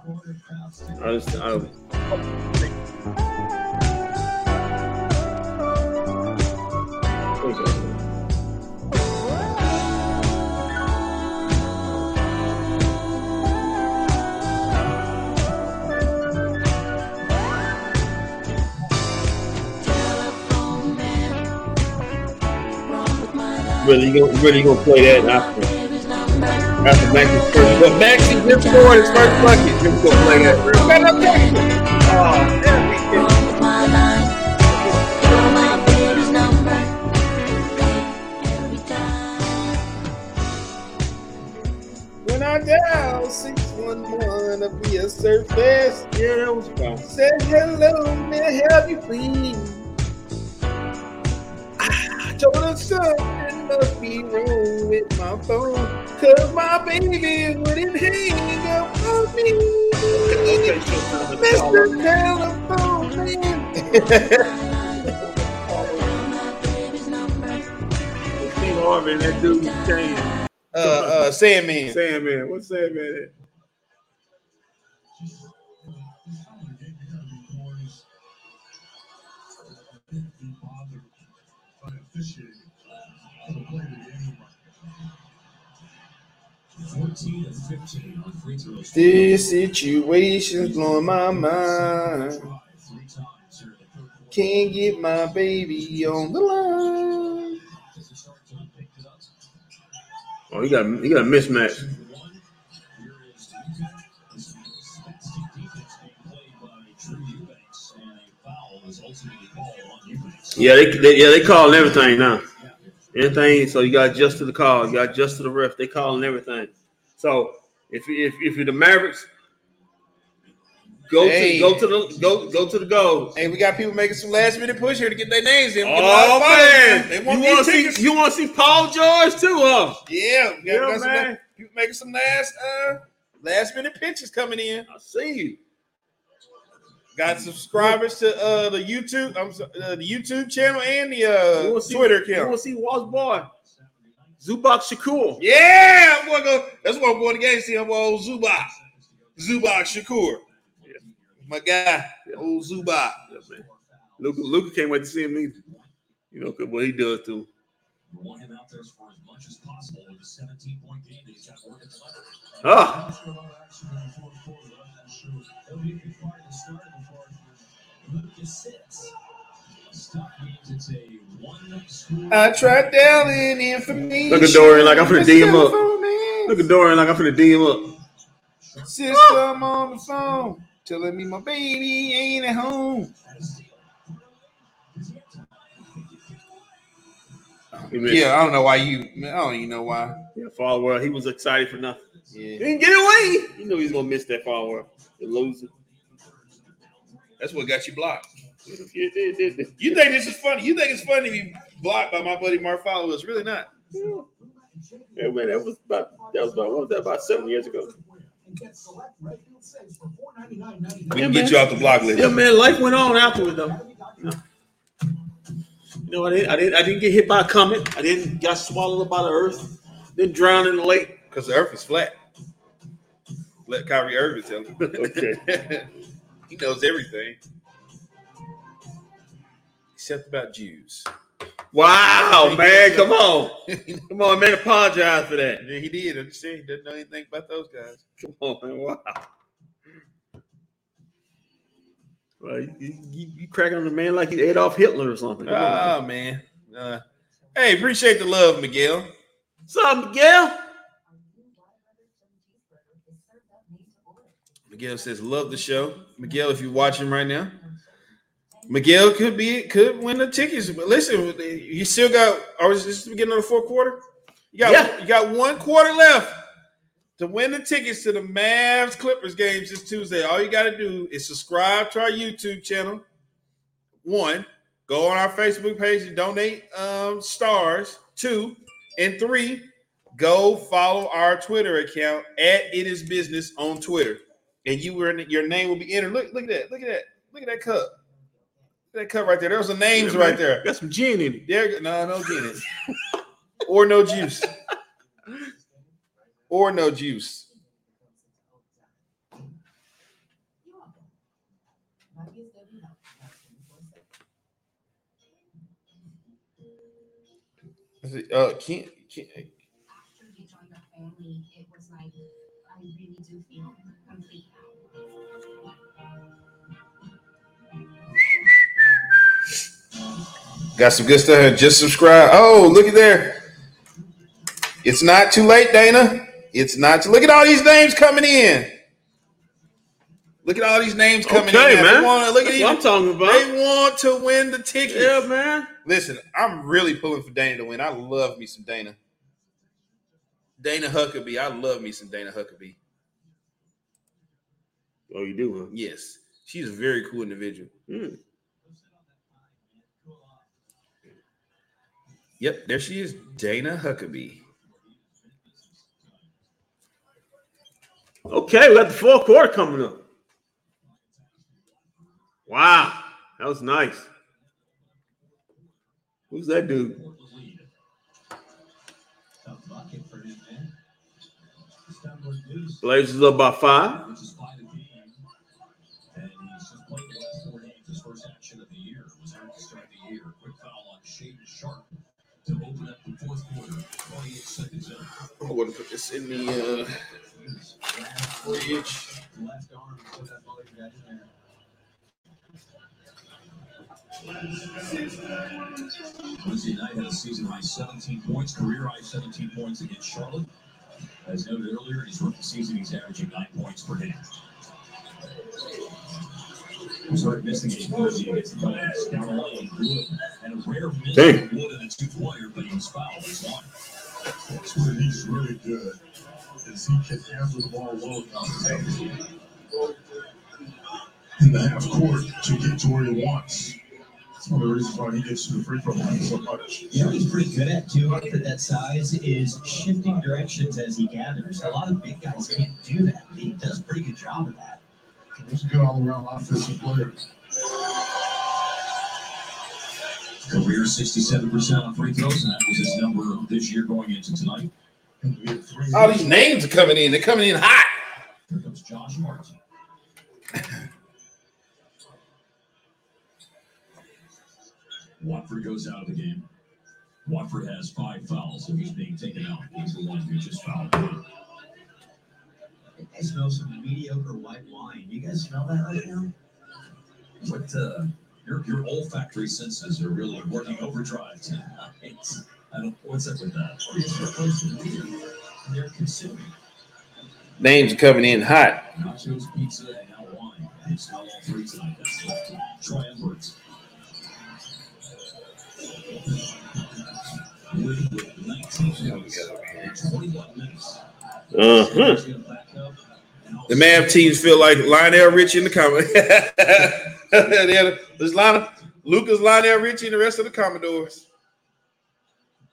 Really, gonna really gonna play that after after Max's first? But Maxie just scored his first bucket. Just gonna play that. Man, telling you. Oh, go. When I dial 611 to be a surface, Yeah, that was fun. said hello, may I help you please? Ah, I told her something must be wrong with my phone, cause my baby wouldn't hang up on me. Okay, showtime. Mr. Telephone Man. Steve Harvey that dude Shane. uh, uh, Sandman. Sandman. What's Sandman? at? This situation's blowing my mind. Try three times here in the third quarter. Can't get my baby on the line. As the start to pick it up. Oh, you got you got a mismatch. One. Here is Luka. This is Spatsky defense being played by Drew Eubanks, and a foul is ultimately called on Eubanks. Yeah, they, they yeah they calling everything now. Anything, so you got to adjust to the call. You got to adjust to the ref. They calling everything. So if if if you're the Mavericks, go Hey. to go to the go go to the goal. Hey, we got people making some last minute push here to get their names in. We Oh man, They you want want to see you want to see Paul George too, huh? Yeah, we got, Yeah, got man. people making some last uh last minute pitches coming in. I see you. Got subscribers to uh the YouTube, I'm uh, the YouTube channel and the uh wanna see- Twitter You account. want to see Walt's boy, Zubac Shakur? Yeah, I'm gonna go. That's why I'm going to game. See, I'm old Zubac, Zubac Shakur, my guy, old Zubak. Yeah, man. Luka, Luka can't wait to see him either. You know, what he does too. We want him out there for as much as possible with a 17 point game that he's got work at the level. Ah, That's a lot of action in the fourth quarter. That's for sure. He'll be required to start before Lucas sits. Stop means it's a one score. I tried dialing information. Look at Dorian like I'm finna D him up. look at Dorian like I'm finna D him up. System on the phone telling me my baby ain't at home. Yeah, I don't know why you. I don't even know why. yeah, Followill. He was excited for nothing. Yeah. He didn't get away. You know he was gonna miss that Followill. The loser. that's what got you blocked. You think this is funny? You think it's funny to be blocked by my buddy Mark Followill? It's really not. Yeah, man, that was about that was about what was that about seven years ago. And get select Redfield We $499.99. can get you off the block list. Yeah, man, life went on afterward though. You know, you know I didn't, I didn't, I didn't get hit by a comet. I didn't got swallowed up by the earth. Didn't drown in the lake. Because the earth is flat. Let Kyrie Irving tell him. Okay. *laughs* he knows everything. Except about Jews. Wow, *laughs* man, come on, *laughs* come on, man, apologize for that. Yeah, he did. I'm saying he doesn't know anything about those guys. Come on, man, wow. Well, you, you, you cracking on the man like he's Adolf Hitler or something. Come on. Oh man. Uh, hey, appreciate the love, Miguel. What's up, Miguel? Miguel says, love the show. Miguel, if you're watching right now, Miguel could be could win the tickets. But listen, you still got or is this the beginning of the fourth quarter? You got Yeah. you got one quarter left to win the tickets to the Mavs Clippers games this Tuesday. All you got to do is subscribe to our YouTube channel. One, go on our Facebook page and donate um, stars. Two, and three, go follow our Twitter account at It Is Business on Twitter, and you were your name will be entered. Look, look at that! Look at that! Look at that cup! That cup right there. There's the names Yeah, right there. Got some gin in it. There, no, no Guinness, or no juice, or no juice. Is it, uh, can't, can't Got some good stuff here. Just subscribe. Oh, look at there. It's not too late, Dana. It's not too. Look at all these names coming in. Look at all these names coming Okay, in. man. Want to look at That's these. what I'm talking about. They want to win the ticket. Yeah, man. Listen, I'm really pulling for Dana to win. I love me some Dana. Dana Huckabee. I love me some Dana Huckabee. Oh, you do, huh? Yes, she's a very cool individual. Hmm. Yep, there she is, Dana Huckabee. Okay, we got the fourth quarter coming up. Wow, that was nice. Who's that dude? Blazers up by five. In. want to put this in the uh, fridge. Left arm, put that ball right in there. Wednesday night had a season high 17 points, career high 17 points against Charlotte. As noted earlier, in his rookie season, he's averaging nine points per game. He started missing a Thursday against the Giants. Down lane, Wood had a rare miss Dang. from Wood in a two-pointer, but he was fouled. He's one. That's where he's really good. Is he can handle the ball well enough in the half court to get to where he wants. That's one of the reasons why he gets to the free throw line so much. You know what he's pretty good at too, for that size, is shifting directions as he gathers. A lot of big guys can't do that. He does a pretty good job of that. He's a good all-around offensive player. Career 67% on free throws, and that was his number this year going into tonight. And we had three- All these names are coming in. They're coming in hot. Here comes Josh Martin. *laughs* Watford goes out of the game. Watford has five fouls, so he's being taken out. He's the one who just fouled. I smell some mediocre white wine. You guys smell that right now? What uh, your your olfactory senses are really working overdrive tonight. *laughs* I don't. What's up with that? Supposed to. They're consuming. Names are coming in hot. Nachos, pizza, and now wine. You smell all three tonight. That's left. Edwards. Wood with 19 points in 21 minutes. The Mav teams feel like Lionel Richie in the comment. There's *laughs* Lionel, Lucas, Lionel Richie, and the rest of the Commodores.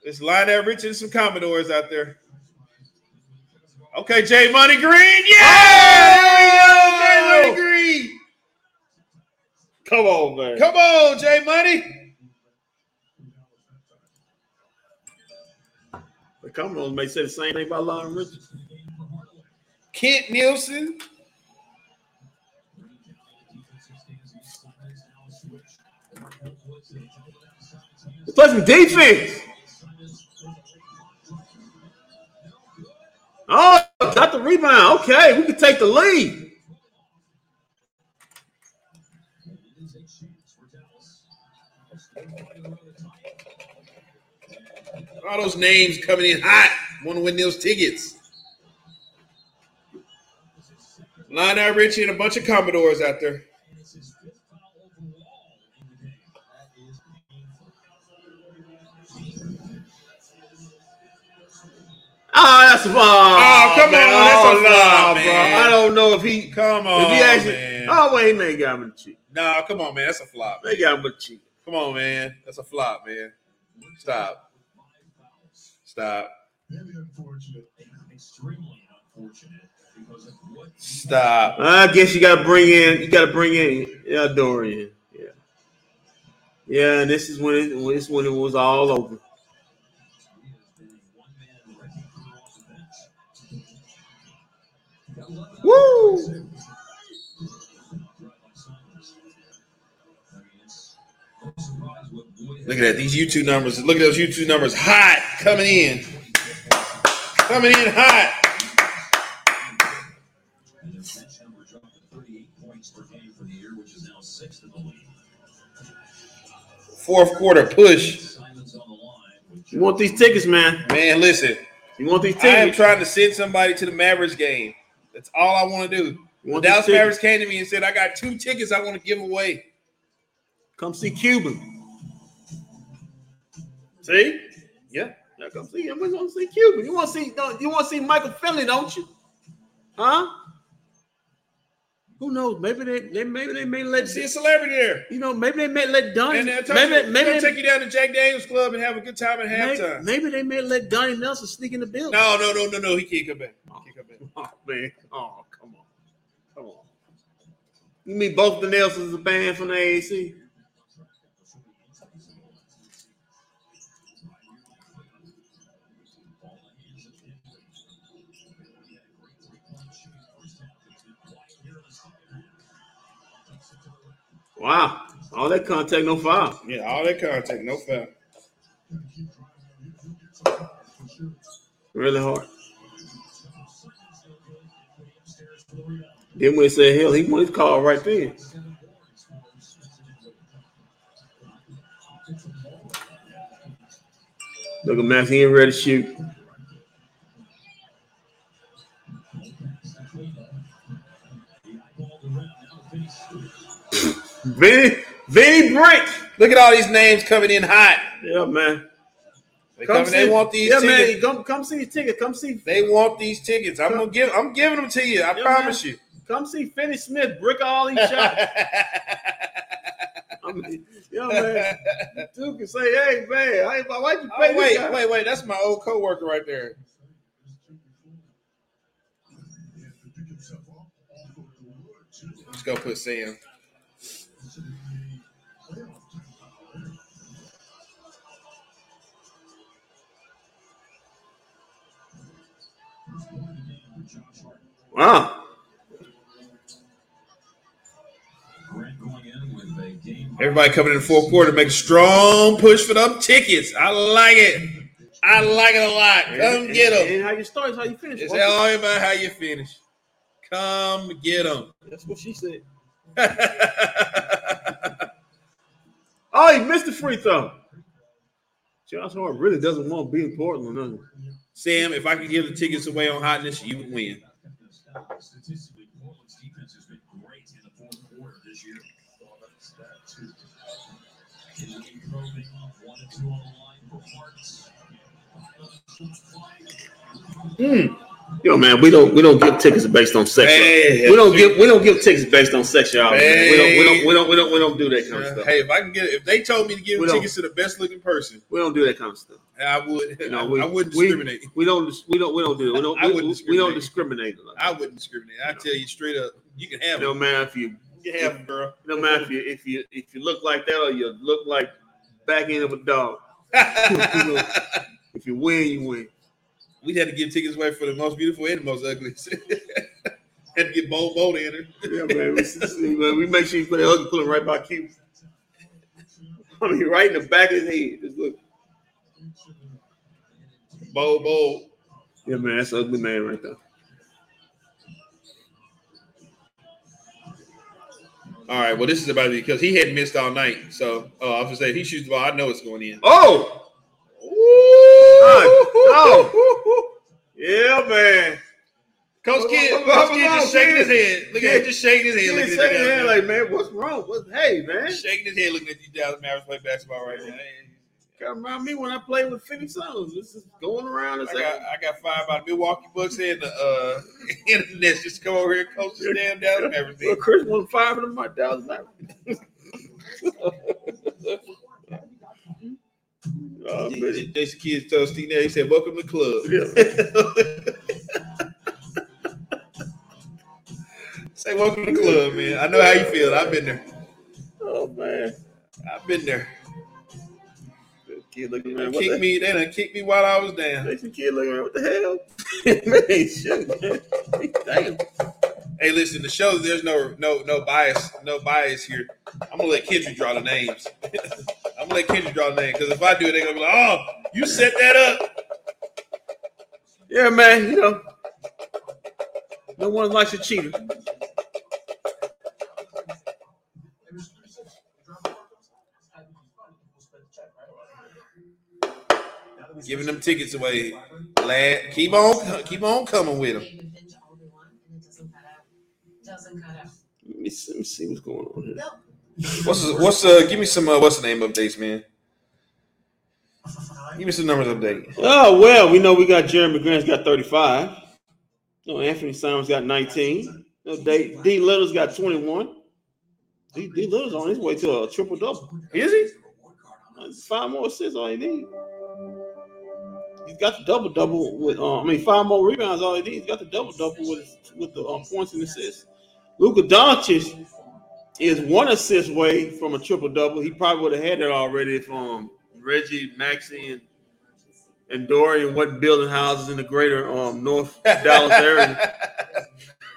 It's Lionel Richie and some Commodores out there. Okay, J Money Green. Yeah! Oh, there we go, J Money Green. Come on, man. Come on, J Money. The Commodores may say the same thing about Lionel Richie. Kent Nielsen. Play some defense. Oh, got the rebound. Okay, we can take the lead. All those names coming in hot. Want to win those tickets. Lionel Richie and a bunch of Commodores out there. Oh, that's a foul. Oh, come on, that's a Oh, foul, no, man. bro. I don't know if he. Come on, if he actually. man. Oh wait, he may got him the cheat. No, come on, man. That's a flop. They got him the cheat. Come on, man. That's a flop, man. Stop. Stop. Very unfortunate. Extremely unfortunate because of what Stop. I guess you got to bring in. You got to bring in yeah, Dorian. Yeah. Yeah, and this is when it. This is when it was all over. Woo! Look at that. These YouTube numbers. Look at those YouTube numbers. Hot coming in. Coming in hot. Fourth quarter push. Simon's on the line with You want these tickets, man? Man, listen. You want these tickets? I am trying to send somebody to the Mavericks game. That's all I want to do. The Dallas? Mavericks came to me and said, I got two tickets I want to give away. Come see Cuban. See? Yeah. Yeah, come see want to see Cuban. You want to see? You want to see Michael Finley, don't you? Huh? Who knows? Maybe they, they maybe they may let See a celebrity there. you know maybe they may let Donnie And uh, maybe you, maybe they'll take you down to Jack Daniels Club and have a good time at halftime. maybe they may let Donnie Nelson sneak in the building. No, no, no, no, no. He can't come back. He can't come back. Oh *laughs* man. Oh come on. Come on. You mean both the Nelsons are banned from the AAC? Wow. All that contact, no foul. Yeah, all that contact, no foul. Really hard. Then when they said hell, he won his call right then. Look at Max, he ain't ready to shoot. Vinny, Vinny Brick. Look at all these names coming in hot. Yeah, man. They, see, they want these Yeah, tickets. man. Come, come see the ticket. Come see. They want these tickets. I'm gonna give. I'm giving them to you. I Yeah, promise man. you. Come see Finney Smith brick all these shots. *laughs* I mean, yeah, man. Dude can say, "Hey, man, I, why'd you oh, pay Oh, wait, guy? wait, wait. That's my old coworker right there. Let's go put Sam. Wow. Grant going in with a game. Everybody coming in the fourth quarter, make a strong push for them tickets. I like it. I like it a lot. Come And- get them. And how you start is how you finish. It's all about how you finish. Come get them. That's what she said. Oh, he missed the free throw. Josh Hart really doesn't want to be in Portland. he? Sam, if I could give the tickets away on hotness, you would win. Statistically, Portland's defense has been great in the fourth quarter this year. Kenny Probing, one and two on the line for Hearts. Yo, man, we don't we don't give tickets based on sex. Hey, we don't give we don't give tickets based on sexuality. man. We don't we Hey. don't we don't we don't we don't do that kind of stuff. hey, if I can get, if they told me to give tickets to the best looking person, We don't do that kind of stuff. I would. You know, I, *laughs* we, I wouldn't discriminate. We, don't we don't we don't do it. We don't I we, wouldn't we don't discriminate. Like I wouldn't discriminate. I tell you straight up, you can have no matter if you You can have girl. no matter if you if you if you look like that or you look like back end of a dog. *laughs* *laughs* If you win, you win. We'd have to give tickets away for the most beautiful and the most ugly. *laughs* had to get both both in her. Yeah, man. We, man, we make sure you put that ugly put it right by Q. *laughs* I mean, right in the back of his head. Just look. Bold, bold. Yeah, man, that's an ugly man right there. All right. Well, this is about to be because he had missed all night. So uh, I was gonna say if he shoots the ball, I know it's going in. Oh! Oh! Yeah, man. Coach Kidd, Coach Kidd just shaking his head. Look at him just shaking his head. He Looking ain't at saying you that like, man, what's wrong? What's hey, man? shaking his head, looking at you Dallas Mavericks play basketball right now. Of remind me when I played with Phoenix Suns. This is going around I got I got five by the Milwaukee Bucks and the uh *laughs* and the Nets just come over here and coach this damn Dallas Mavericks. well. Chris won five of them. My Dallas Mavericks. *laughs* oh. Jason Kidd told Steve Nash, he said, "Welcome to the club." *laughs* Say, "Welcome to the club, man." I know how you feel. I've been there. oh man. I've been there. Kidd looking around. kicked the, me. They done kicked me while I was down. Jason Kidd looking around. What the hell? *laughs* man, shit. *laughs* Damn. Hey, listen, the show there's no no no bias, no bias here. I'm gonna let Kendrick draw the names. *laughs* I'm gonna let Kendrick draw the name because if I do it, they're gonna be like, "Oh, you set that up." Yeah, man. You know, no one likes a cheater. Giving them tickets away. Lad, keep on, keep on coming with them. David Finch all we want, and it doesn't cut out. Doesn't cut out. Let me see, let me see what's going on here. No. What's what's uh? Give me some uh, what's the name updates, man. Give me some numbers update. Oh well, we know we got Jerami Grant's got 35. No, Anthony Simons got 19. No, D, D Lillard's got 21. D, D Lillard's on his way to a triple double. Is he? Five more assists all he need. He's got the double double with uh, I mean five more rebounds all he needs. He's got the double double with with the um, points and assists. Luka Doncic is one assist away from a triple double. He probably would have had it already if um Reggie, Maxie, and and Dorian wasn't building houses in the greater um North *laughs* Dallas area.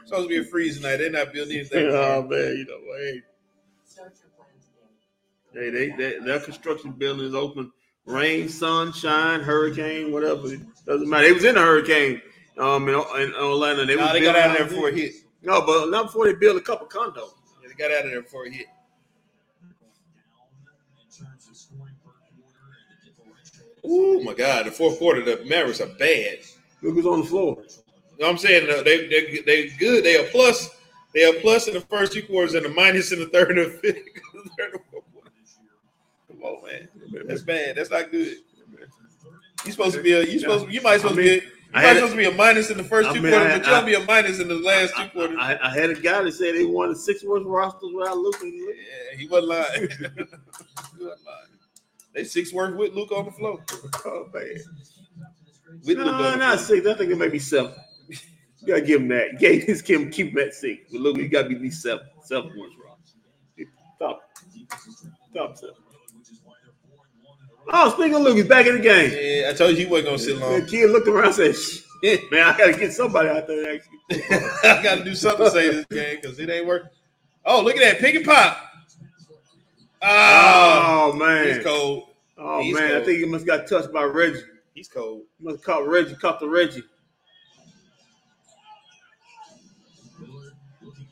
Supposed to be a freeze night. They're not building anything. *laughs* oh man, you know, hey, hey, they, they their construction building is open. Rain, sunshine, hurricane, whatever. It doesn't matter. It was in a hurricane um in, in Orlando. They, Nah, they got out of there before it hit. No, but not before they build a couple condos. Yeah, they got out of there before he hit. Oh my God, the fourth quarter, the Mavericks are bad. Look who's on the floor. You know what I'm saying? Uh, They they they good. They are plus. They are plus in the first two quarters and a minus in the third and fifth. *laughs* third and fourth quarter. Come on, man. That's bad. That's not good. You supposed to be a. You supposed. You might supposed I to be. You I might had supposed to be a minus in the first I two mean, quarters, I- but you'll be a minus in the last two quarters. I, I had a guy that said they won the six worst rosters without Luka. yeah, he wasn't lying. *laughs* he wasn't lying. They six worth with Luke on the floor. *laughs* Oh man. With Luke No, the not six. I think it may be seven. You gotta give him that. *laughs* Gay his Kim keep him at six. But look, you gotta be at least seven. Seven points wrong. Top. Top seven. Oh, speaking of Luke, he's back in the game. Yeah, I told you he wasn't gonna sit long. The kid looked around and said, Shit, man, I gotta get somebody out there actually. *laughs* I got to do something to say this game because it ain't working. Oh, look at that pick and pop. Oh, Oh man. he's cold. Oh He's man, I think he must got touched by Reggie. He's cold. He must have caught Reggie, caught the Reggie.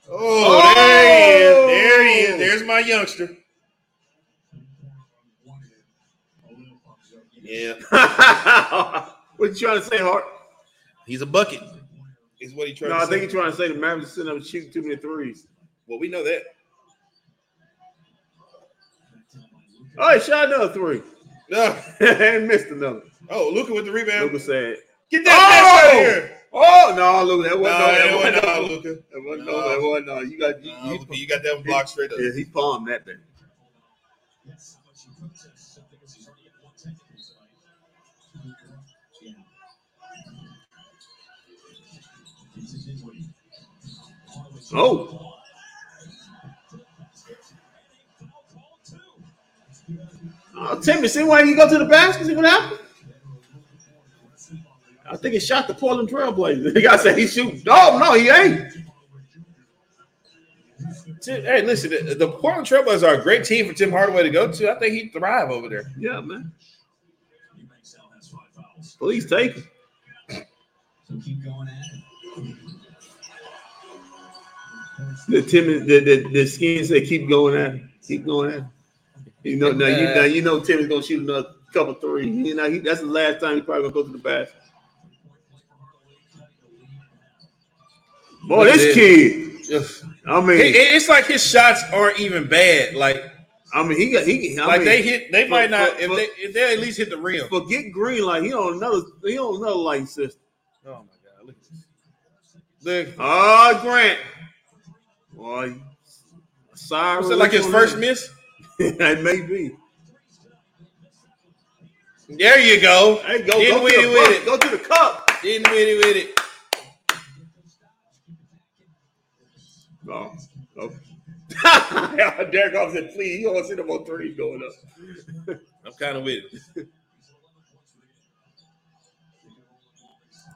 Oh, there he is. There he is. Oh. There's my youngster. Yeah, *laughs* what you trying to say, Hart? he's a bucket. Is what he trying to No, to I say. think he's trying to say the Mavericks sitting up shooting too many threes. well, we know that. Oh, he shot another three. No. *laughs* and missed another. Oh, Luka with the rebound. Luka said, Get that Oh! oh! out of here. "Oh no, look, that wasn't no, that that wasn't wasn't no, no, Luka. that wasn't No. no, that wasn't no. You got you, No, you, Luka, you got that one blocked straight up. yeah, he palmed that thing. Oh, uh, oh Timmy, see why you go to the basket? See what happened? I think he shot the Portland Trailblazers. *laughs* The guy said he shooting. No, no, he ain't. Hey, listen, the, the Portland Trailblazers are a great team for Tim Hardaway to go to. I think he'd thrive over there. Yeah, man. Please take him. So keep going at it. The Timmy, the, the, the skin said, keep going at it. Keep going at it. You know, now you now you know Timmy's gonna shoot another couple three. You know, he, that's the last time he's probably gonna go to the basket. Boy, this this. kid. I mean, It- it- it's like his shots aren't even bad. Like, I mean, he got he. I like mean, they hit, they might not. for- if for- they, if they at least hit the rim. forget green Like He on another. He on another light system. Oh my god! Look, at this. look. Oh, Grant. Boy, sorry. Was it like his first miss? it may be. There you go. Hey, go, go, with to the with it. go to the cup. Getting with it, with it. No. Oh. oh. *laughs* Derek Off said, please, you don't to see them on three going up. *laughs* I'm kind of with it.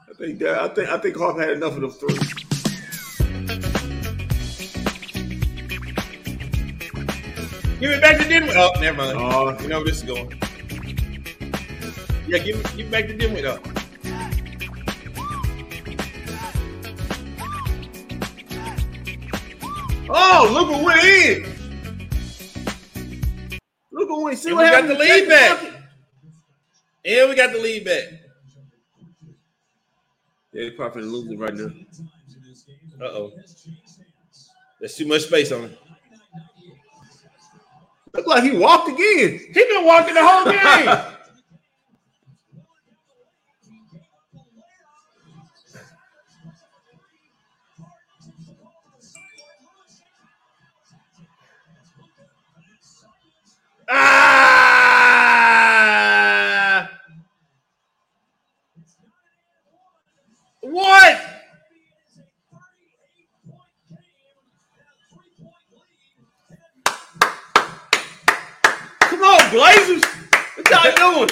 I think that I think I think Hoff had enough of them three. Give it back to Denver. Oh, never mind. Oh, You know where this is going. Yeah, give it, give it back to Denver. Oh. oh, look what went in. Look what went. See And what we got the lead back. Bucket? And we got the lead back. Yeah, they're probably losing right now. Uh oh. There's too much space on it. Look like he walked again. He been walking the whole game. ah! What? Blazers. What y'all doing?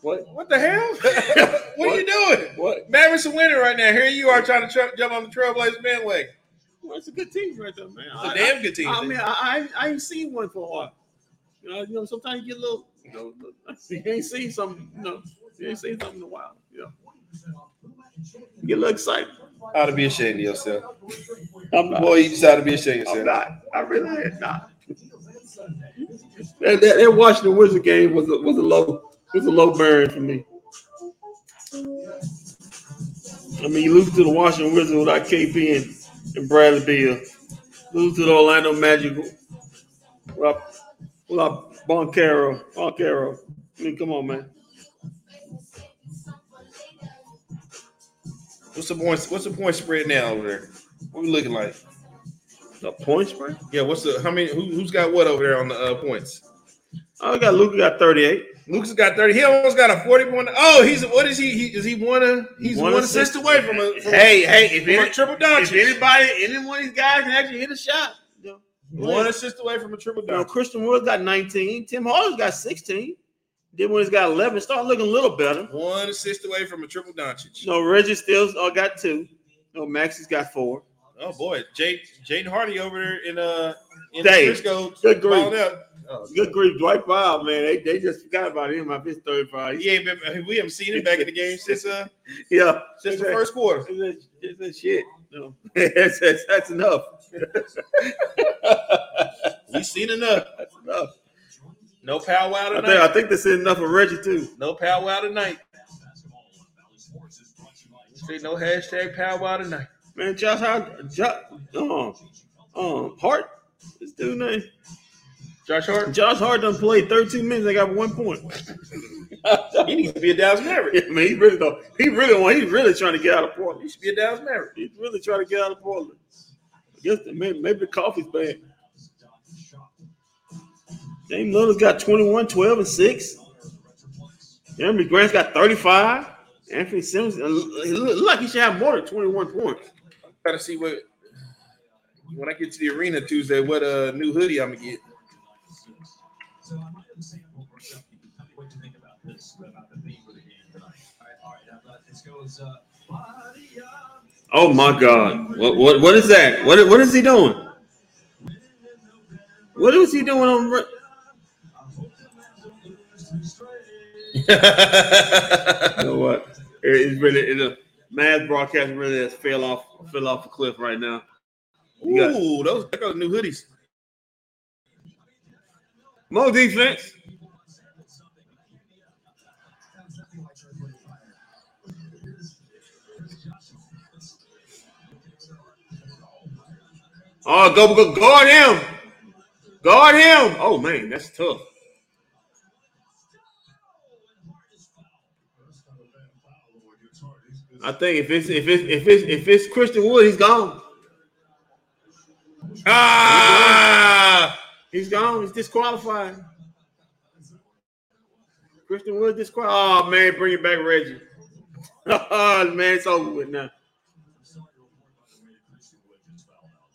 What? What the hell? *laughs* what, are you doing? What? Mavericks are winning right now. Here you are trying to tra- jump on the Trailblazers bandwagon. Well, it's a good team right there, man. It's a I- damn good team. I mean, I, I I ain't seen one for a while. You know, you know, sometimes you get a little, you know, *laughs* you ain't seen some, you know, you ain't seen something in a while. You know. You get a little excited. Ought to be ashamed of yourself. I'm not. Boy, you just ought to be ashamed of I'm yourself. not. I really am not. That, that, that Washington Wizard game was a, was a low was a low burn for me. I mean, you lose to the Washington Wizards without KP and, and Bradley Beal. Lose to the Orlando Magic without, without Banchero. Banchero. I mean, come on, man. What's the point? What's the point spread now over there? What we looking like? The points, spread? Yeah, what's the how many? Who, who's got what over there on the uh, points? Oh, I got Luka got 38. Luka's got thirty. He almost got a forty point. Oh, he's what is he? he is he one? A, he's One one, assist. assist away from a from a- Hey, hey, if, from a any, triple if anybody, any one of these guys can actually hit a shot, you know, One assist away from a triple You know. Christian Wood's got 19. Tim Hardaway's got 16. Dinwiddie's got 11, start looking a little better. One assist away from a triple Doncic. You know, Reggie still uh, got two. You know, Maxie's got four. Oh boy, Jay Jaden Hardy over there in uh in Dave, Frisco good grief. balling out. Oh, Good grief, Dwight Powell, man. They, they just forgot about him after his 35. he ain't been. We haven't seen him back in the game since uh *laughs* Yeah. since the first quarter. It's a, it's a shit. You know, *laughs* that's, that's, that's enough. *laughs* We've seen enough. That's enough. No powwow I tonight. think, I think this is enough for Reggie, too. no powwow tonight. Basketball on Bally Sports is brought to you by Say no hashtag powwow tonight. Man, Josh Hart, Josh, um, um, Hart, this dude name. Josh Hart. Josh Hart done played 32 minutes. They got one point. *laughs* He needs to be a Dallas Maverick. Yeah, man, he really don't. He really want. He's really trying to get out of Portland. He should be a Dallas Maverick. He's really trying to get out of Portland. I guess the, maybe, maybe the coffee's bad. James Lillard's got 21, 12, and 6. Jerami Grant's got 35. Anthony Simons, uh, look like he should have more than 21 points. Gotta see what when I get to the arena Tuesday, what uh new hoodie I'm gonna get. So I might have a sample or something. Tell me what you think about this, about the theme for the game tonight. All right, all right. How about this goes? Uh. Oh my God! What what what is that? What what is he doing? What is he doing on? *laughs* You know what? It- It's really it's mass broadcast really has fell off fell off a cliff right now. You got- Ooh, those I got new hoodies. More defense. Oh, go, go guard him. Guard him. Oh man, that's tough. I think if it's if it's if it's if it's Christian Wood, he's gone. Ah, He's gone. He's disqualified. Christian Wood disqualified. Oh man, bring it back, Reggie. *laughs* Oh man, it's over with now.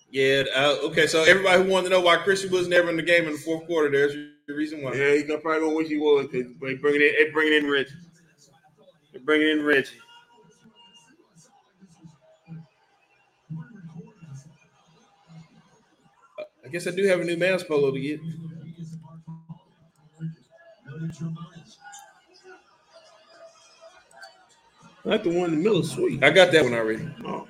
yeah. Uh, okay, so everybody who wanted to know why Christian was never in the game in the fourth quarter, there's your reason why. Yeah, he's gonna probably gonna wish he was because they bringing in they bringing in Reggie. They bringing in Reggie. Guess I do have a new man's polo to get. I like the one in the middle, sweet. I got that one already. Oh.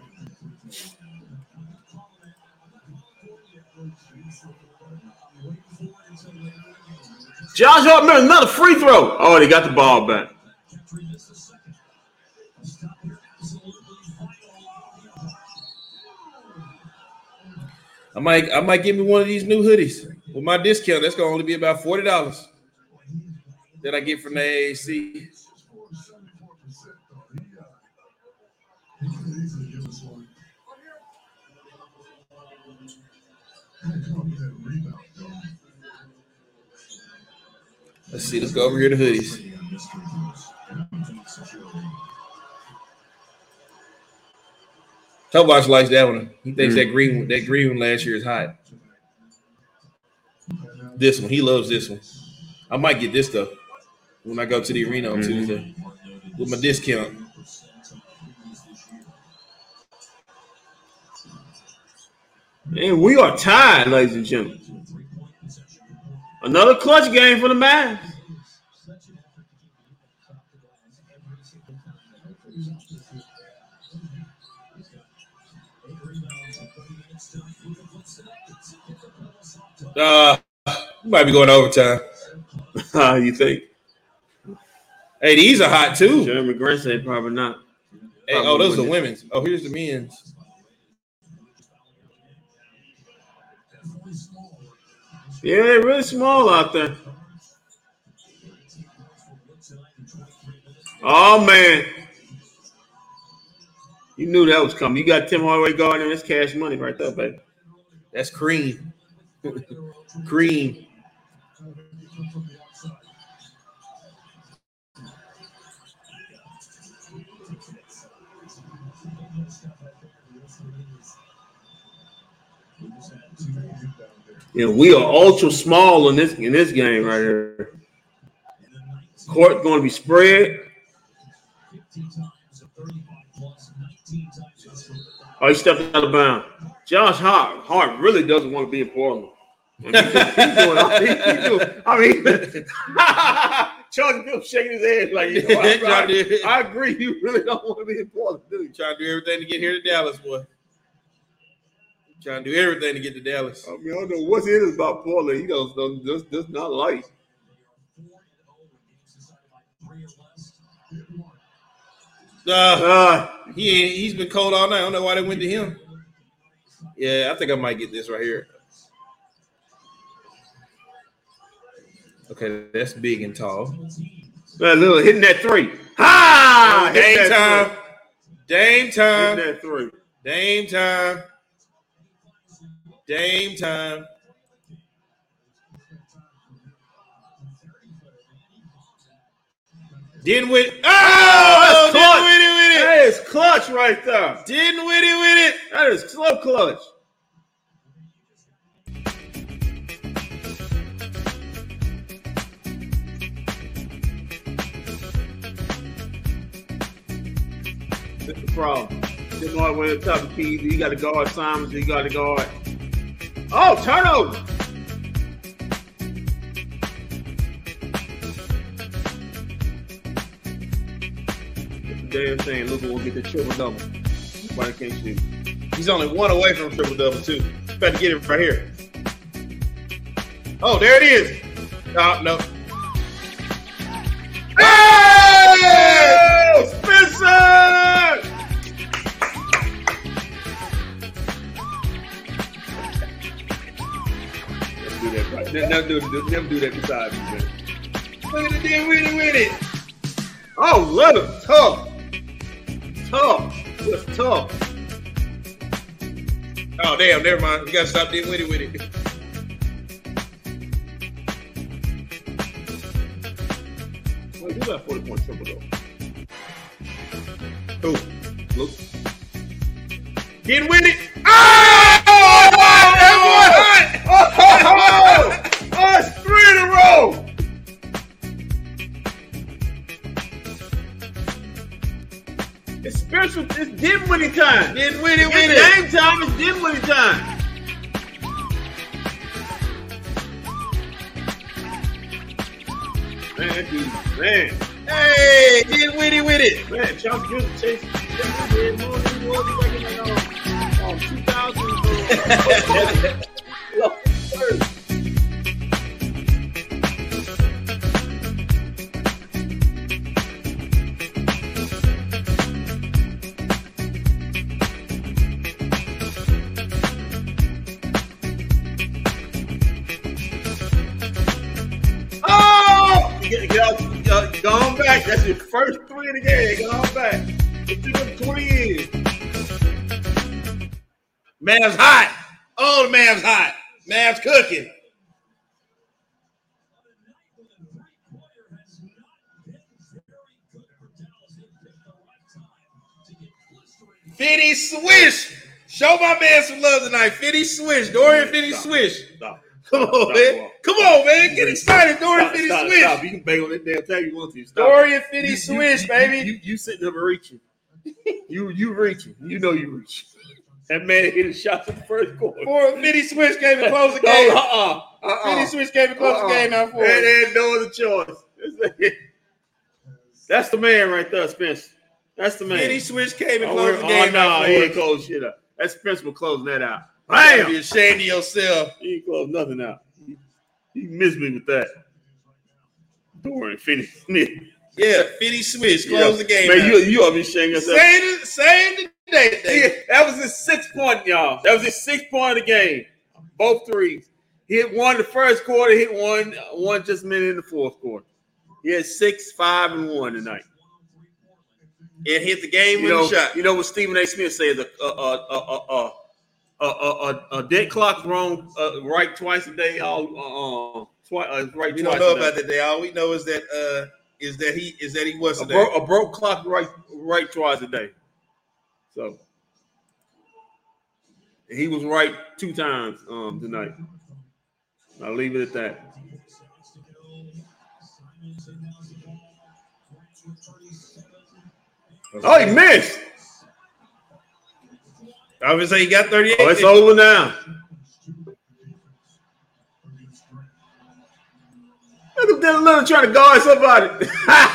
Josh Hart made another free throw. Oh, they got the ball back. I might I might give me one of these new hoodies with my discount. That's gonna only be about forty dollars that I get from the AAC. Let's see. Let's go over here to hoodies. Tobox likes that one. He thinks that mm. green one, that green one last year is hot. This one, he loves this one. I might get this though when I go to the arena on mm-hmm. Tuesday with my discount. And we are tied, ladies and gentlemen. Another clutch game for the Mavs. Uh, might be going overtime. *laughs* You think? Hey, these are hot too. Jerami Grant said probably not. Hey, oh, those are the women's. Oh, here's the men's. Yeah, they're really small out there. Oh man. You knew that was coming. You got Tim Hardaway guarding. That's cash money right there, baby. That's cream. You know, we are ultra small in this in this game right here. Court going to be spread. Oh, he stepped out of bounds. Josh Hart, Hart really doesn't want to be in Portland. He's doing, he's doing- I mean, Charlie *laughs* Bill shaking his head like, you know, I, *laughs* I, I agree. You really don't want to be in Portland, do you? Trying to do everything to get here to Dallas, boy. Trying to do everything to get to Dallas. I mean, I don't know what's it about Portland. He does does does, does not like. Uh, Uh, he he's been cold all night. I don't know why they went to him. Yeah, I think I might get this right here. Okay, that's big and tall. man, little hitting that three. Ha! Hit Dame that time. Dame time. Hitting that three. Dame time. Dame time. Didn't win. Oh, that's clutch. with it. That is clutch right there. Didn't win it with it. That is so clutch. That's the problem. Tim Hardaway on top of keys. You got to guard Simons. You got to guard. Oh, turnover. Damn thing. Luka will get the triple double. Nobody can't shoot. He's only one away from triple double too. About to get him right here. Oh, there it is. Oh, no. Hey! Spencer! Never do that right. Never, do, never do that beside me, man. Look at the damn winnie with it. Oh, look, tough. Tough. That's tough. Oh, damn, never mind. We gotta stop getting witty with it. Well, you got 40 point triple though. Who? Luke. Getting with it. Oh, special. It's Dinwiddie time. Getting with it It's it. game time. Time. Man, dude, man, Hey, getting witty with it. man, Charles Gilson chasing chasing more than he was back in like, um, um, 2000. Your first three of the game. Go on back. It took him 20 years. Mav's hot. Oh, the Mav's hot. Mav's cooking. Fitty Swish. Show my man some love tonight. Fitty Swish. Dorian Fitty. Swish. Stop. Come on, Stop, man. Come on, man. Get excited. Dorian Stop, Fitty stop. You can bang on that damn tag you want to. Stop. Dorian Fitty You- you- Swish, you- baby. You, you sitting up reaching. You you reaching. You know you reaching. That man hit a shot in the first quarter. For Fitty Swish came and closed the *laughs* No, game. uh-uh. Uh-uh. Fitty Swish came and closed Uh-uh. the game out for there ain't no other choice. That's the man right there, Spence. That's the man. Fitty Swish came and Oh, closed the oh, game no, out he for ain't us. closed shit up. That's Spence was closing that out. Bam! Be ashamed of yourself. You ain't close nothing out. He, he missed me with that. Dorian Finney Smith. Yeah, Fitty Switch close the game. Man, out. you you ought to be ashamed of yourself. saying it, saying today. Yeah, that was his sixth point, y'all. That was his sixth point of the game. Both threes. He hit one the first quarter, hit one, one just a minute in the fourth quarter. He had six, five, and one tonight. And hit the game You with know, a shot. you know what Stephen A. Smith says: a a a a a, a, a, a dead clock's wrong uh, right twice a day. All uh, uh, twice uh, right We twice don't know about that day. All we know is that uh is that he is that he was A, bro- a broke clock right right twice a day. So he was right two times um tonight. I'll leave it at that. Oh, he missed. I he got 38. Oh, it's over now. Look at that little trying to guard somebody. *laughs*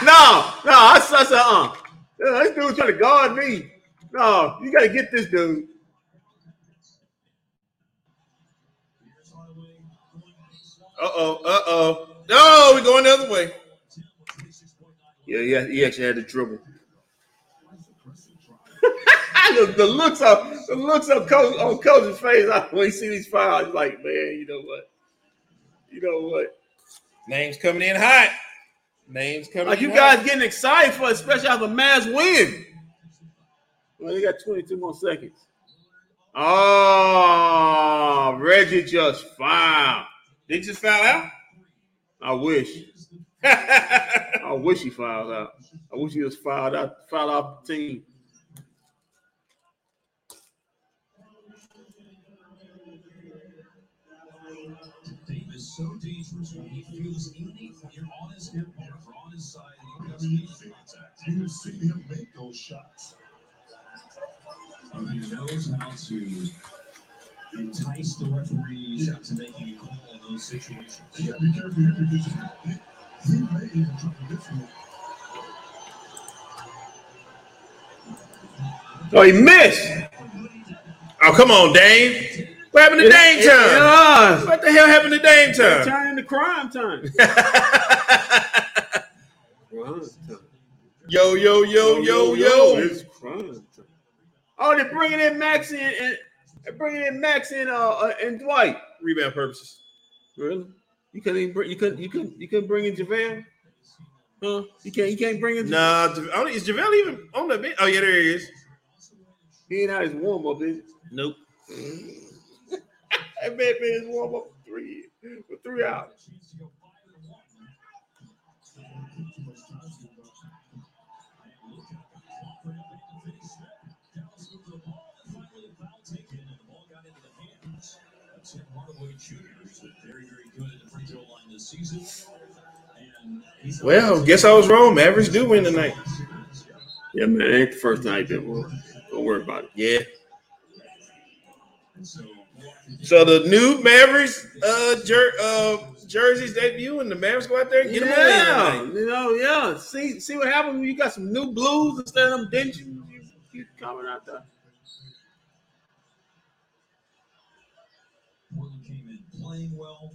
no, no, I I said, uh, yeah, this dude trying to guard me. No, you got to get this dude. Uh-oh, uh-oh. No, we're going the other way. Yeah, yeah, he actually had the dribble. *laughs* the, the looks on the looks on coach on coach's face I- when he see these fouls, he's like, man, you know what? You know what? Names coming in hot. Names coming Like you hot. guys getting excited for, especially after Mavs win. Well, they got 22 more seconds. Oh, Reggie just fouled. Did you just foul out? I wish. *laughs* I wish he fouled out. I wish he was fouled out, fouled off the team. So dangerous when he feels any when you're on his hip or on his side he doesn't make contact. You can see him make those shots. And he knows how to entice the referees into making a call in those situations. You got to be careful here because he, he may even try to lift you. Oh, he missed. Oh, come on, Dame. What happened to Dame time? Yeah. What the hell happened to Dame time? Turn into crime time. *laughs* Crime time. yo, yo, yo, yo, yo. It's crime time. Oh, they're bringing in Max in, and bringing in Max in, uh, uh and Dwight. Rebound purposes. Really? You couldn't even bring, you couldn't, you couldn't, you couldn't bring in JaVale? Huh? You can't, you can't bring in. Nah, Ja- I don't- is JaVale even on the bench? Oh, yeah, there he is. He ain't out his warm up, is Nope. He? that man been his warm up for three, for three hours. Tim Hardaway Jr. has very, very good at the free throw line this season. Well, guess I was wrong. Mavericks do win tonight. Yeah, man, ain't the first night been won. Don't worry about it. Yeah. so So the new Mavericks uh, jer- uh jerseys debut, and the Mavericks go out there and get them a yeah, you know, yeah. See, see what happens when you got some new blues instead of them dingy. You keep coming out there. Portland came in playing well.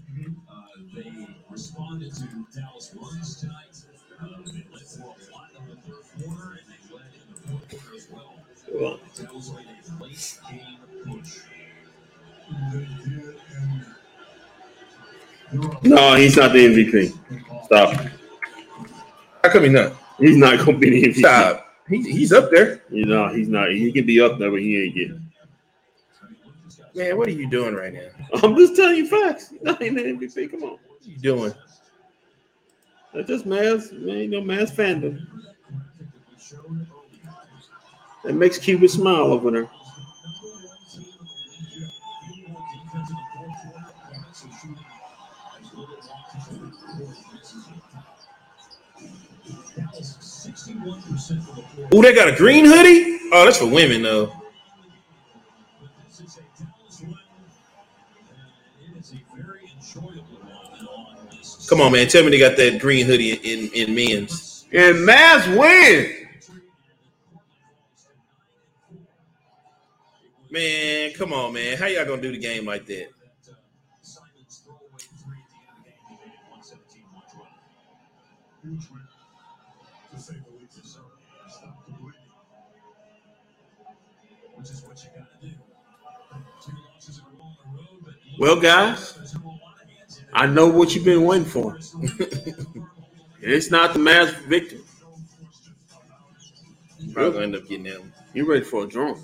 Uh, they responded to Dallas runs tonight. Uh, they led for a lot in the third quarter, and they led in the fourth quarter as well. Well, Dallas played a late game push. No, he's not the MVP. Stop. How come he not? He's not gonna be the MVP. Stop. He, he's up there. You know, he's not. He can be up there, but he ain't getting. Man, what are you doing right now? I'm just telling you facts. He's not in the MVP. Come on. What are you doing? That's just mass, man. You know, mass fandom. That makes Cuban smile over there. Oh, they got a green hoodie? Oh, that's for women though. Come on, man. Tell me they got that green hoodie in, in men's. And Mavs win. Man, come on, man. How y'all gonna do the game like that? Well, guys, there's no one against it. I know what you've been waiting for. *laughs* it's not the Mavs victory. Probably end up getting him. You ready for a drum?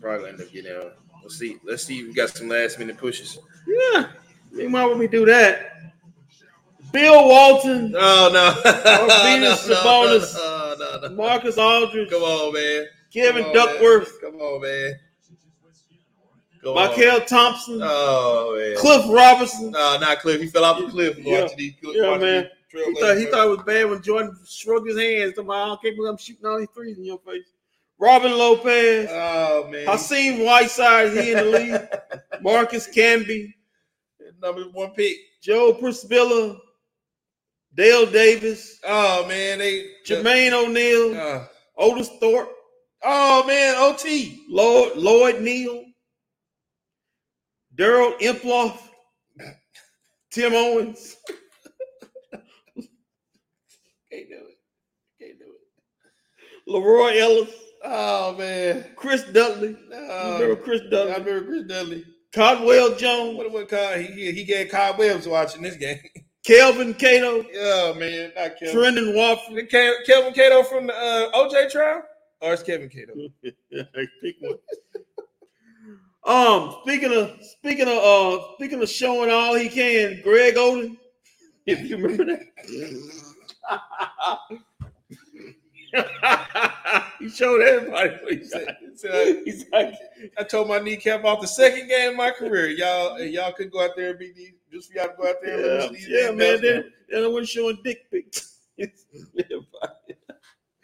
Probably end up getting them. Let's see. Let's see. if We got some last minute pushes. Yeah. Meanwhile, when we do that, Bill Walton, *laughs* Oh no! Venus *laughs* no, no, Sabonis. no, no, no. Marcus Aldridge, Come on, man. Kevin Come on, Duckworth, Man. Come on, man. On. Mychal Thompson, Oh man. Cliff Robinson. No, not Cliff. He fell off the cliff. Yeah. These- Yeah, man. He thought, he thought it was bad when Jordan shrugged his hands. I can't believe I'm shooting all these threes in your face. Robin Lopez, Oh man. Hakeem Whiteside, he in the league. *laughs* Marcus Camby, Number one pick. Joel Przybilla, Dale Davis, Oh man, they Jermaine O'Neal, Uh, Otis Thorpe, oh man, OT. Lloyd, Lloyd Neal, Daryl Imhoff, Tim Owens. Can't do it. Can't do it. Leroy Ellis, Oh man. Chris Dudley. Oh, remember Chris I remember Chris Dudley. Caldwell Jones, What what Kyle? He he got Kyle Webbs watching this game. *laughs* Kelvin Cato, oh man, not Kevin. Trendon Watford. Ke- Kevin Cato from the uh, OJ trial, or it's Kevin Cato? *laughs* Pick one. Um, speaking of speaking of uh speaking of showing all he can, Greg Oden, *laughs* if you remember that. *laughs* he showed everybody what he said. He's like, I told my kneecap off the second game of my career. Y'all, y'all could go out there and be these. Just for y'all to go out there and yeah, these yeah man. Then, then I wasn't showing dick pics. *laughs*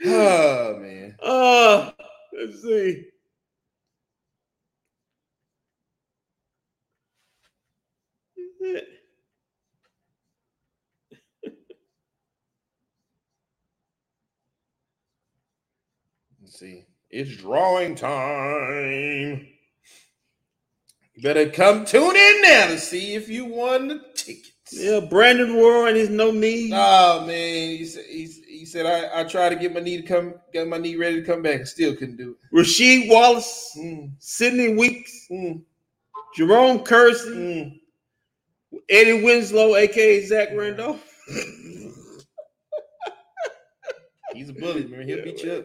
Oh man. uh, let's see. *laughs* Let's see. It's drawing time. You better come tune in now to see if you won the tickets. Yeah, Brandon Ward and his no knee. Oh man, he said he, he said I, I tried to get my knee to come get my knee ready to come back and still couldn't do it. Rasheed Wallace. Mm, Sidney Wicks, mm, Jerome Kersey, mm. Eddie Winslow, aka Zach Randolph. *laughs* He's a bully, man. He'll beat you up.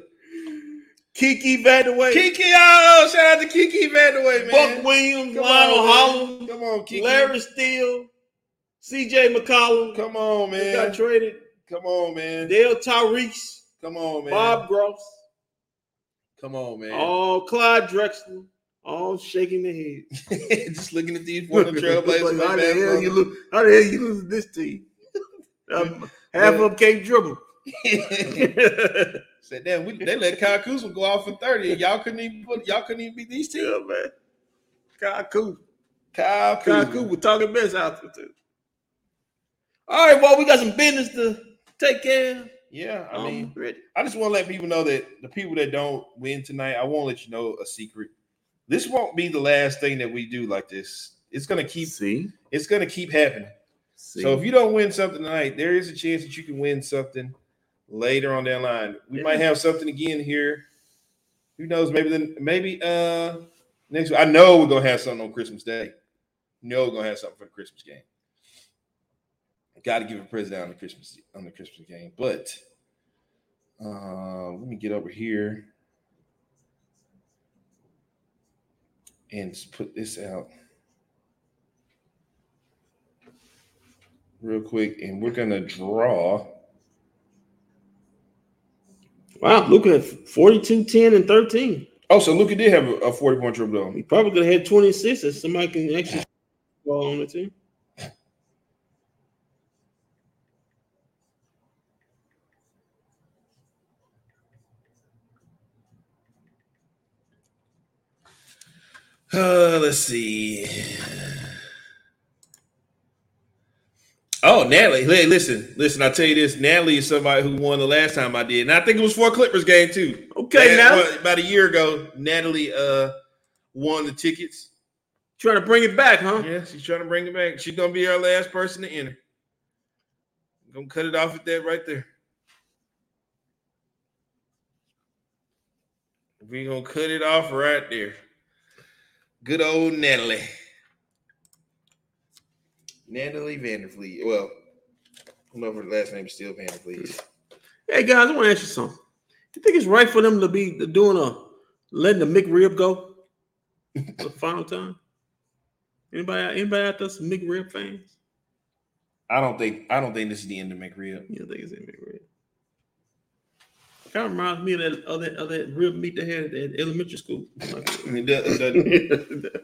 Kiki Vandeweghe, Kiki, oh, shout out to Kiki Vandeweghe, man. Buck Williams, Come Lionel on. Holland, Come on, Kiki. Larry Steele, CJ McCollum, Come on, man. got traded, Come on, man. Dale Tyrese, Come on, man. Bob Gross, Come on, man. Oh, Clyde Drexler, all shaking their head. *laughs* Just looking at these *laughs* former Trailblazers. how, the hell you lose, how the hell you lose this *laughs* team? Um, half of them can't dribble. Said, damn, we, they let Kyle Kuzma go off for 30. and Y'all couldn't even put y'all couldn't even beat these teams. yeah, man. Kyle Kuzma. Kyle Kyle Kuzma. Kuzma talking best out there too. All right, well, we got some business to take care of. Yeah, I Um, mean, ready. I just want to let people know that the people that don't win tonight, I won't let you know a secret. This won't be the last thing that we do like this. It's gonna keep see, it's gonna keep happening. see. So if you don't win something tonight, there is a chance that you can win something later on down the line. We Yeah. might have something again here. Who knows? Maybe then maybe uh next I know we're gonna have something on Christmas Day. You know we're gonna have something for the Christmas game. Got to give a present on the Christmas on the Christmas game, but uh, let me get over here and put this out real quick, and we're gonna draw. wow, look at 42, 10, and 13. Oh, so Luka did have a, a forty point triple double. He probably could have had 26 if somebody can actually go on the team. Uh, let's see. Oh, Natalie. Hey, listen, listen. I tell you this. Natalie is somebody who won the last time I did, and I think it was for a Clippers game too. Okay, now about a year ago, Natalie uh won the tickets. trying to bring it back, huh? Yeah, she's trying to bring it back. She's gonna be our last person to enter. I'm Gonna cut it off at that right there. we gonna cut it off right there. Good old Natalie. Natalie Vanderfleet. Well, I don't know if her last name is still Vanderfleet. Hey guys, I want to ask you something. Do you think it's right for them to be doing a letting the McRib go for *laughs* the final time? Anybody, anybody out there some McRib fans? I don't think I don't think this is the end of McRib. You don't think it's in McRib? Kind of reminds me of that other other rib meat they had at elementary school. I mean, the- the-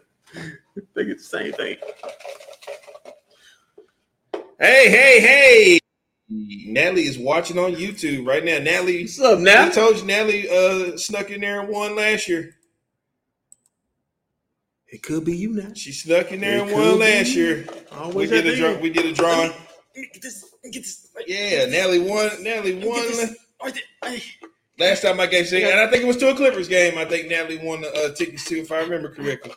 I think it's the same thing. hey, hey, hey! Natalie is watching on YouTube right now. Natalie, What's up, I told you Natalie uh snuck in there and won last year. It could be you now. She snuck in there It and won last you. year. We Always did a draw. We did a drawing. Get this. Get this. Yeah, Natalie won. Natalie me won get this. la- Right there. Hey. last time I gave and I think it was to a Clippers game. I think Natalie won the uh, tickets too, if I remember correctly.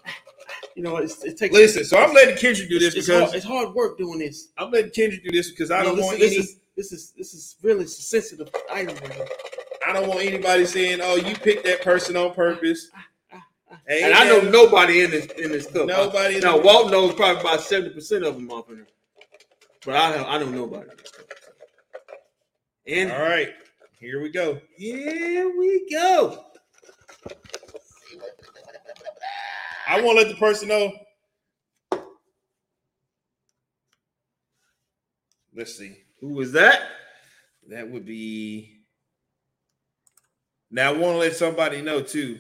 You know, it's, it takes. Listen, so I'm letting Kendrick do this it's, because hard, it's hard work doing this. I'm letting Kendrick do this because I You know, don't this, want this any. is this is this is really sensitive item. right. I don't want anybody saying, "Oh, you picked that person on purpose." Ah, ah, ah. Hey, And I know Natalie, nobody in this in this cup. Nobody in Now the- Walt knows probably about seventy percent of them up in there, but I have, I know nobody. in this. And All right, here we go. here we go. I want to let the person know. Let's see. Who was that? That would be. Now I want to let somebody know too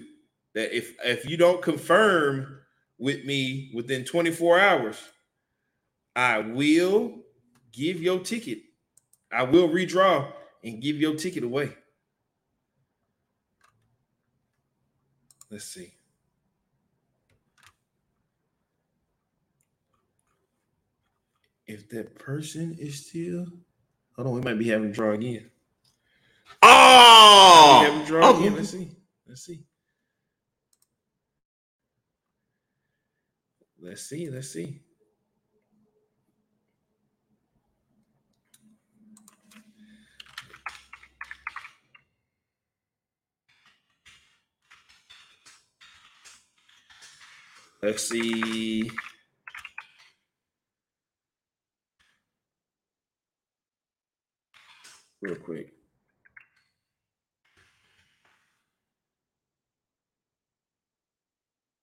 that if if you don't confirm with me within 24 hours, I will give your ticket. I will redraw and give your ticket away. Let's see. If that person is still, hold on, we might be having to draw again. Oh, We having to draw oh, again. Let's see. Let's see. Let's see. Let's see. Let's see. Real quick.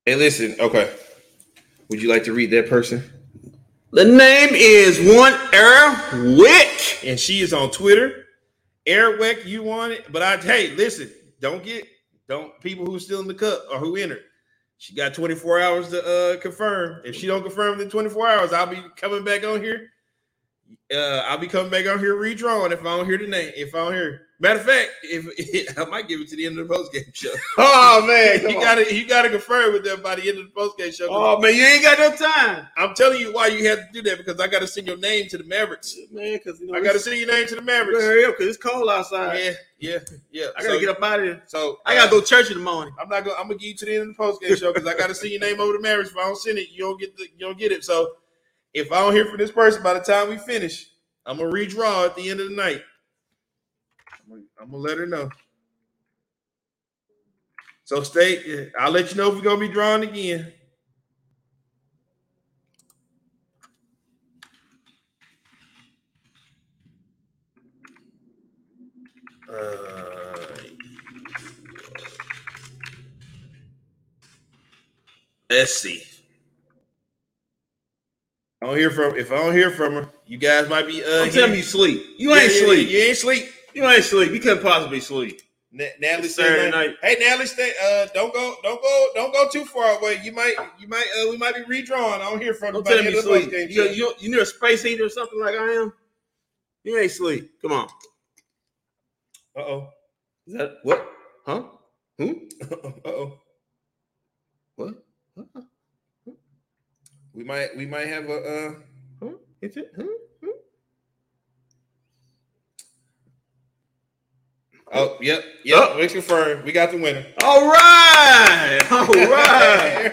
Hey, listen. Okay. Would you like to read that person? the name is one Era Wick. And she is on Twitter. Airwick, you want it? But I hey, listen, don't get don't people who still in the cup or who entered. She got 24 hours to uh confirm. If she don't confirm in 24 hours, I'll be coming back on here. Uh, I'll be coming back on here redrawing if I don't hear the name. If I don't hear, matter of fact, if *laughs* I might give it to the end of the post game show. *laughs* Oh man, *laughs* you gotta you gotta confirm with them by the end of the post game show. Oh man, you ain't got no time, I'm telling you why you have to do that because I gotta send your name to the Mavericks. man. Because you know I gotta send your name to the Mavericks. hurry up because it's cold outside. Yeah, yeah, yeah. I gotta So- get up out of here. So I gotta uh, go church in the morning. I'm not gonna. I'm gonna give you to the end of the post game show because I gotta see your name over the Mavericks. If I don't send it, you don't get the. You don't get it. So if I don't hear from this person by the time we finish, I'm gonna redraw at the end of the night. I'm gonna, I'm gonna let her know. So stay. I'll let you know if we're gonna be drawing again. Uh, let's see. I don't hear from. If I don't hear from her, you guys might be. Uh, I'm telling you, sleep. You Yeah, ain't yeah, sleep. You ain't sleep. You ain't sleep. You couldn't possibly sleep. Na- Natalie It's said, Saturday "Man, night. "Hey, Natalie, stay. Uh, don't go, don't go, don't go too far away. You might, you might, uh, we might be redrawn. I don't hear from Don't you tell me sleep. You, you, you near a space heater or something like I am? You ain't sleep. Come on. Uh oh. Is that what? Huh? Hmm? *laughs* Uh oh. What? We might we might have a uh huh? Is it huh? Oh, yep, yep. Oh. Confirmed. We got the winner. All right, *laughs* all right.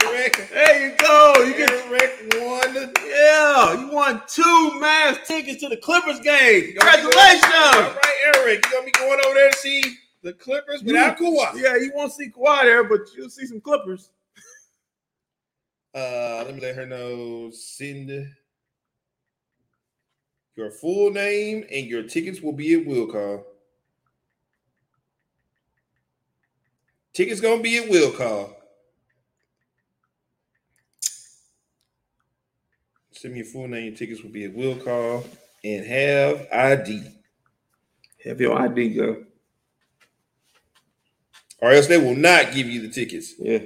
there you go. You get a won. one. yeah, you won two mass tickets to the Clippers game. Congratulations! All right, Eric, you gonna be going over there to see the Clippers without Kawhi. Yeah, you won't see Kawhi there, but you'll see some Clippers. Uh, let me let her know. Send your full name and your tickets will be at will call. Tickets gonna be at will call. Send me your full name. Your Tickets will be at will call and have ID, Have your ID, go. or else they will not give you the tickets. Yeah,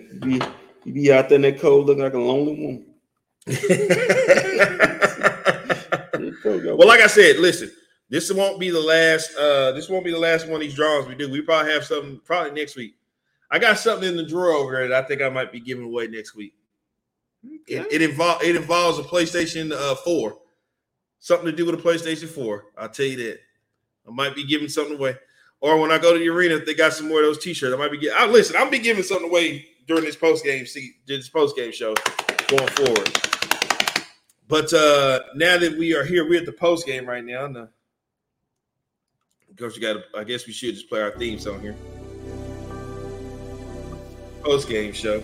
you be out there in that cold looking like a lonely woman. *laughs* well, like I said, listen, this won't be the last. Uh, this won't be the last one of these drawings we do. We probably have something probably next week. I got something in the drawer over there that I think I might be giving away next week. It, it involves it involves a PlayStation uh, Four, something to do with a PlayStation Four. I'll tell you that. I might be giving something away, or when I go to the arena, if they got some more of those T-shirts, I might be getting. I listen. I'll be giving something away during this post game see this post game show going forward. But uh now that we are here, we're at the post game right now. And, uh, of course, you got. I guess we should just play our theme song here. Post game show.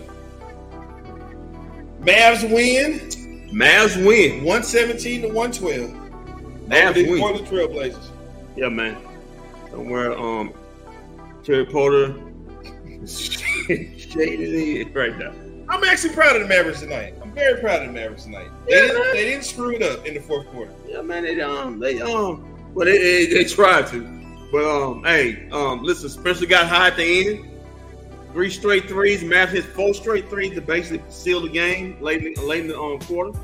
Mavs win Mavs win. 117 to 112. Mavs Big win. Portland Trailblazers. Yeah, man. Somewhere, um, Terry Porter *laughs* shaded right now. I'm actually proud of the Mavericks tonight. I'm very proud of the Mavericks tonight. They, Yeah, didn't, they didn't screw it up in the fourth quarter. Yeah, man. They um, they um, well, they they, they tried to, but um, hey, um, listen, Spencer got high at the end. Three straight threes. Matt hit four straight threes to basically seal the game late in, late in the um, quarter.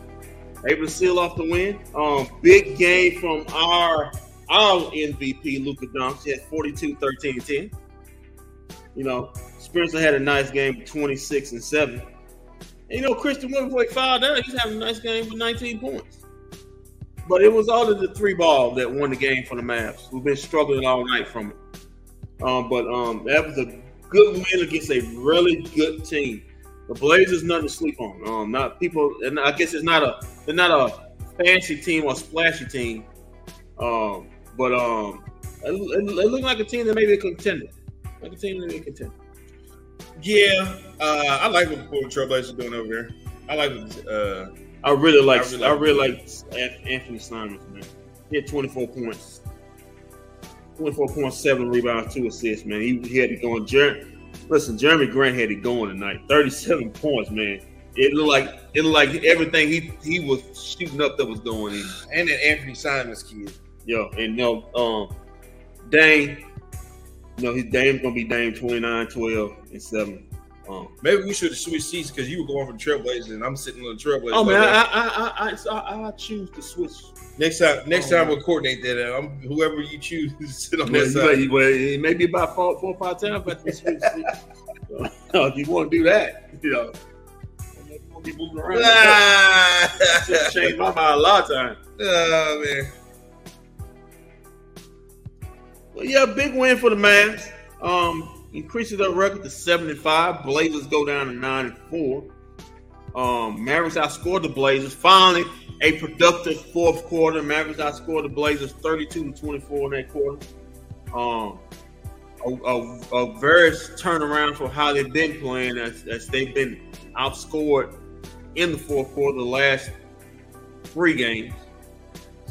Able to seal off the win. Um, big game from our our MVP Luka Doncic. He had 42, 13, 10. You know, Spencer had a nice game, 26 and 7. And, you know, Christian Wood, before he fouled out, he's having a nice game with 19 points. But it was all of the three ball that won the game for the Mavs. We've been struggling all night from it. Um, but um, that was a good win against a really good team. The Blazers, nothing to sleep on. Um, not people, and I guess it's not a they're not a fancy team or splashy team. Um, but um, it, it, it looked like a team that may be a contender, like a team that may be a contender. Yeah, uh, I like what the Portland Trailblazers are doing over there. I like what uh, I really like I really I like- really like An- Anthony Simons, man. He had 24 points. 24.7 rebounds, two assists, man. He, he had it going. Jer- Listen, Jerami Grant had it going tonight. 37 points, man. It looked like it looked like everything he he was shooting up that was going in. and that Anthony Simons kid. Yo, and no, know, um Dame, you know, his Dame's gonna be Dame 29, 12, and 7. Um, Maybe we should have switched seats because you were going for the Trailblazers and I'm sitting on the Trailblazers. oh man, I. I, I I I I choose to switch next time, next Oh, time man. we'll coordinate that. Uh, I'm, whoever you choose to sit on Well, that side. may- well, it may be about four, four or five times, but this week, if you want to do that, you know, you want to be moving around. Just changed my mind a lot of times. oh man, Well, yeah, big win for the Mavs. Um, increases their record to 75. Blazers go down to nine and four. Um, Mavericks outscored the Blazers. Finally, a productive fourth quarter. Mavericks outscored the Blazers thirty-two to twenty-four in that quarter. Um, a, a, a very turnaround for how they've been playing, as, as they've been outscored in the fourth quarter the last three games.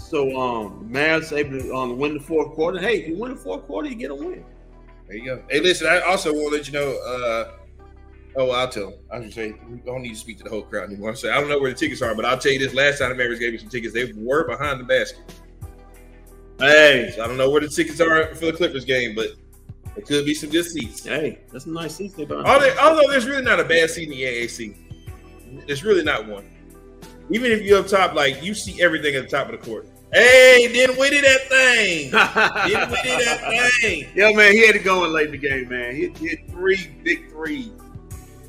So um, Mavs able to um, win the fourth quarter. Hey, if you win the fourth quarter, you get a win. there you go. Hey, listen, I also want to let you know. Uh, oh, I'll tell. I should say we don't need to speak to the whole crowd anymore. I say I don't know where the tickets are, but I'll tell you this: last time the Mavericks gave me some tickets, they were behind the basket. Hey, So I don't know where the tickets are for the Clippers game, but it could be some good seats. hey, that's a nice seat. Although, although there's really not a bad seat in the AAC, there's really not one. Even if you're up top, like you see everything at the top of the court. Hey, didn't win it that thing. *laughs* Didn't win it that thing. yeah, man, he had it going late in the game, man. He, had three big threes.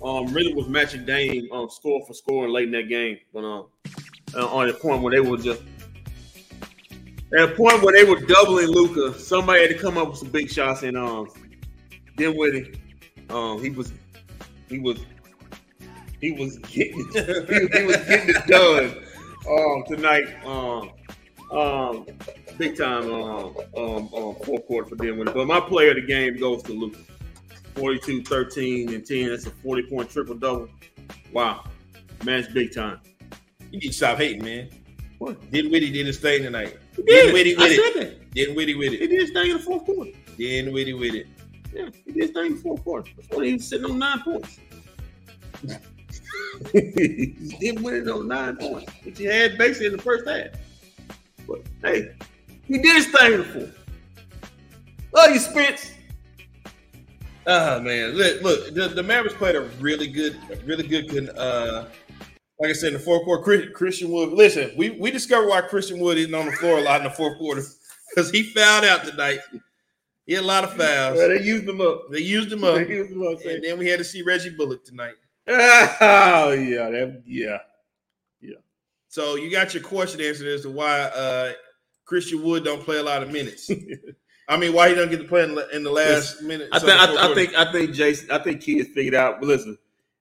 Um, really was matching Dame um score for score late in that game, but um, uh, on the point where they were just At a point where they were doubling Luka, somebody had to come up with some big shots, and um, Dinwiddie, um, he was, he was, he was getting, he, he was getting it done, um, tonight, um, um, big time, um, um, um, fourth quarter for Dinwiddie. But my player of the game goes to Luka, 42, 13, and 10. That's a 40 point triple double. Wow, Man, it's big time. You need to stop hating, man. What? Dinwiddie did his thing tonight. He did. Dinwiddie I with said it. that. Dinwiddie with it. He did his thing in the fourth quarter. Dinwiddie with it. Yeah, he did his thing in the fourth quarter. That's why he was sitting on nine points. *laughs* he didn't win it on nine points, which he had basically in the first half. But hey, he did his thing fourth. Love you, Spence. Oh man, look, look, the, the Mavericks played a really good, a really good, uh, like I said in the fourth quarter. Chris- Christian Wood, listen, we we discovered why Christian Wood isn't on the floor a lot in the fourth quarter because he fouled out tonight. He had a lot of fouls. Well, they used him up. They used him up, They used him up. and then we had to see Reggie Bullock tonight. *laughs* Oh yeah, that, yeah. So you got your question answered as to why uh, Christian Wood don't play a lot of minutes. *laughs* I mean, why he don't get to play in the, in the last minute? I think I, I think I think Jason I think kids figured out. But listen,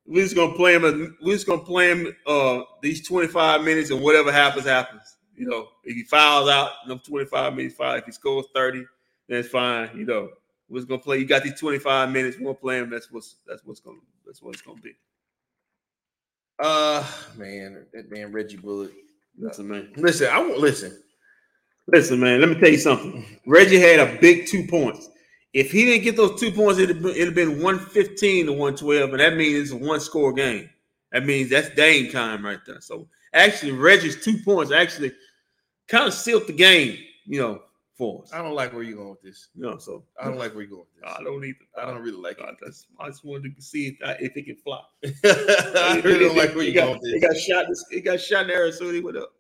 we're just gonna play him. We're just gonna play him uh, these twenty five minutes, and whatever happens, happens. You know, if he fouls out, them twenty five minutes, fine. If he scores thirty, then it's fine. You know, we're just gonna play. You got these twenty five minutes. We're gonna play him. That's what's that's what's gonna that's what it's gonna be. Uh, man, that man Reggie Bullock. Listen, man. Listen, I won't listen. Listen, man. Let me tell you something. Reggie had a big two points. If he didn't get those two points, it'd have been, it'd have been 115 to 112, and that means it's a one score game. That means that's Dame time right there. So actually, Reggie's two points actually kind of sealed the game, you know, for us. I don't like where you're going with this. No, so I don't like where you're going with this. I don't either. I don't really like it. I just, I just wanted to see if, I, if it can fly. *laughs* *laughs* I really don't like where you're going with He this. got shot. He got shot in Arizona. He went up.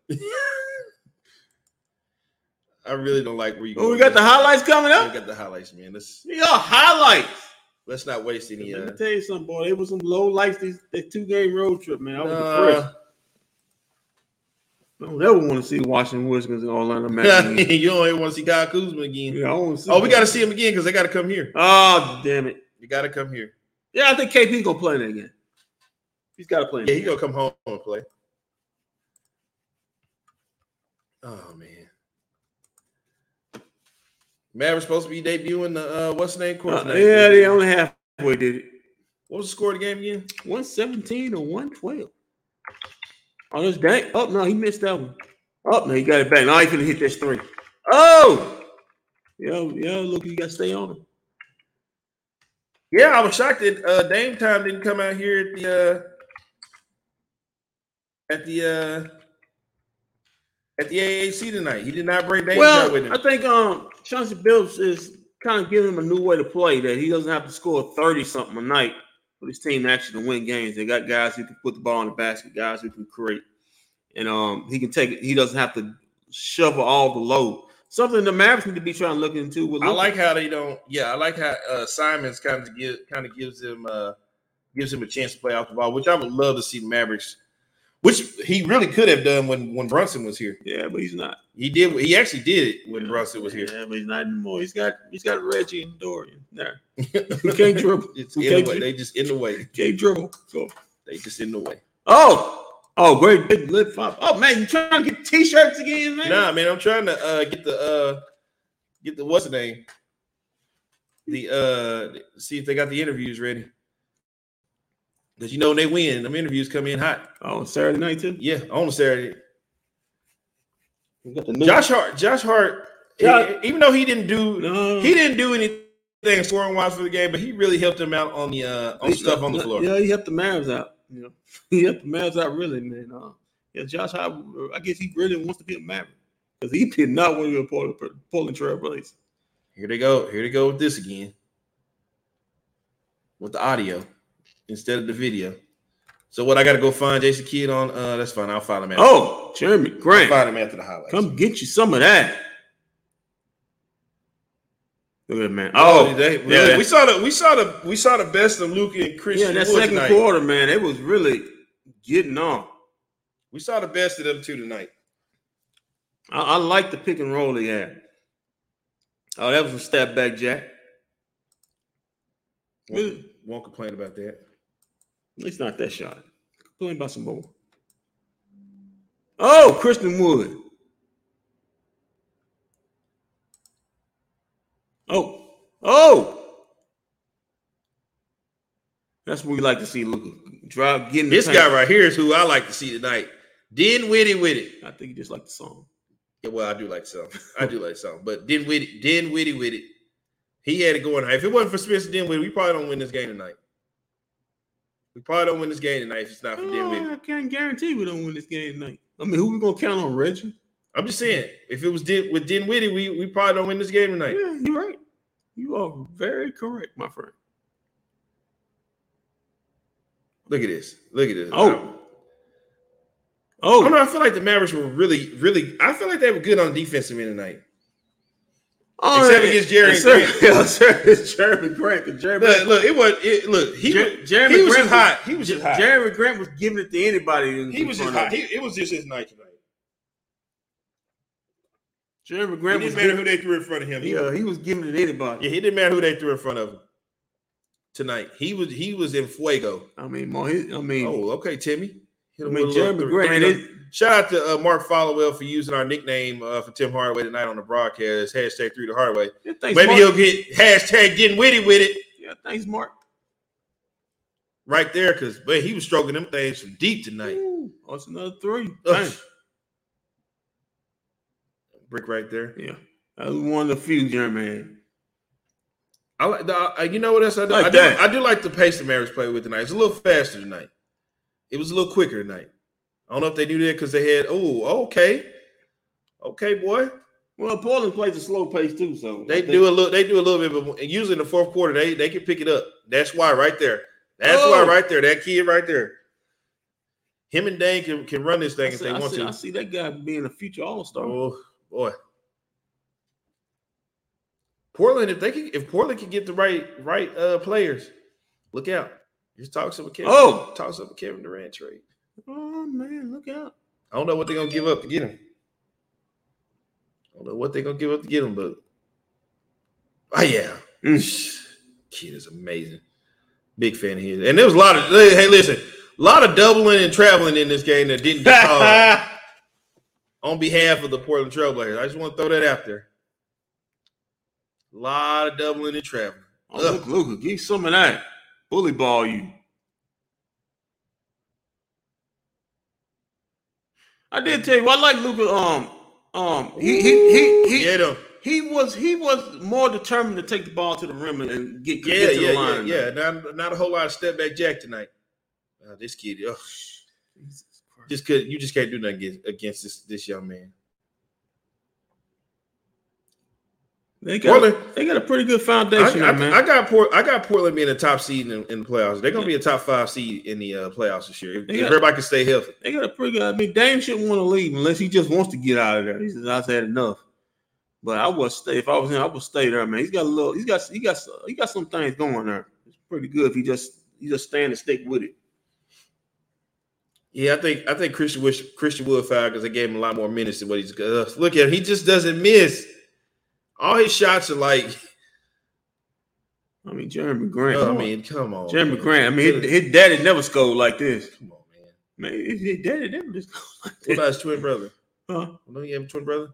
I really don't like where you're Oh, we got the highlights coming up. We got the highlights, man. Let's Yeah, highlights. let's not waste any. Let Uh, me tell you something, boy. It was some low lights. These two game road trip, man. I was uh, depressed. I don't ever want to see Washington Wizards and Orlando Magic. *laughs* you don't even want to see Kyle Kuzma again. yeah, I want to see. Oh, we got to see him again because they got to come here. Oh, damn it. You got to come here. Yeah, I think KP gonna play that again. He's got to play. Yeah, he gonna come home and play. Oh man. Mavericks supposed to be debuting the uh, what's the name course? Uh, yeah, they only have halfway did it. What was the score of the game again? 117 or 112. Oh, this dang. Oh, no, he missed that one. Oh, no, he got it back. Now he finna hit this three. Oh! Yo, yo, look, you got to stay on him. Yeah, I was shocked that uh, Dame Time didn't come out here at the uh, at the uh, at the AAC tonight. He did not bring Dame Time with Well, him. I think um Chauncey Billups is kind of giving him a new way to play that he doesn't have to score 30 something a night for his team actually to win games. They got guys who can put the ball in the basket, guys who can create. And um he can take it, he doesn't have to shovel all the load. Something the Mavericks need to be trying to look into with I like how they don't. Yeah, I like how uh, Simons kind of give kind of gives him uh, gives him a chance to play off the ball, which I would love to see the Mavericks. Which he really could have done when when Brunson was here. Yeah, but he's not. He did. He actually did it when Brunson was here. Yeah, but he's not anymore. He's got he's got Reggie and Dorian there. *laughs* Who can't dribble. It's in the way. They just in the way. can't dribble. So They just in the way. oh oh great big lip flop. Oh man, you trying to get t-shirts again, man? Nah, man, I'm trying to uh, get the uh, get the what's the name? The uh, see if they got the interviews ready. Because you know when they win, them interviews come in hot. Oh, Saturday night too. Yeah, on Saturday. Got the new Josh Hart, Josh Hart, Josh- even though he didn't do No. he didn't do anything scoring wise for the game, but he really helped them out on the uh on stuff on the floor. Yeah, he helped the Mavs out. You *laughs* know, he helped the Mavs out really, man. Uh, yeah, Josh, I, I guess he really wants to be a Maverick because he did not want to be a Portland, Portland Trail Blazers. Here they go. Here they go with this again. With the audio instead of the video. So what I gotta go find Jason Kidd on uh that's fine. I'll find him after. Oh, Jerami I'll Grant, find him after the highlights. come get you some of that. Look at that man. Oh, they, yeah, we saw the we saw the we saw the best of Luka and Christian. yeah, that second tonight. quarter, man, it was really getting on. We saw the best of them two tonight. I, I like the pick and roll they had. Oh, that was a step back, Jack. Won't, won't complain about that. At least not that shot. Complain about some more. Oh, Christian Wood. Oh, oh. That's what we like to see, Luka. Drive, getting This guy right here is who I like to see tonight. Witty with it. I think you just like the song. Yeah, well, I do like some. *laughs* I do like some. But Dinwiddie with it. He had it going. If it wasn't for Spencer Dinwiddie, we probably don't win this game tonight. We probably don't win this game tonight if it's not for Dinwiddie. Oh, I can't guarantee we don't win this game tonight. I mean, who we gonna count on, Reggie? I'm just saying, if it was Din, with Dinwiddie, we we probably don't win this game tonight. Yeah, you're right. You are very correct, my friend. Look at this. Look at this. Oh. oh. I Oh, don't know. I feel like the Mavericks were really, really. I feel like they were good on the defensive end tonight. Oh except yeah, against Jerami except- Grant. Yeah, *laughs* except it's Jerami Grant. 'cause Jerami, Look, look, it was. It, look, he, Jer- was- Jerami he was Grant just hot. He was just hot. Jerami Grant was giving it to anybody. in- he was just hot. He, it was just his night tonight. Jerami It Grant was didn't matter giving, who they threw in front of him. He yeah, was- he was giving it to anybody. yeah, he didn't matter who they threw in front of him tonight. He was he was in fuego. I mean, I mean, Oh, okay, Timmy. Hit I mean, with a little Jerami three- Grant. three- it- Shout out to uh, Mark Followill for using our nickname uh, for Tim Hardaway tonight on the broadcast. Hashtag through the Hardaway. yeah, thanks, Maybe Mark. he'll get hashtag getting witty with it Yeah, thanks, Mark. right there because but he was stroking them things from deep tonight. Ooh, oh, it's another three. Ugh. Dang. Brick right there. Yeah, that was one of the few, Jerami. I like. The, I, you know what else I do? Like I do. I do like the pace the Mavericks play with tonight. It's a little faster tonight. It was a little quicker tonight. I don't know if they knew that because they had. Oh, okay, okay, boy. Well, Portland plays a slow pace too, so They do a little. They do a little bit, but usually in the fourth quarter, they they can pick it up. That's why right there. That's Oh. why right there. That kid right there. Him and Dane can, can run this thing I if see, they I want see, I see that guy being a future All Star. Oh boy. Portland, if they can, if Portland can get the right right uh players, look out. Just talk some Kevin. Oh. talk some Kevin Durant trade. Oh man, look out! I don't know what they're gonna give up to get him. I don't know what they're gonna give up to get him, but oh yeah, Mm. kid is amazing. Big fan of his, and there was a lot of hey, listen, a lot of doubling and traveling in this game that didn't get called *laughs* on behalf of the Portland Trailblazers. I just want to throw that out there. A lot of doubling and traveling. Oh, look, Luka, give some of that. Bully ball you. I did tell you, I like Luka. Um, um, he he he he, Yeah, though. he was he was more determined to take the ball to the rim and- and get, Yeah, to yeah, the yeah, line. yeah. Not, not a whole lot of step back jack tonight. Uh, this kid, oh, Jesus Christ. just could you just can't do nothing against, against this this young man. They got Portland- they got a pretty good foundation, I, there, man. I got Port, I got Portland being a top seed in, in the playoffs. They're gonna be a top five seed in the uh, playoffs this year if, They if everybody can stay healthy. They got a pretty good. I mean, Dame shouldn't want to leave unless he just wants to get out of there. He says, "I've had enough." But I would stay if I was him. I would stay there, man. He's got a little. He's got. He got. He got some things going there. It's pretty good if he just. He just stand and stick with it. Yeah, I think I think Christian wish Christian Wood fouled because they gave him a lot more minutes than what he's. Uh, look at him; he just doesn't miss. All his shots are like. I mean, Jerami Grant. I mean, come on, Jerami man. Grant. I mean, his, his daddy never scored like this. Come on, man. Man, his, his daddy never just *laughs* scored like What this. about his twin brother? Huh? Don't you have a twin brother?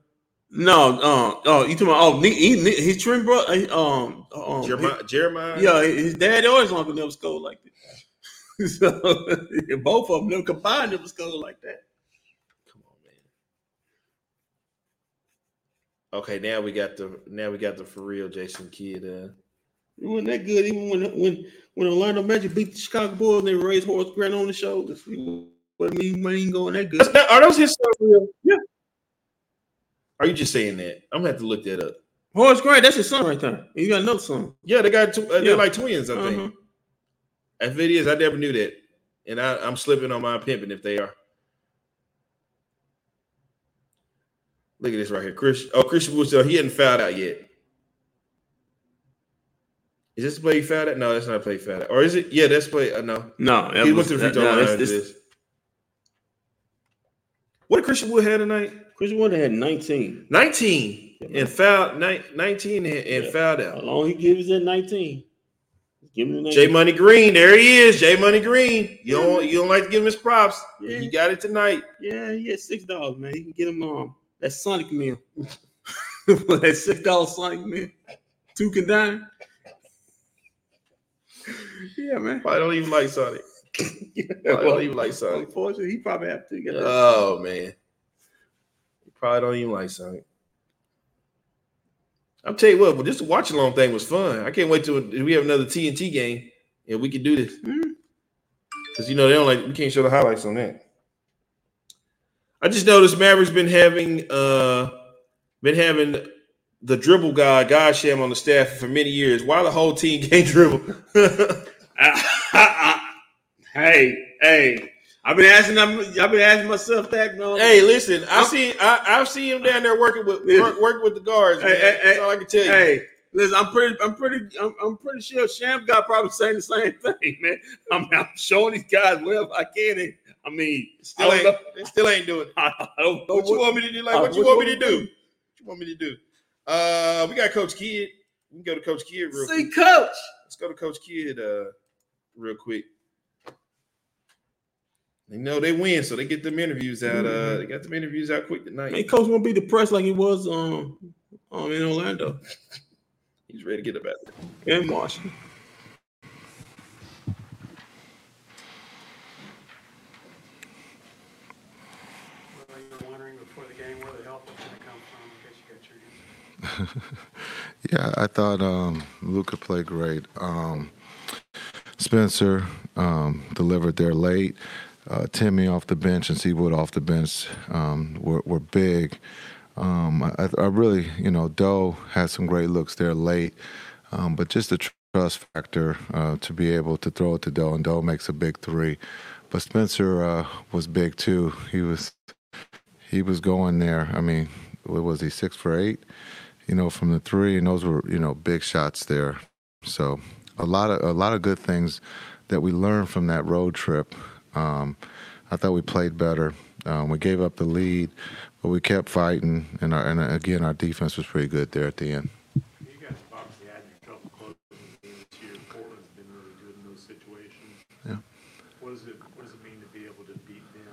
No, uh, oh, you talking about? Oh, he, he, his twin brother. Um, um, Jeremiah. Jeremiah. Yeah, his dad or his uncle never scored like that. *laughs* so *laughs* both of them never combined never scored like that. Come on, man. Okay, now we got the now we got the for real Jason Kidd. Uh, It wasn't that good even when when when Orlando Magic beat the Chicago Bulls and they raised Horace Grant on the shoulders. Wasn't even, wasn't even going that good. Not- *laughs* are those his real? Yeah. Are you just saying that? I'm gonna have to look that up. Horace Grant, that's his son right there. You got another son. Yeah, they got two, uh, they're Yeah. like twins. I think. Uh-huh. If it is, I never knew that, and I, I'm slipping on my pimping if they are. Look at this right here, Chris. Oh, Christian Wood still he hadn't fouled out yet. Is this the play he fouled out? No, that's not a play he fouled out. Or is it? Yeah, that's play. Uh, no, No, he was, went to the free throw line this- this. What did Christian Wood have tonight? Chris Wonder had 19. 19 and fouled ni- 19 and, and Yeah. fouled How out. long he gives at 19? Give him the 19. J Money Green, there he is. J Money Green. You don't you don't like to give him his props. Yeah. He got it tonight. Yeah, he had six dollars, man. He can get him um that Sonic Man. *laughs* that six dollar Sonic Man. Two can dine. Yeah, man. Probably don't even like Sonic. *laughs* Yeah, Probably don't even like Sonic. Unfortunately, he probably have to get that. Oh man. You probably don't even like Sonic. I'll tell you what, but this watch along thing was fun. I can't wait till we have another TNT game and we can do this. Mm-hmm. Because you know they don't like we can't show the highlights on that. I just noticed Mavericks been having uh been having the dribble guy, God Sham on the staff for many years. Why the whole team *laughs* can't dribble? hey, hey. I've been asking I've been asking myself that, man. hey, listen, I see I, I've seen him down there working with work, working with the guards. Hey, hey, That's all I can tell you. Hey, listen, I'm pretty, I'm pretty, I'm, I'm pretty sure Sham got probably saying the same *laughs* thing, man. I'm, I'm showing these guys wherever I can. And, I mean, Still I ain't, know, still ain't doing it. *laughs* I don't know What you want me to do? Like, what you want me to do? What you want me to do? Uh, we got Coach Kidd. We can go to Coach Kidd real See, quick. coach. Let's go to Coach Kidd uh, real quick. They know they win, so they get them interviews out. Uh, they got them interviews out quick tonight. Man, coach won't be depressed like he was um, um in Orlando *laughs* He's ready to get up out there. and Washington. Well, you were wondering before the game where the help was going to come from in case you got your *laughs* Yeah, I thought um, Luka played great. Um, Spencer um, delivered there late. Uh, Timmy off the bench and Seawood off the bench um, were, were big. Um, I, I really, you know, Doe had some great looks there late, um, but just the trust factor uh, to be able to throw it to Doe, and Doe makes a big three. But Spencer uh, was big too. He was he was going there. I mean, what was he six for eight? You know, from the three, and those were you know big shots there. So a lot of a lot of good things that we learned from that road trip. Um, I thought we played better. Um, we gave up the lead, but we kept fighting, and, our, and again, our defense was pretty good there at the end. You guys have obviously had your trouble closing games here. Portland's been really good in those situations. Yeah. What does it What does it mean to be able to beat them?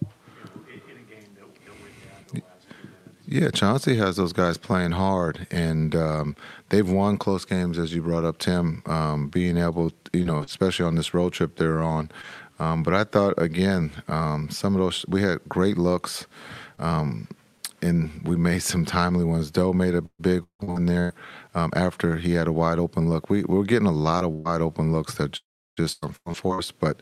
You know, in, in a game that, that went down to the last few minutes. Yeah, Chauncey has those guys playing hard, and um, they've won close games, as you brought up, Tim. Um, being able, you know, especially on this road trip they're on. Um, but I thought again, um, some of those we had great looks, um, and we made *laughs* some timely ones. Doe made a big one there um, after he had a wide open look. We we're getting a lot of wide open looks that just from force, but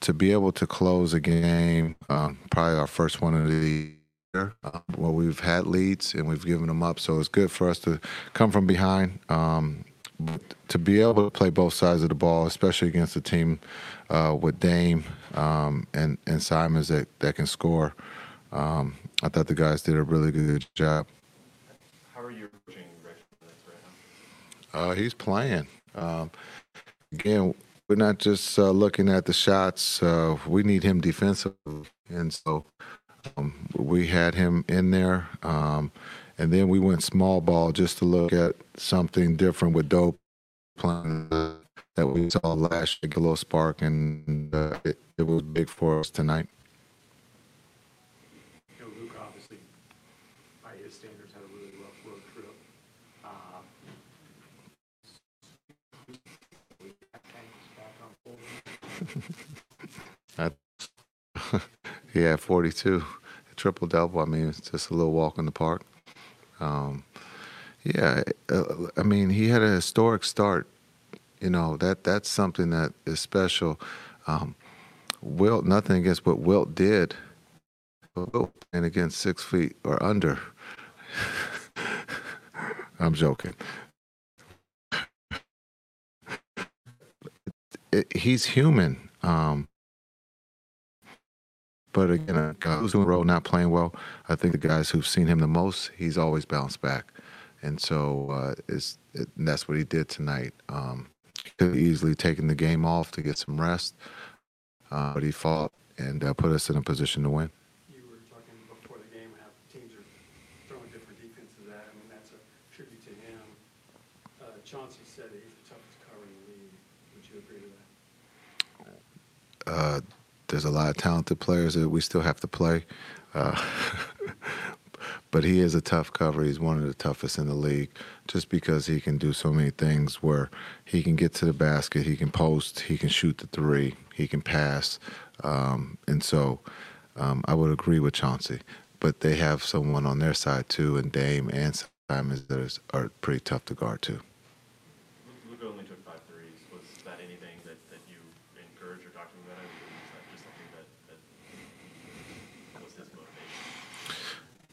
to be able to close a game, um, probably our first one of the year, where we've had leads and we've given them up. So it's good for us to come from behind. Um, to be able to play both sides of the ball, especially against a team uh, with Dame um, and and Simons that, that can score, um, I thought the guys did a really good job. How are you approaching Rex right now? Uh, he's playing. Um, again, we're not just uh, looking at the shots. Uh, we need him defensive, and so um, we had him in there. Um, and then we went small ball just to look at something different with dope playing that we saw last year, a little spark, and uh, it, it was big for us tonight. You know, Luke obviously, by his standards, had a really rough road trip. Uh, *laughs* *laughs* had 42, *laughs* triple double. I mean, it's just a little walk in the park. Um, yeah, uh, I mean, he had a historic start. You know that that's something that is special. Um, Wilt, nothing against what Wilt did, Wilt playing against six feet or under. *laughs* I'm joking. It, he's human. Um, but again, a guy who's doing the road, not playing well. I think the guys who've seen him the most, he's always bounced back, and so uh, it's it, and that's what he did tonight. Um, he could have easily taken the game off to get some rest, uh, but he fought and uh, put us in a position to win. you were talking before the game how teams are throwing different defenses that. I mean, that's a tribute to him. Uh, Chauncey said that he's the toughest cover in the league. Would you agree to that? There's a lot of talented players that we still have to play. Uh, *laughs* but he is a tough cover. He's one of the toughest in the league just because he can do so many things where he can get to the basket, he can post, he can shoot the three, he can pass. Um, and so um, I would agree with Chauncey. But they have someone on their side too, and Dame and Simons that are pretty tough to guard too. Luka only took five threes. Was that anything that, that you encouraged or talked to him about? Or was that just something that, that was his motivation?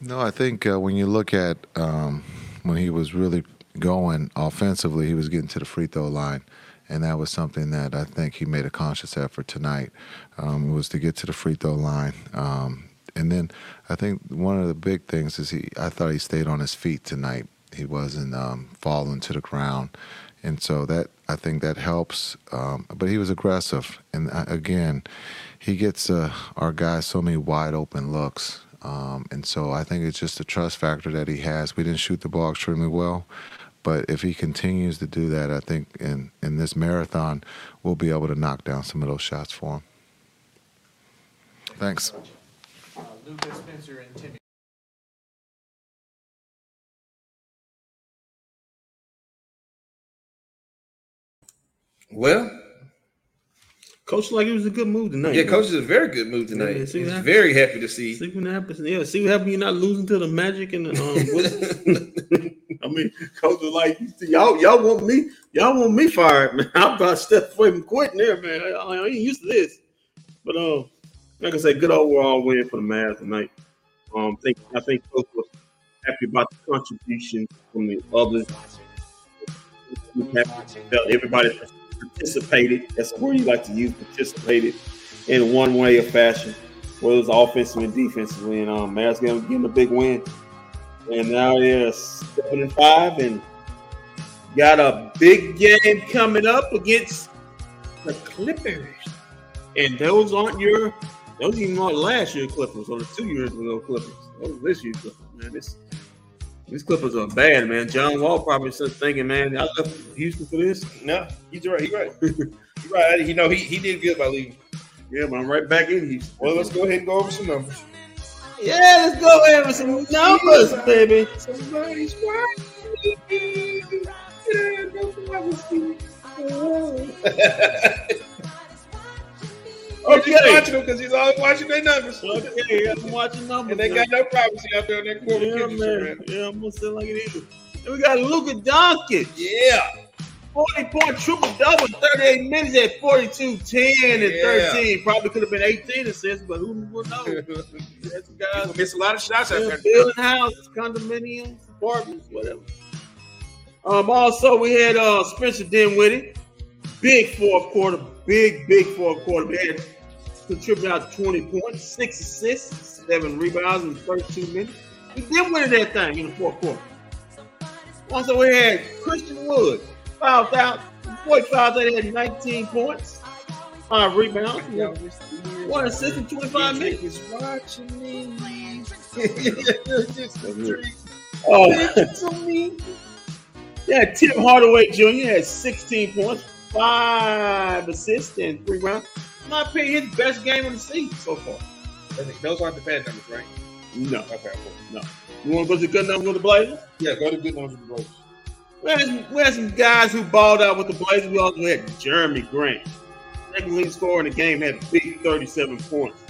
No, I think uh, when you look at um, when he was really going offensively, he was getting to the free throw line, and that was something that I think he made a conscious effort tonight. Um, was to get to the free throw line, um, and then I think one of the big things is he. I thought he stayed on his feet tonight. He wasn't um, falling to the ground, and so that I think that helps. Um, but he was aggressive, and uh, again, he gets uh, our guys so many wide open looks. Um, and so I think it's just a trust factor that he has. We didn't shoot the ball extremely well, but if he continues to do that, I think in, in this marathon, we'll be able to knock down some of those shots for him. Thanks. Lucas, Spencer, and Timmy. Well, Coach like it was a good move tonight. yeah, man. coach is a very good move tonight. Yeah, see He's very happy to see. See what happens. Yeah, see what happens. You're not losing to the Magic and the. Um, *laughs* I mean, coach was like, y'all, y'all want me, y'all want me fired, man. *laughs* I'm about to step away from quitting there, man. I, I ain't used to this. But um, like I said, good overall win for the Mavs tonight. Um, think I think coach was happy about the contribution from the others. He was happy that Everybody participated. That's the word you like to use. Participated in one way or fashion, whether it's offensively and defensively. And um, Mavs getting, getting a big win, and now they're seven and five, and got a big game coming up against the Clippers. And those aren't your, those even aren't last year Clippers or the two years ago Clippers. Those this year's Clippers, man. This these Clippers are bad, man. John Wall probably started thinking, man, I left Houston for this. No, he's right. He's right. He's right. You know, he, he did good by leaving. Yeah, but I'm right back in Houston. Well, let's go ahead and go over some numbers. Yeah, let's go ahead with some numbers, baby. Somebody's watching. *laughs* *laughs* Okay. He's watching them because he's always watching their numbers. *laughs* Okay, I'm watching numbers. And they got no privacy out there on that corner. Yeah, kitchen, man. man. Yeah, I'm gonna say it like it is. And we got Luka Doncic. Yeah. 40 point triple double, 38 minutes at 42, 10, and Yeah. 13. Probably could have been 18 assists, but who will know? *laughs* That's guys People miss a lot of shots out there. building houses, condominiums, apartments, whatever. Um, also we had uh Spencer Dinwiddie, big fourth quarter, big big fourth quarter. We contributed out 20 points, six assists, seven rebounds in 32 minutes. He did win that thing in the fourth quarter. Also, we had Christian Wood, fouled out, boy fouled out, he had 19 points, five rebounds, one assist in 25 minutes. watching me. *laughs* Oh, yeah, Tim Hardaway Jr. had 16 points, five assists, and three rounds. In my opinion, his best game of the season so far. Those aren't the bad numbers, right? No, Okay, cool. no. You want to go to good numbers with the Blazers? Yeah, go to good ones with the Blazers. We had, some, we had some guys who balled out with the Blazers. We also had Jerami Grant. Second leading scorer in the game had a big 37 points.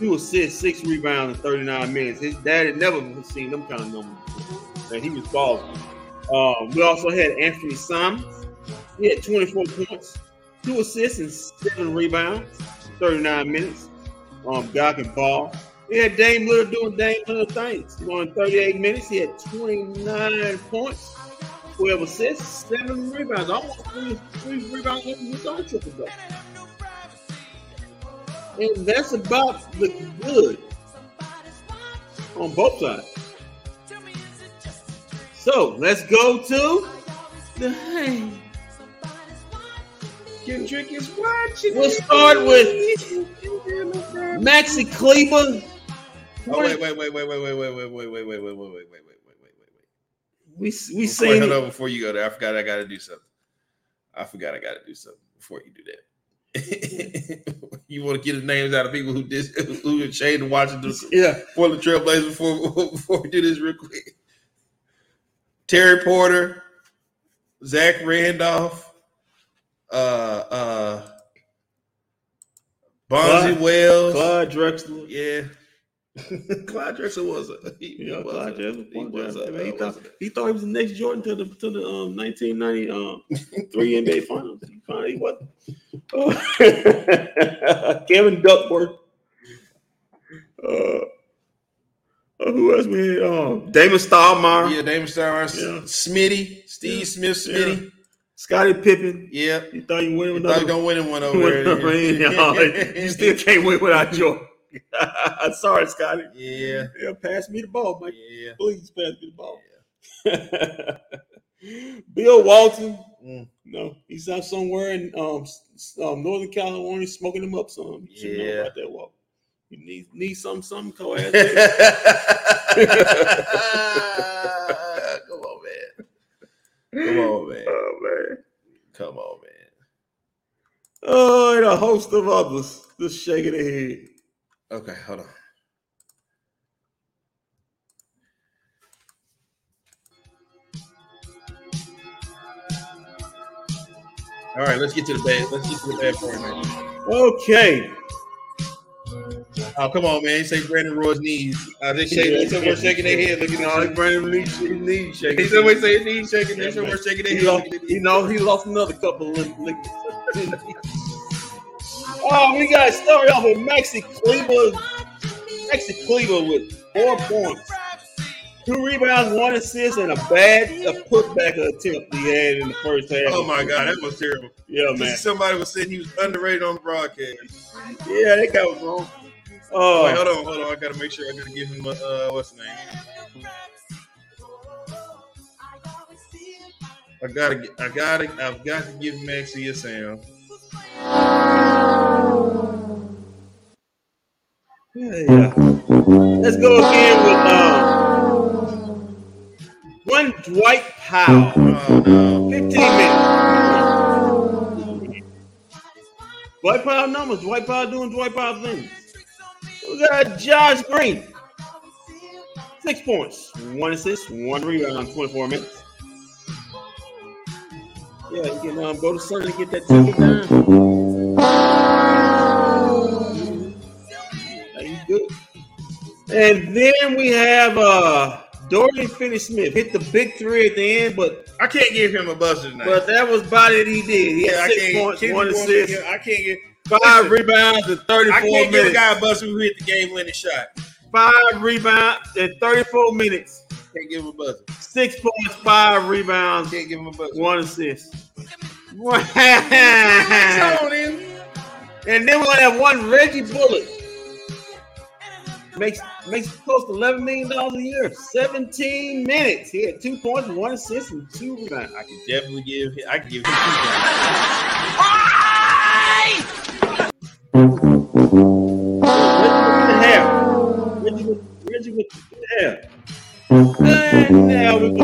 Two assists, six rebounds in 39 minutes. His dad had never seen them kind of numbers before. And he was balling. Um, we also had Anthony Simons. He had 24 points, two assists, and seven rebounds, 39 minutes. Um, can ball. We had Dame Lillard doing Dame Little things. Going 38 minutes, he had 29 points, 12 assists, seven rebounds, almost three, three rebounds with his own triple double. And that's about the good on both sides. So let's go to the hang. Kendrick is watching. We'll start with Maxi Kleber. Oh, wait, wait, wait, wait, wait, wait, wait, wait, wait, wait, wait, wait, wait, wait, wait, wait, wait, wait, wait. we we Before, seen hold it. on, before you go there, I forgot I got to do something. I forgot I got to do something before you do that. you want to get the names out of people who did who are shade and watching the Yeah. Portland Trailblazers before before we do this real quick. Terry Porter, Zach Randolph, uh uh Bonzi Clyde- Wells. Clyde Drexler. Yeah. *laughs* Clyde Drexler was a he, Yeah, was Clyde a, Drexler. he was a, Man, he, uh, thought, was he thought he was the next Jordan to the to the um, 1990 um, *laughs* three NBA finals. He finally wasn't. Oh. *laughs* Kevin Duckworth. Uh, uh, who else we had? Um, Damon Stoudamire. yeah, Damon Steinmeier, Yeah. Smitty, Steve Smith, Smitty. Scottie Pippen. Yeah. You thought you win another you gonna win in one over Win over there. here. *laughs* you still can't win without Jordan. *laughs* Sorry, Scotty. Yeah. Yeah, pass me the ball, Mike. Yeah. Please pass me the ball. *laughs* Bill Walton. Mm. No, he's out somewhere in um, um, Northern California smoking them up some. You should know Yeah. about that walk. You need need some something co ass. Come on, man. Come on, oh, man. Oh man. Come on, man. Oh, and a host of others just shaking their head. Okay, hold on. All right, let's get to the bad. Let's get to the bad part, man. Okay. Oh, come on, man. Say Brandon Roy's knees. Uh, they shaking. Somewhere shaking their head, looking No, at Brandon Lee, his knees shaking. He somebody say his knees shaking. They're somewhere shaking their head. lost, you know, he lost another couple of ligaments. *laughs* oh, we got a story off with Maxi Kleber. Maxi Kleber with four points, two rebounds, one assist, and a bad a putback attempt he had in the first half. Oh my God, that was terrible. Yeah, man. Somebody was saying he was underrated on the broadcast. Yeah, that guy was wrong. Oh, Wait, hold on, hold on. I gotta make sure I gotta give him uh, what's his name. I gotta, I gotta, I've got to give Maxie a sound. Yeah. Let's go again with uh, one Dwight Powell. No. 15 minutes. Dwight Powell numbers. Dwight Powell doing Dwight Powell things. We got Josh Green. Six points, one assist, one rebound, 24 minutes. Yeah, you can um, go to Sunday and get that ticket down. Yeah, he's good. And then we have uh Dorian Finney-Smith hit the big three at the end, but I can't give him a buzzer tonight. but that was about it. He did. He yeah, had I six can't. points, one assist, I can't get. Five Listen, rebounds, in 34 I can't give a guy a buzzer who hit the game-winning shot. Five rebounds in 34 minutes. Can't give him a buzzer. Six points, five rebounds, Can't give him a buzzer. one assist. *laughs* Tell and then we're gonna have one Reggie Bullock. Makes makes close to eleven million dollars a year. Seventeen minutes. He had two points, one assist, and two rebounds. I can definitely give. him- I can give him two *laughs* points. Reggie with hair. Reggie Reggie with the hair. And now we go to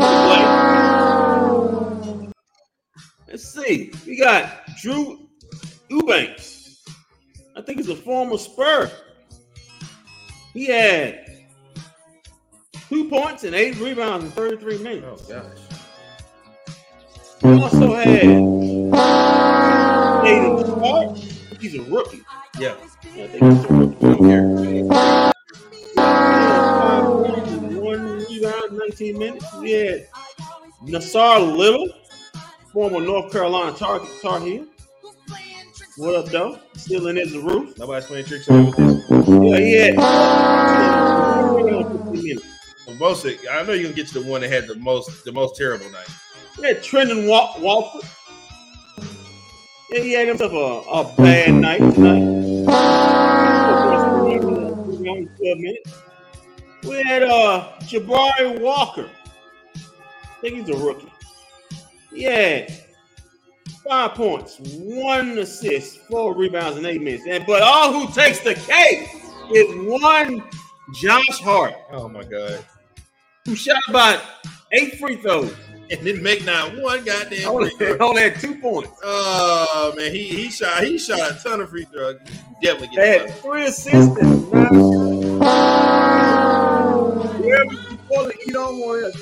play. Let's see. We got Drew Eubanks. I think he's a former Spur. He had two points and eight rebounds in 33 minutes. Oh gosh. We also had Nathan. He's a rookie. Yeah. I think he's a rookie here. Five points and One rebound, 19 minutes. We had Nassir Little, former North Carolina Tar, Tar Heel. What up, though? Still in his roof. Nobody's playing tricks on with this. Yeah, he had one rebound, 15 minutes. Well, most, of- I know you're gonna get to the one that had the most, the most terrible night. Yeah, had Trendon Wal- Watford. Yeah, he had himself a, a bad night tonight. We had uh Jabari Walker. I think he's a rookie. Yeah. Five points, one assist, four rebounds, and eight minutes. And but all who takes the cake is one Josh Hart, Oh my god. who shot about eight free throws. and then make not one goddamn. Only, only had two points. Oh man, he he shot he shot a ton of free throws. Definitely get had three assists and nine. You you don't want to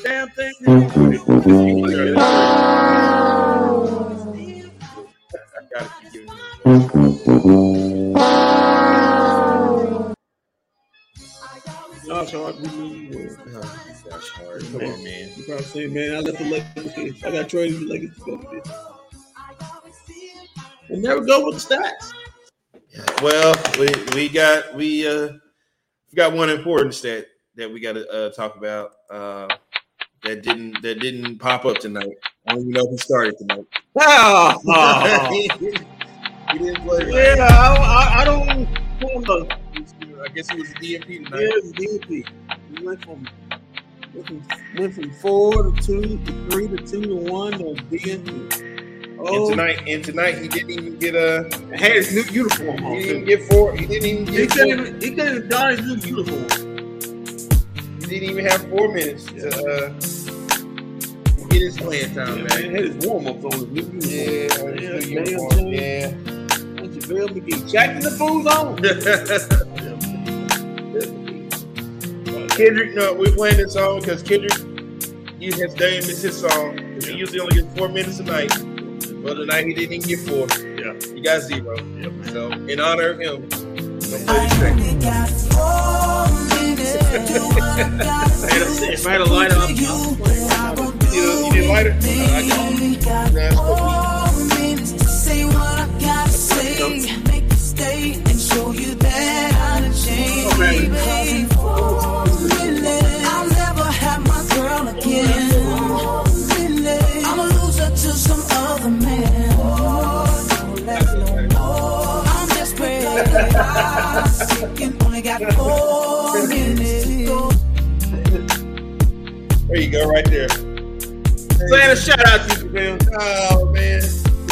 I believe That's hard. Come on, man. You probably say, man, I left the. I got traded the Lakers. And never go with the stats. Well, we we got we uh we got one important stat that we got to uh, talk about uh that didn't that didn't pop up tonight. I don't even know if he started tonight. Oh, *laughs* *laughs* he didn't play. yeah, I, I, I don't. I guess he was a DNP Yeah, tonight. it's DNP. We went from, went from went from four to two to three to two to one to DNP. And Oh, tonight, and tonight he didn't even get a. had his new uniform He didn't get four. He didn't even He get. couldn't even, he couldn't even don his new uniform. he didn't even have four minutes to uh, get his playing time Yeah, man, had his warm ups on his new uniform. Yeah, his Yeah, new man, uniform. man. Yeah. And JaVale McGee. Jack in the Fools on. *laughs* Kendrick, no, we're playing this song because Kendrick, he has named it's his song. He usually only gets four minutes a night. Well, tonight he didn't even get four. Yeah. He got zero. So, in honor of him, don't play this track. If I had a lighter, I'm, You, you didn't light it? Uh, I got it. Nah, it's cool. I'm sick and only got four minutes to go. There you go, right there. Saying a shout out to you, man. Oh, man.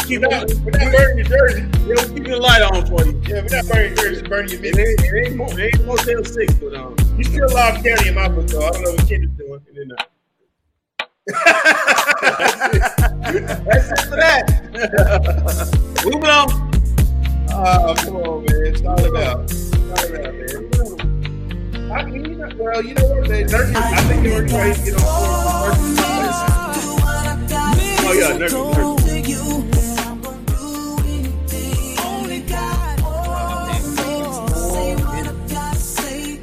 Keep We're not, we're not burning your jersey. Yeah, we're keeping the light on for you. Yeah, we're not burning your jersey, burning your It minutes. ain't, it ain't, more, it ain't Motel 6, but um, You still Loud County in my book, though. I don't know what Kendrick's doing. And then, uh, *laughs* That's it for that. *laughs* moving on. Oh, come on, man. Start it out. Start it out, man. I mean, you well, you know what? Nurkic, I think to Oh, yeah, Nurkic.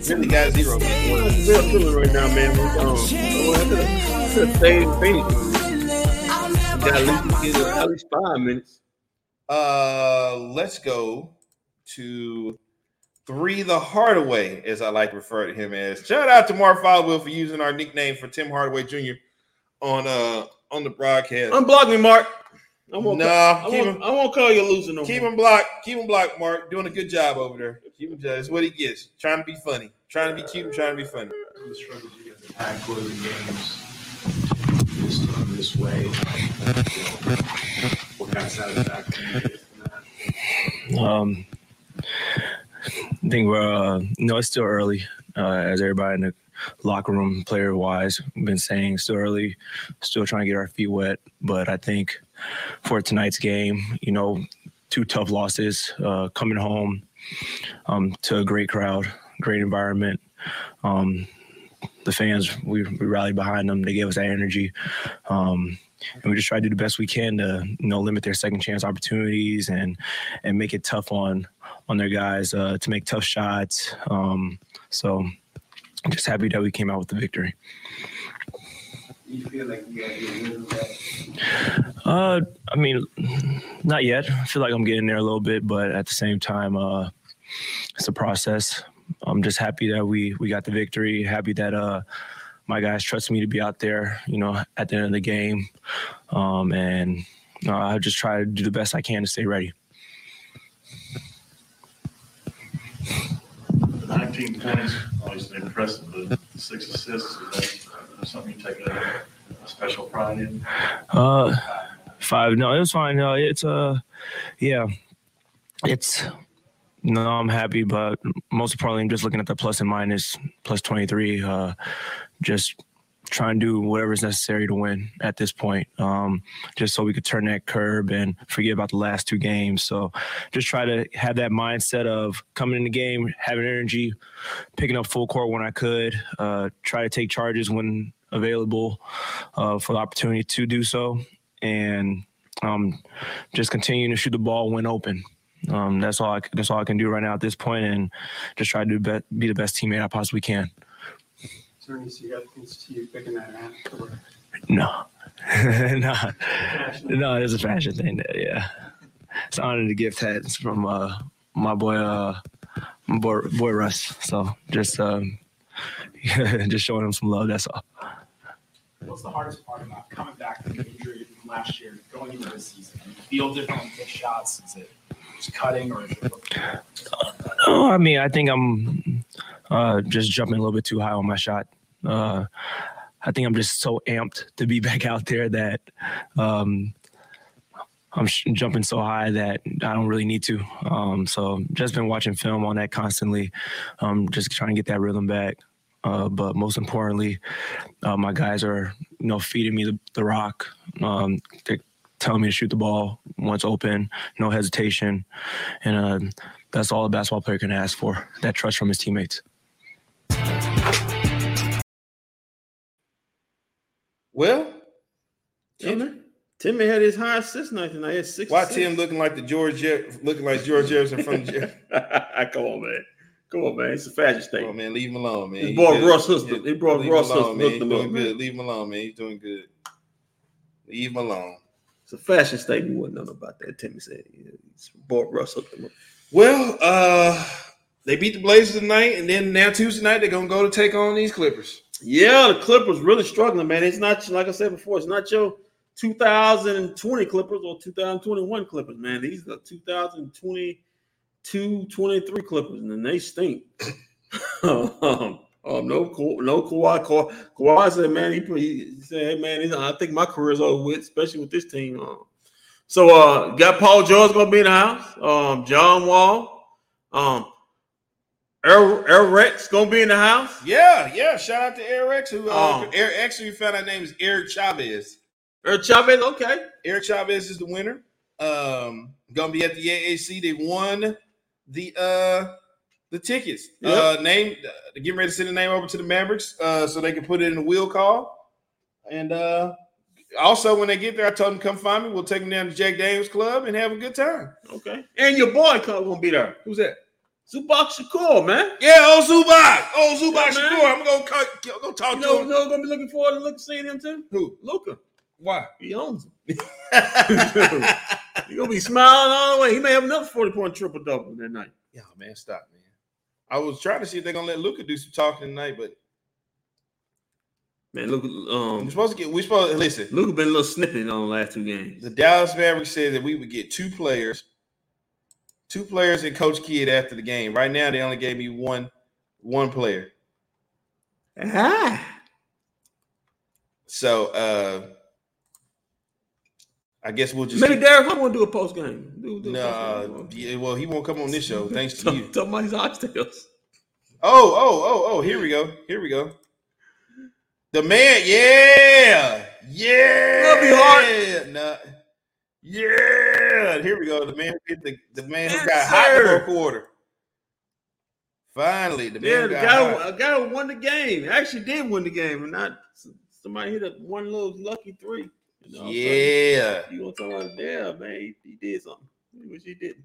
Really got zero. man. Real feeling right now, man. We, um. We got at least five minutes. Uh, let's go to three the Hardaway, as I like to refer to him as. Shout out to Mark Followill for using our nickname for Tim Hardaway Jr. on uh on the broadcast. Unblock me, Mark. I won't, Nah, I keep won't, him- I won't call you losing loser no Keep more. him blocked. Keep him blocked, Mark. Doing a good job over there. Keep him. That's what he gets. Trying to be funny. Trying to be cute. and Trying to be funny. The struggles you guys have had games this, this way. What kind of satisfaction you get from that? Um, I think we're, uh, no, it's still early. Uh, as everybody in the locker room, player wise, been saying, still early, still trying to get our feet wet. But I think for tonight's game, you know, two tough losses, uh, coming home um, to a great crowd, great environment. Um, the fans, we, we rallied behind them. They gave us that energy. Um, and we just try to do the best we can to you know limit their second chance opportunities and and make it tough on on their guys uh, to make tough shots. Um, so I'm just happy that we came out with the victory. You feel like you got your rhythm back? Uh, I mean, not yet. I feel like I'm getting there a little bit, but at the same time, uh, it's a process. I'm just happy that we we got the victory. Happy that uh my guys trusted me to be out there, you know, at the end of the game. Um, and uh, I just try to do the best I can to stay ready. 19 points, obviously impressive, but six assists, is that something you take a, a special pride in? Uh, five. No, it was fine. No, it's uh, yeah, it's. No, I'm happy, but most importantly, I'm just looking at the plus and minus, plus 23. Uh, just try and do whatever is necessary to win at this point, um, just so we could turn that curb and forget about the last two games. So just try to have that mindset of coming in the game, having energy, picking up full court when I could, uh, try to take charges when available uh, for the opportunity to do so, and um, just continuing to shoot the ball when open. Um, that's all. I, that's all I can do right now at this point, and just try to be, be the best teammate I possibly can. Is there any significance to you picking that out? Or *laughs* No, no, no. It's a fashion thing. That, yeah, it's an honor to gift hats from uh, my boy, uh, my boy, boy Russ. So just, um, *laughs* just showing him some love. That's all. What's the hardest part about coming back from the injury from last year, going into this season? Do you feel different when you take shots? Is it just cutting or is it No, I mean, I think I'm uh, just jumping a little bit too high on my shot. Uh, I think I'm just so amped to be *laughs* back out there that um, I'm sh- jumping so high that I don't really need to. Um, so just been watching film on that constantly, um, just trying to get that rhythm back. Uh, but most importantly, uh, my guys are you know feeding me the, the rock. Um, they're telling me to shoot the ball once open, no hesitation, and uh, that's all a basketball player can ask for. That trust from his teammates. Well, Timmy, Timmy had his high assist night tonight. He had six. why. Tim looking like the George Jeff- looking like George Jefferson from the *laughs* Come on, man. Come on, man. It's a fashion statement. Oh man, leave him alone, man. He boy good. Russ Houston. He brought Leave Russ him alone, man. He's doing up, good. man. Leave him alone, man. He's doing good. Leave him alone. It's a fashion statement. We wouldn't know about that. Timmy said his boy Russ up. Well, uh, they beat the Blazers tonight, and then now Tuesday night they're gonna go to take on these Clippers. Yeah, the Clippers really struggling, man. It's not like I said before. It's not your 2020 Clippers or 2021 Clippers, man. These are 2022, 23 Clippers, and they stink. *laughs* um, um, no, Ka- no Kawhi. Kawhi, said, man, he, he said, hey, man, I think my career's over with, especially with this team. Um, so, uh, got Paul George gonna be in the house. Um, John Wall. Um, Air, Air Rex gonna be in the house. Yeah, yeah. Shout out to Eric X, who uh, Um, Eric actually we found out name is Eric Chavez. Eric Chavez, okay. Eric Chavez is the winner. Um, gonna be at the AAC. They won the uh the tickets. Yep. Uh, name uh, getting ready to send the name over to the Mavericks, uh, so they can put it in the wheel call. And uh, also, when they get there, I told them come find me. We'll take them down to Jack Daniels Club and have a good time. Okay. And your boy club gonna be there. Who's that? Zubac Shakur, man. Yeah, old Zubac. Old Zubac Yeah. Shakur. I'm gonna call, go talk You to know, him. you know, gonna be looking forward to look seeing him too. Who? Luka. Why? He owns him. *laughs* He gonna be smiling all the way. He may have another forty point triple double that night. Yeah, man, stop, man. I was trying to see if they're gonna let Luka do some talking tonight, but Man, look, we're um, supposed to get. We're supposed to listen. Luka been a little snippy on the last two games. The Dallas Mavericks said that we would get two players, two players and Coach Kidd after the game. Right now, they only gave me one, one player. Ah, So uh I guess we'll just maybe keep- Derek Hunter want to do a post game. Do, do Nah, yeah, well, he won't come on this show, thanks to you. Talking about his oxtails. Oh, oh, oh, oh, here we go. Here we go. The man, yeah, yeah. That'll be hard. Nah, yeah. Here we go. The man who hit the, the man who Yes, got hot for a quarter. Finally, the man Yeah, who the got guy, guy who won the game actually did win the game, and not somebody hit a one little lucky three. You know? Yeah. You gonna talk about yeah, man? He, he did something. I wish he didn't.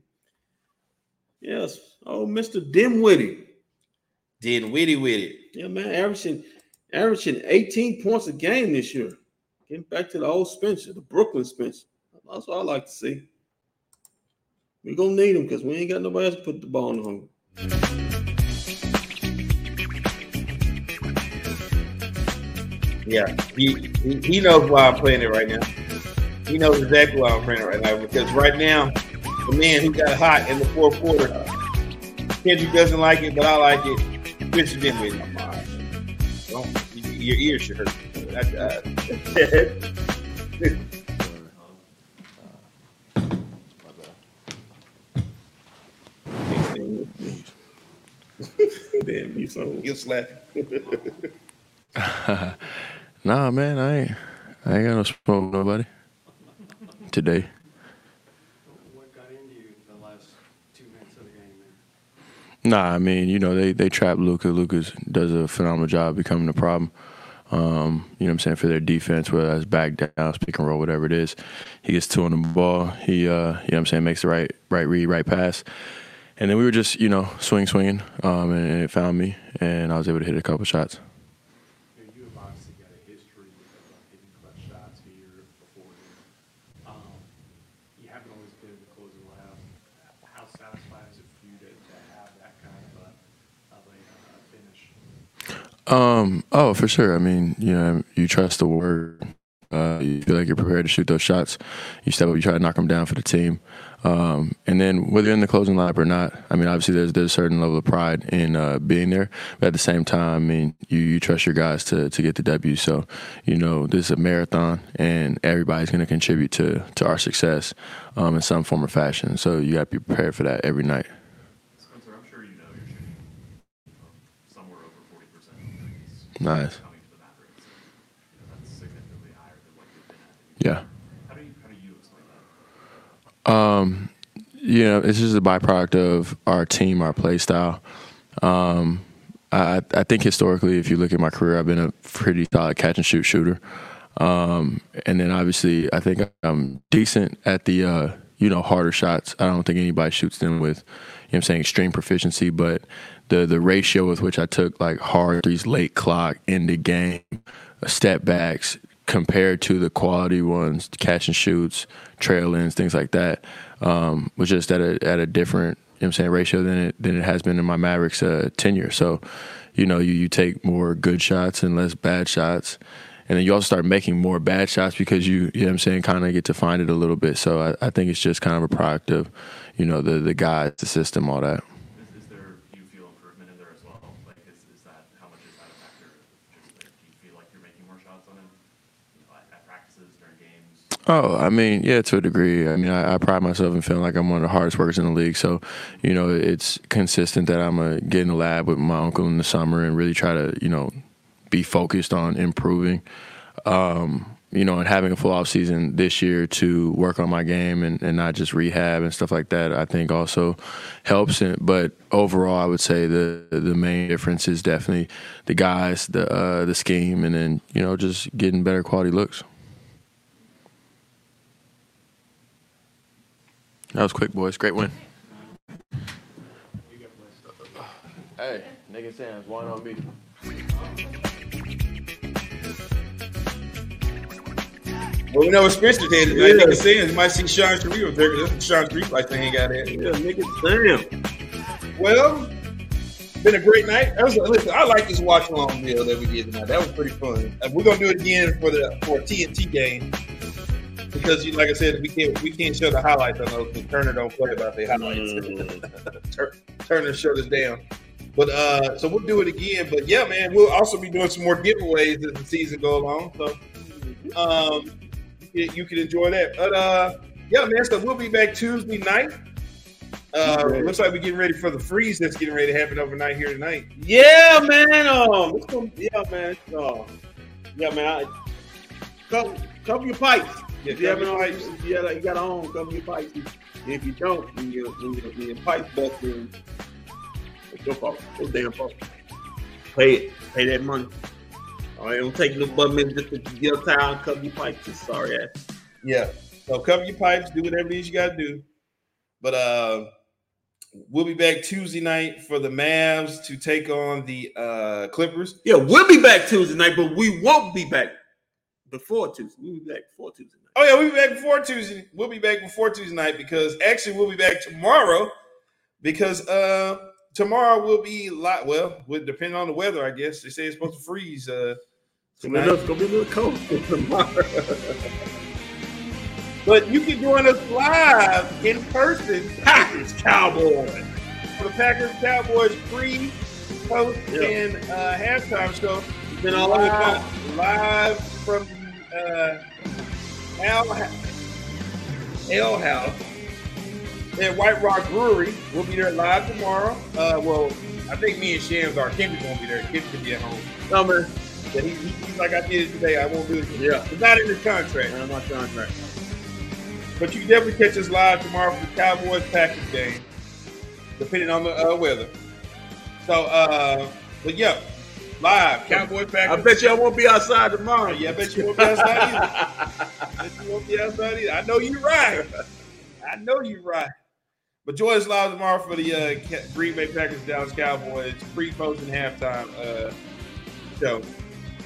Yes. Oh, Mr. Dinwiddie. Did witty with it. Yeah, man, averaging averaging 18 points a game this year. Getting back to the old Spencer, the Brooklyn Spencer. That's what I like to see. We're gonna need him because we ain't got nobody else to put the ball in the home. Yeah, he, he he knows why I'm playing it right now. He knows exactly why I'm playing it right now because right now, the man who got hot in the fourth quarter, Kendrick doesn't like it, but I like it. Mr. Dinwiddie. Don't your ears should hurt. *laughs* Damn, you so you slap. *laughs* Nah, man, I ain't. I ain't got no smoke nobody today. What got into you the last two minutes of the game? Man? Nah, I mean, you know, they they trap Luka. Luka's does a phenomenal job becoming a problem. Um, you know what I'm saying, for their defense, whether that's back down, pick and roll, whatever it is. He gets two on the ball. He uh, you know what I'm saying, makes the right right read, right pass. And then we were just, you know, swing swinging, um, and, and it found me and I was able to hit a couple shots. You, know, you have obviously got a history of hitting clutch shots here before. Um, you haven't always been the closing lab. How satisfying is it for you to, to have that kind of a, of a uh, finish? Um, oh, for sure. I mean, you know, you trust the word. Uh, you feel like you're prepared to shoot those shots. You step up, you try to knock them down for the team. Um, and then whether you're in the closing lap or not, I mean, obviously there's there's a certain level of pride in uh, being there, but at the same time, I mean, you, you trust your guys to to get the W. So, you know, this is a marathon, and everybody's going to contribute to to our success um, in some form or fashion. So you got to be prepared for that every night. Spencer, I'm sure you know you're shooting somewhere over 40% Nice. coming Um, you know, it's just a byproduct of our team, our play style. Um, I, I think historically, if you look at my career, I've been a pretty solid catch and shoot shooter. Um, and then obviously, I think I'm decent at the, uh, you know, harder shots. I don't think anybody shoots them with, you know I'm saying, extreme proficiency, but the, the ratio with which I took like hard threes, late clock, in the game, step backs, compared to the quality ones, catch and shoots, trail ins, things like that, um, was just at a at a different, you know I'm saying, ratio than it than it has been in my Mavericks uh, tenure. So, you know, you, you take more good shots and less bad shots. And then you also start making more bad shots because you, you know what I'm saying, kind of get to find it a little bit. So I, I think it's just kind of a product of, you know, the the guys, the system, all that. Is, is there, do you feel improvement in there as well? Like, is, is that, how much is that a factor? Just, like, do you feel like you're making more shots on it? You know, at, at practices, during games? Oh, I mean, yeah, to a degree. I mean, I, I pride myself in feeling like I'm one of the hardest workers in the league. So, you know, it's consistent that I'm gonna get in the lab with my uncle in the summer and really try to, you know, be focused on improving. Um, you know, and having a full off season this year to work on my game and, and not just rehab and stuff like that, I think also helps. And, but overall, I would say the the main difference is definitely the guys, the uh, the scheme, and then you know just getting better quality looks. That was quick, boys. Great win. Hey, nigga Sam's, one on me. Well, we know what Spencer did. Yeah. I think it's saying you might see Sean Sharif up there. 'cause That's what Sean Sharif like to hang out at. Yeah, nigga, damn. Well, been a great night. That was, listen, I like this watch along deal that we did tonight. That was pretty fun. Uh, we're gonna do it again for the for TNT game because, you, like I said, we can't we can't show the highlights on those. because Turner don't play about the highlights. *laughs* Tur- Turner shut us down. But uh, so we'll do it again. But yeah, man, we'll also be doing some more giveaways as the season go along. So um, you, you can enjoy that. But uh, yeah, man. So we'll be back Tuesday night. Uh, looks like we're getting ready for the freeze that's getting ready to happen overnight here tonight. Yeah, man. Um, it's gonna, yeah, man. Uh, yeah, man. I, cover, cover your pipes. Yeah, if you haven't your pipes. if you, got- you got on, cover your pipes. If you don't, when your when your, when your pipe busting, it's your fault. It's damn fault. Pay it. Pay that money. All right, don't take no but minute just to get a towel and cover your pipes. Just sorry ass. Yeah. So cover your pipes, do whatever it is you got to do. But uh, we'll be back Tuesday night for the Mavs to take on the uh, Clippers. Yeah, we'll be back Tuesday night, but we won't be back before Tuesday. We'll be back before Tuesday night. Oh yeah, we'll be back before Tuesday. We'll be back before Tuesday night because actually we'll be back tomorrow because uh tomorrow will be lot well, with depending on the weather, I guess. They say it's supposed to freeze uh It's gonna be a little- it's gonna be a little cold *laughs* tomorrow. But you can join us live in person, Packers Cowboys. For the Packers Cowboys pre, post, Yeah. and uh, halftime show. Been all live, live from the uh, Al Ale House and White Rock Brewery. We'll be there live tomorrow. Uh, well, I think me and Shams are. Kimmy won't be there. Kimmy can be at home. Man, that he, he, he's like, I did it today. I won't do it again. Yeah. It's not in his contract. Not my contract. But you can definitely catch us live tomorrow for the Cowboys Packers game, depending on the uh, weather. So, uh, but yeah, live Cowboys Packers. I bet you I won't be outside tomorrow. Yeah, I bet you won't be outside either. *laughs* I bet you won't be outside either. I know you're right. I know you're right. But join us live tomorrow for the uh, Green Bay Packers Dallas Cowboys pre, post, and halftime uh, show.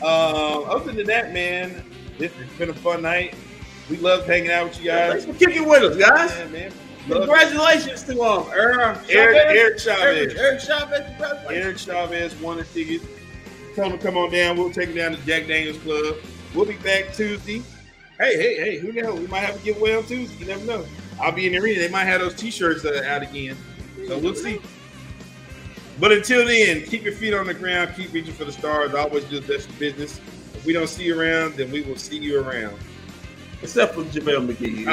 Um, other than that, man, this has been a fun night. We love hanging out with you guys. Thanks for kicking with us, guys. Yeah, man. Love- Congratulations to um, Eric, Chavez. Eric Chavez. Eric, Eric Chavez. Eric Chavez won the tickets. Tell to come on down. We'll take him down to Jack Daniels Club. We'll be back Tuesday. Hey, hey, hey, who knows? We might have a giveaway on Tuesday. You never know. I'll be in the arena. They might have those t-shirts uh, out again. So we'll see. But until then, keep your feet on the ground. Keep reaching for the stars. Always do the best business. If we don't see you around, then we will see you around. Except for JaVale McGee. Uh,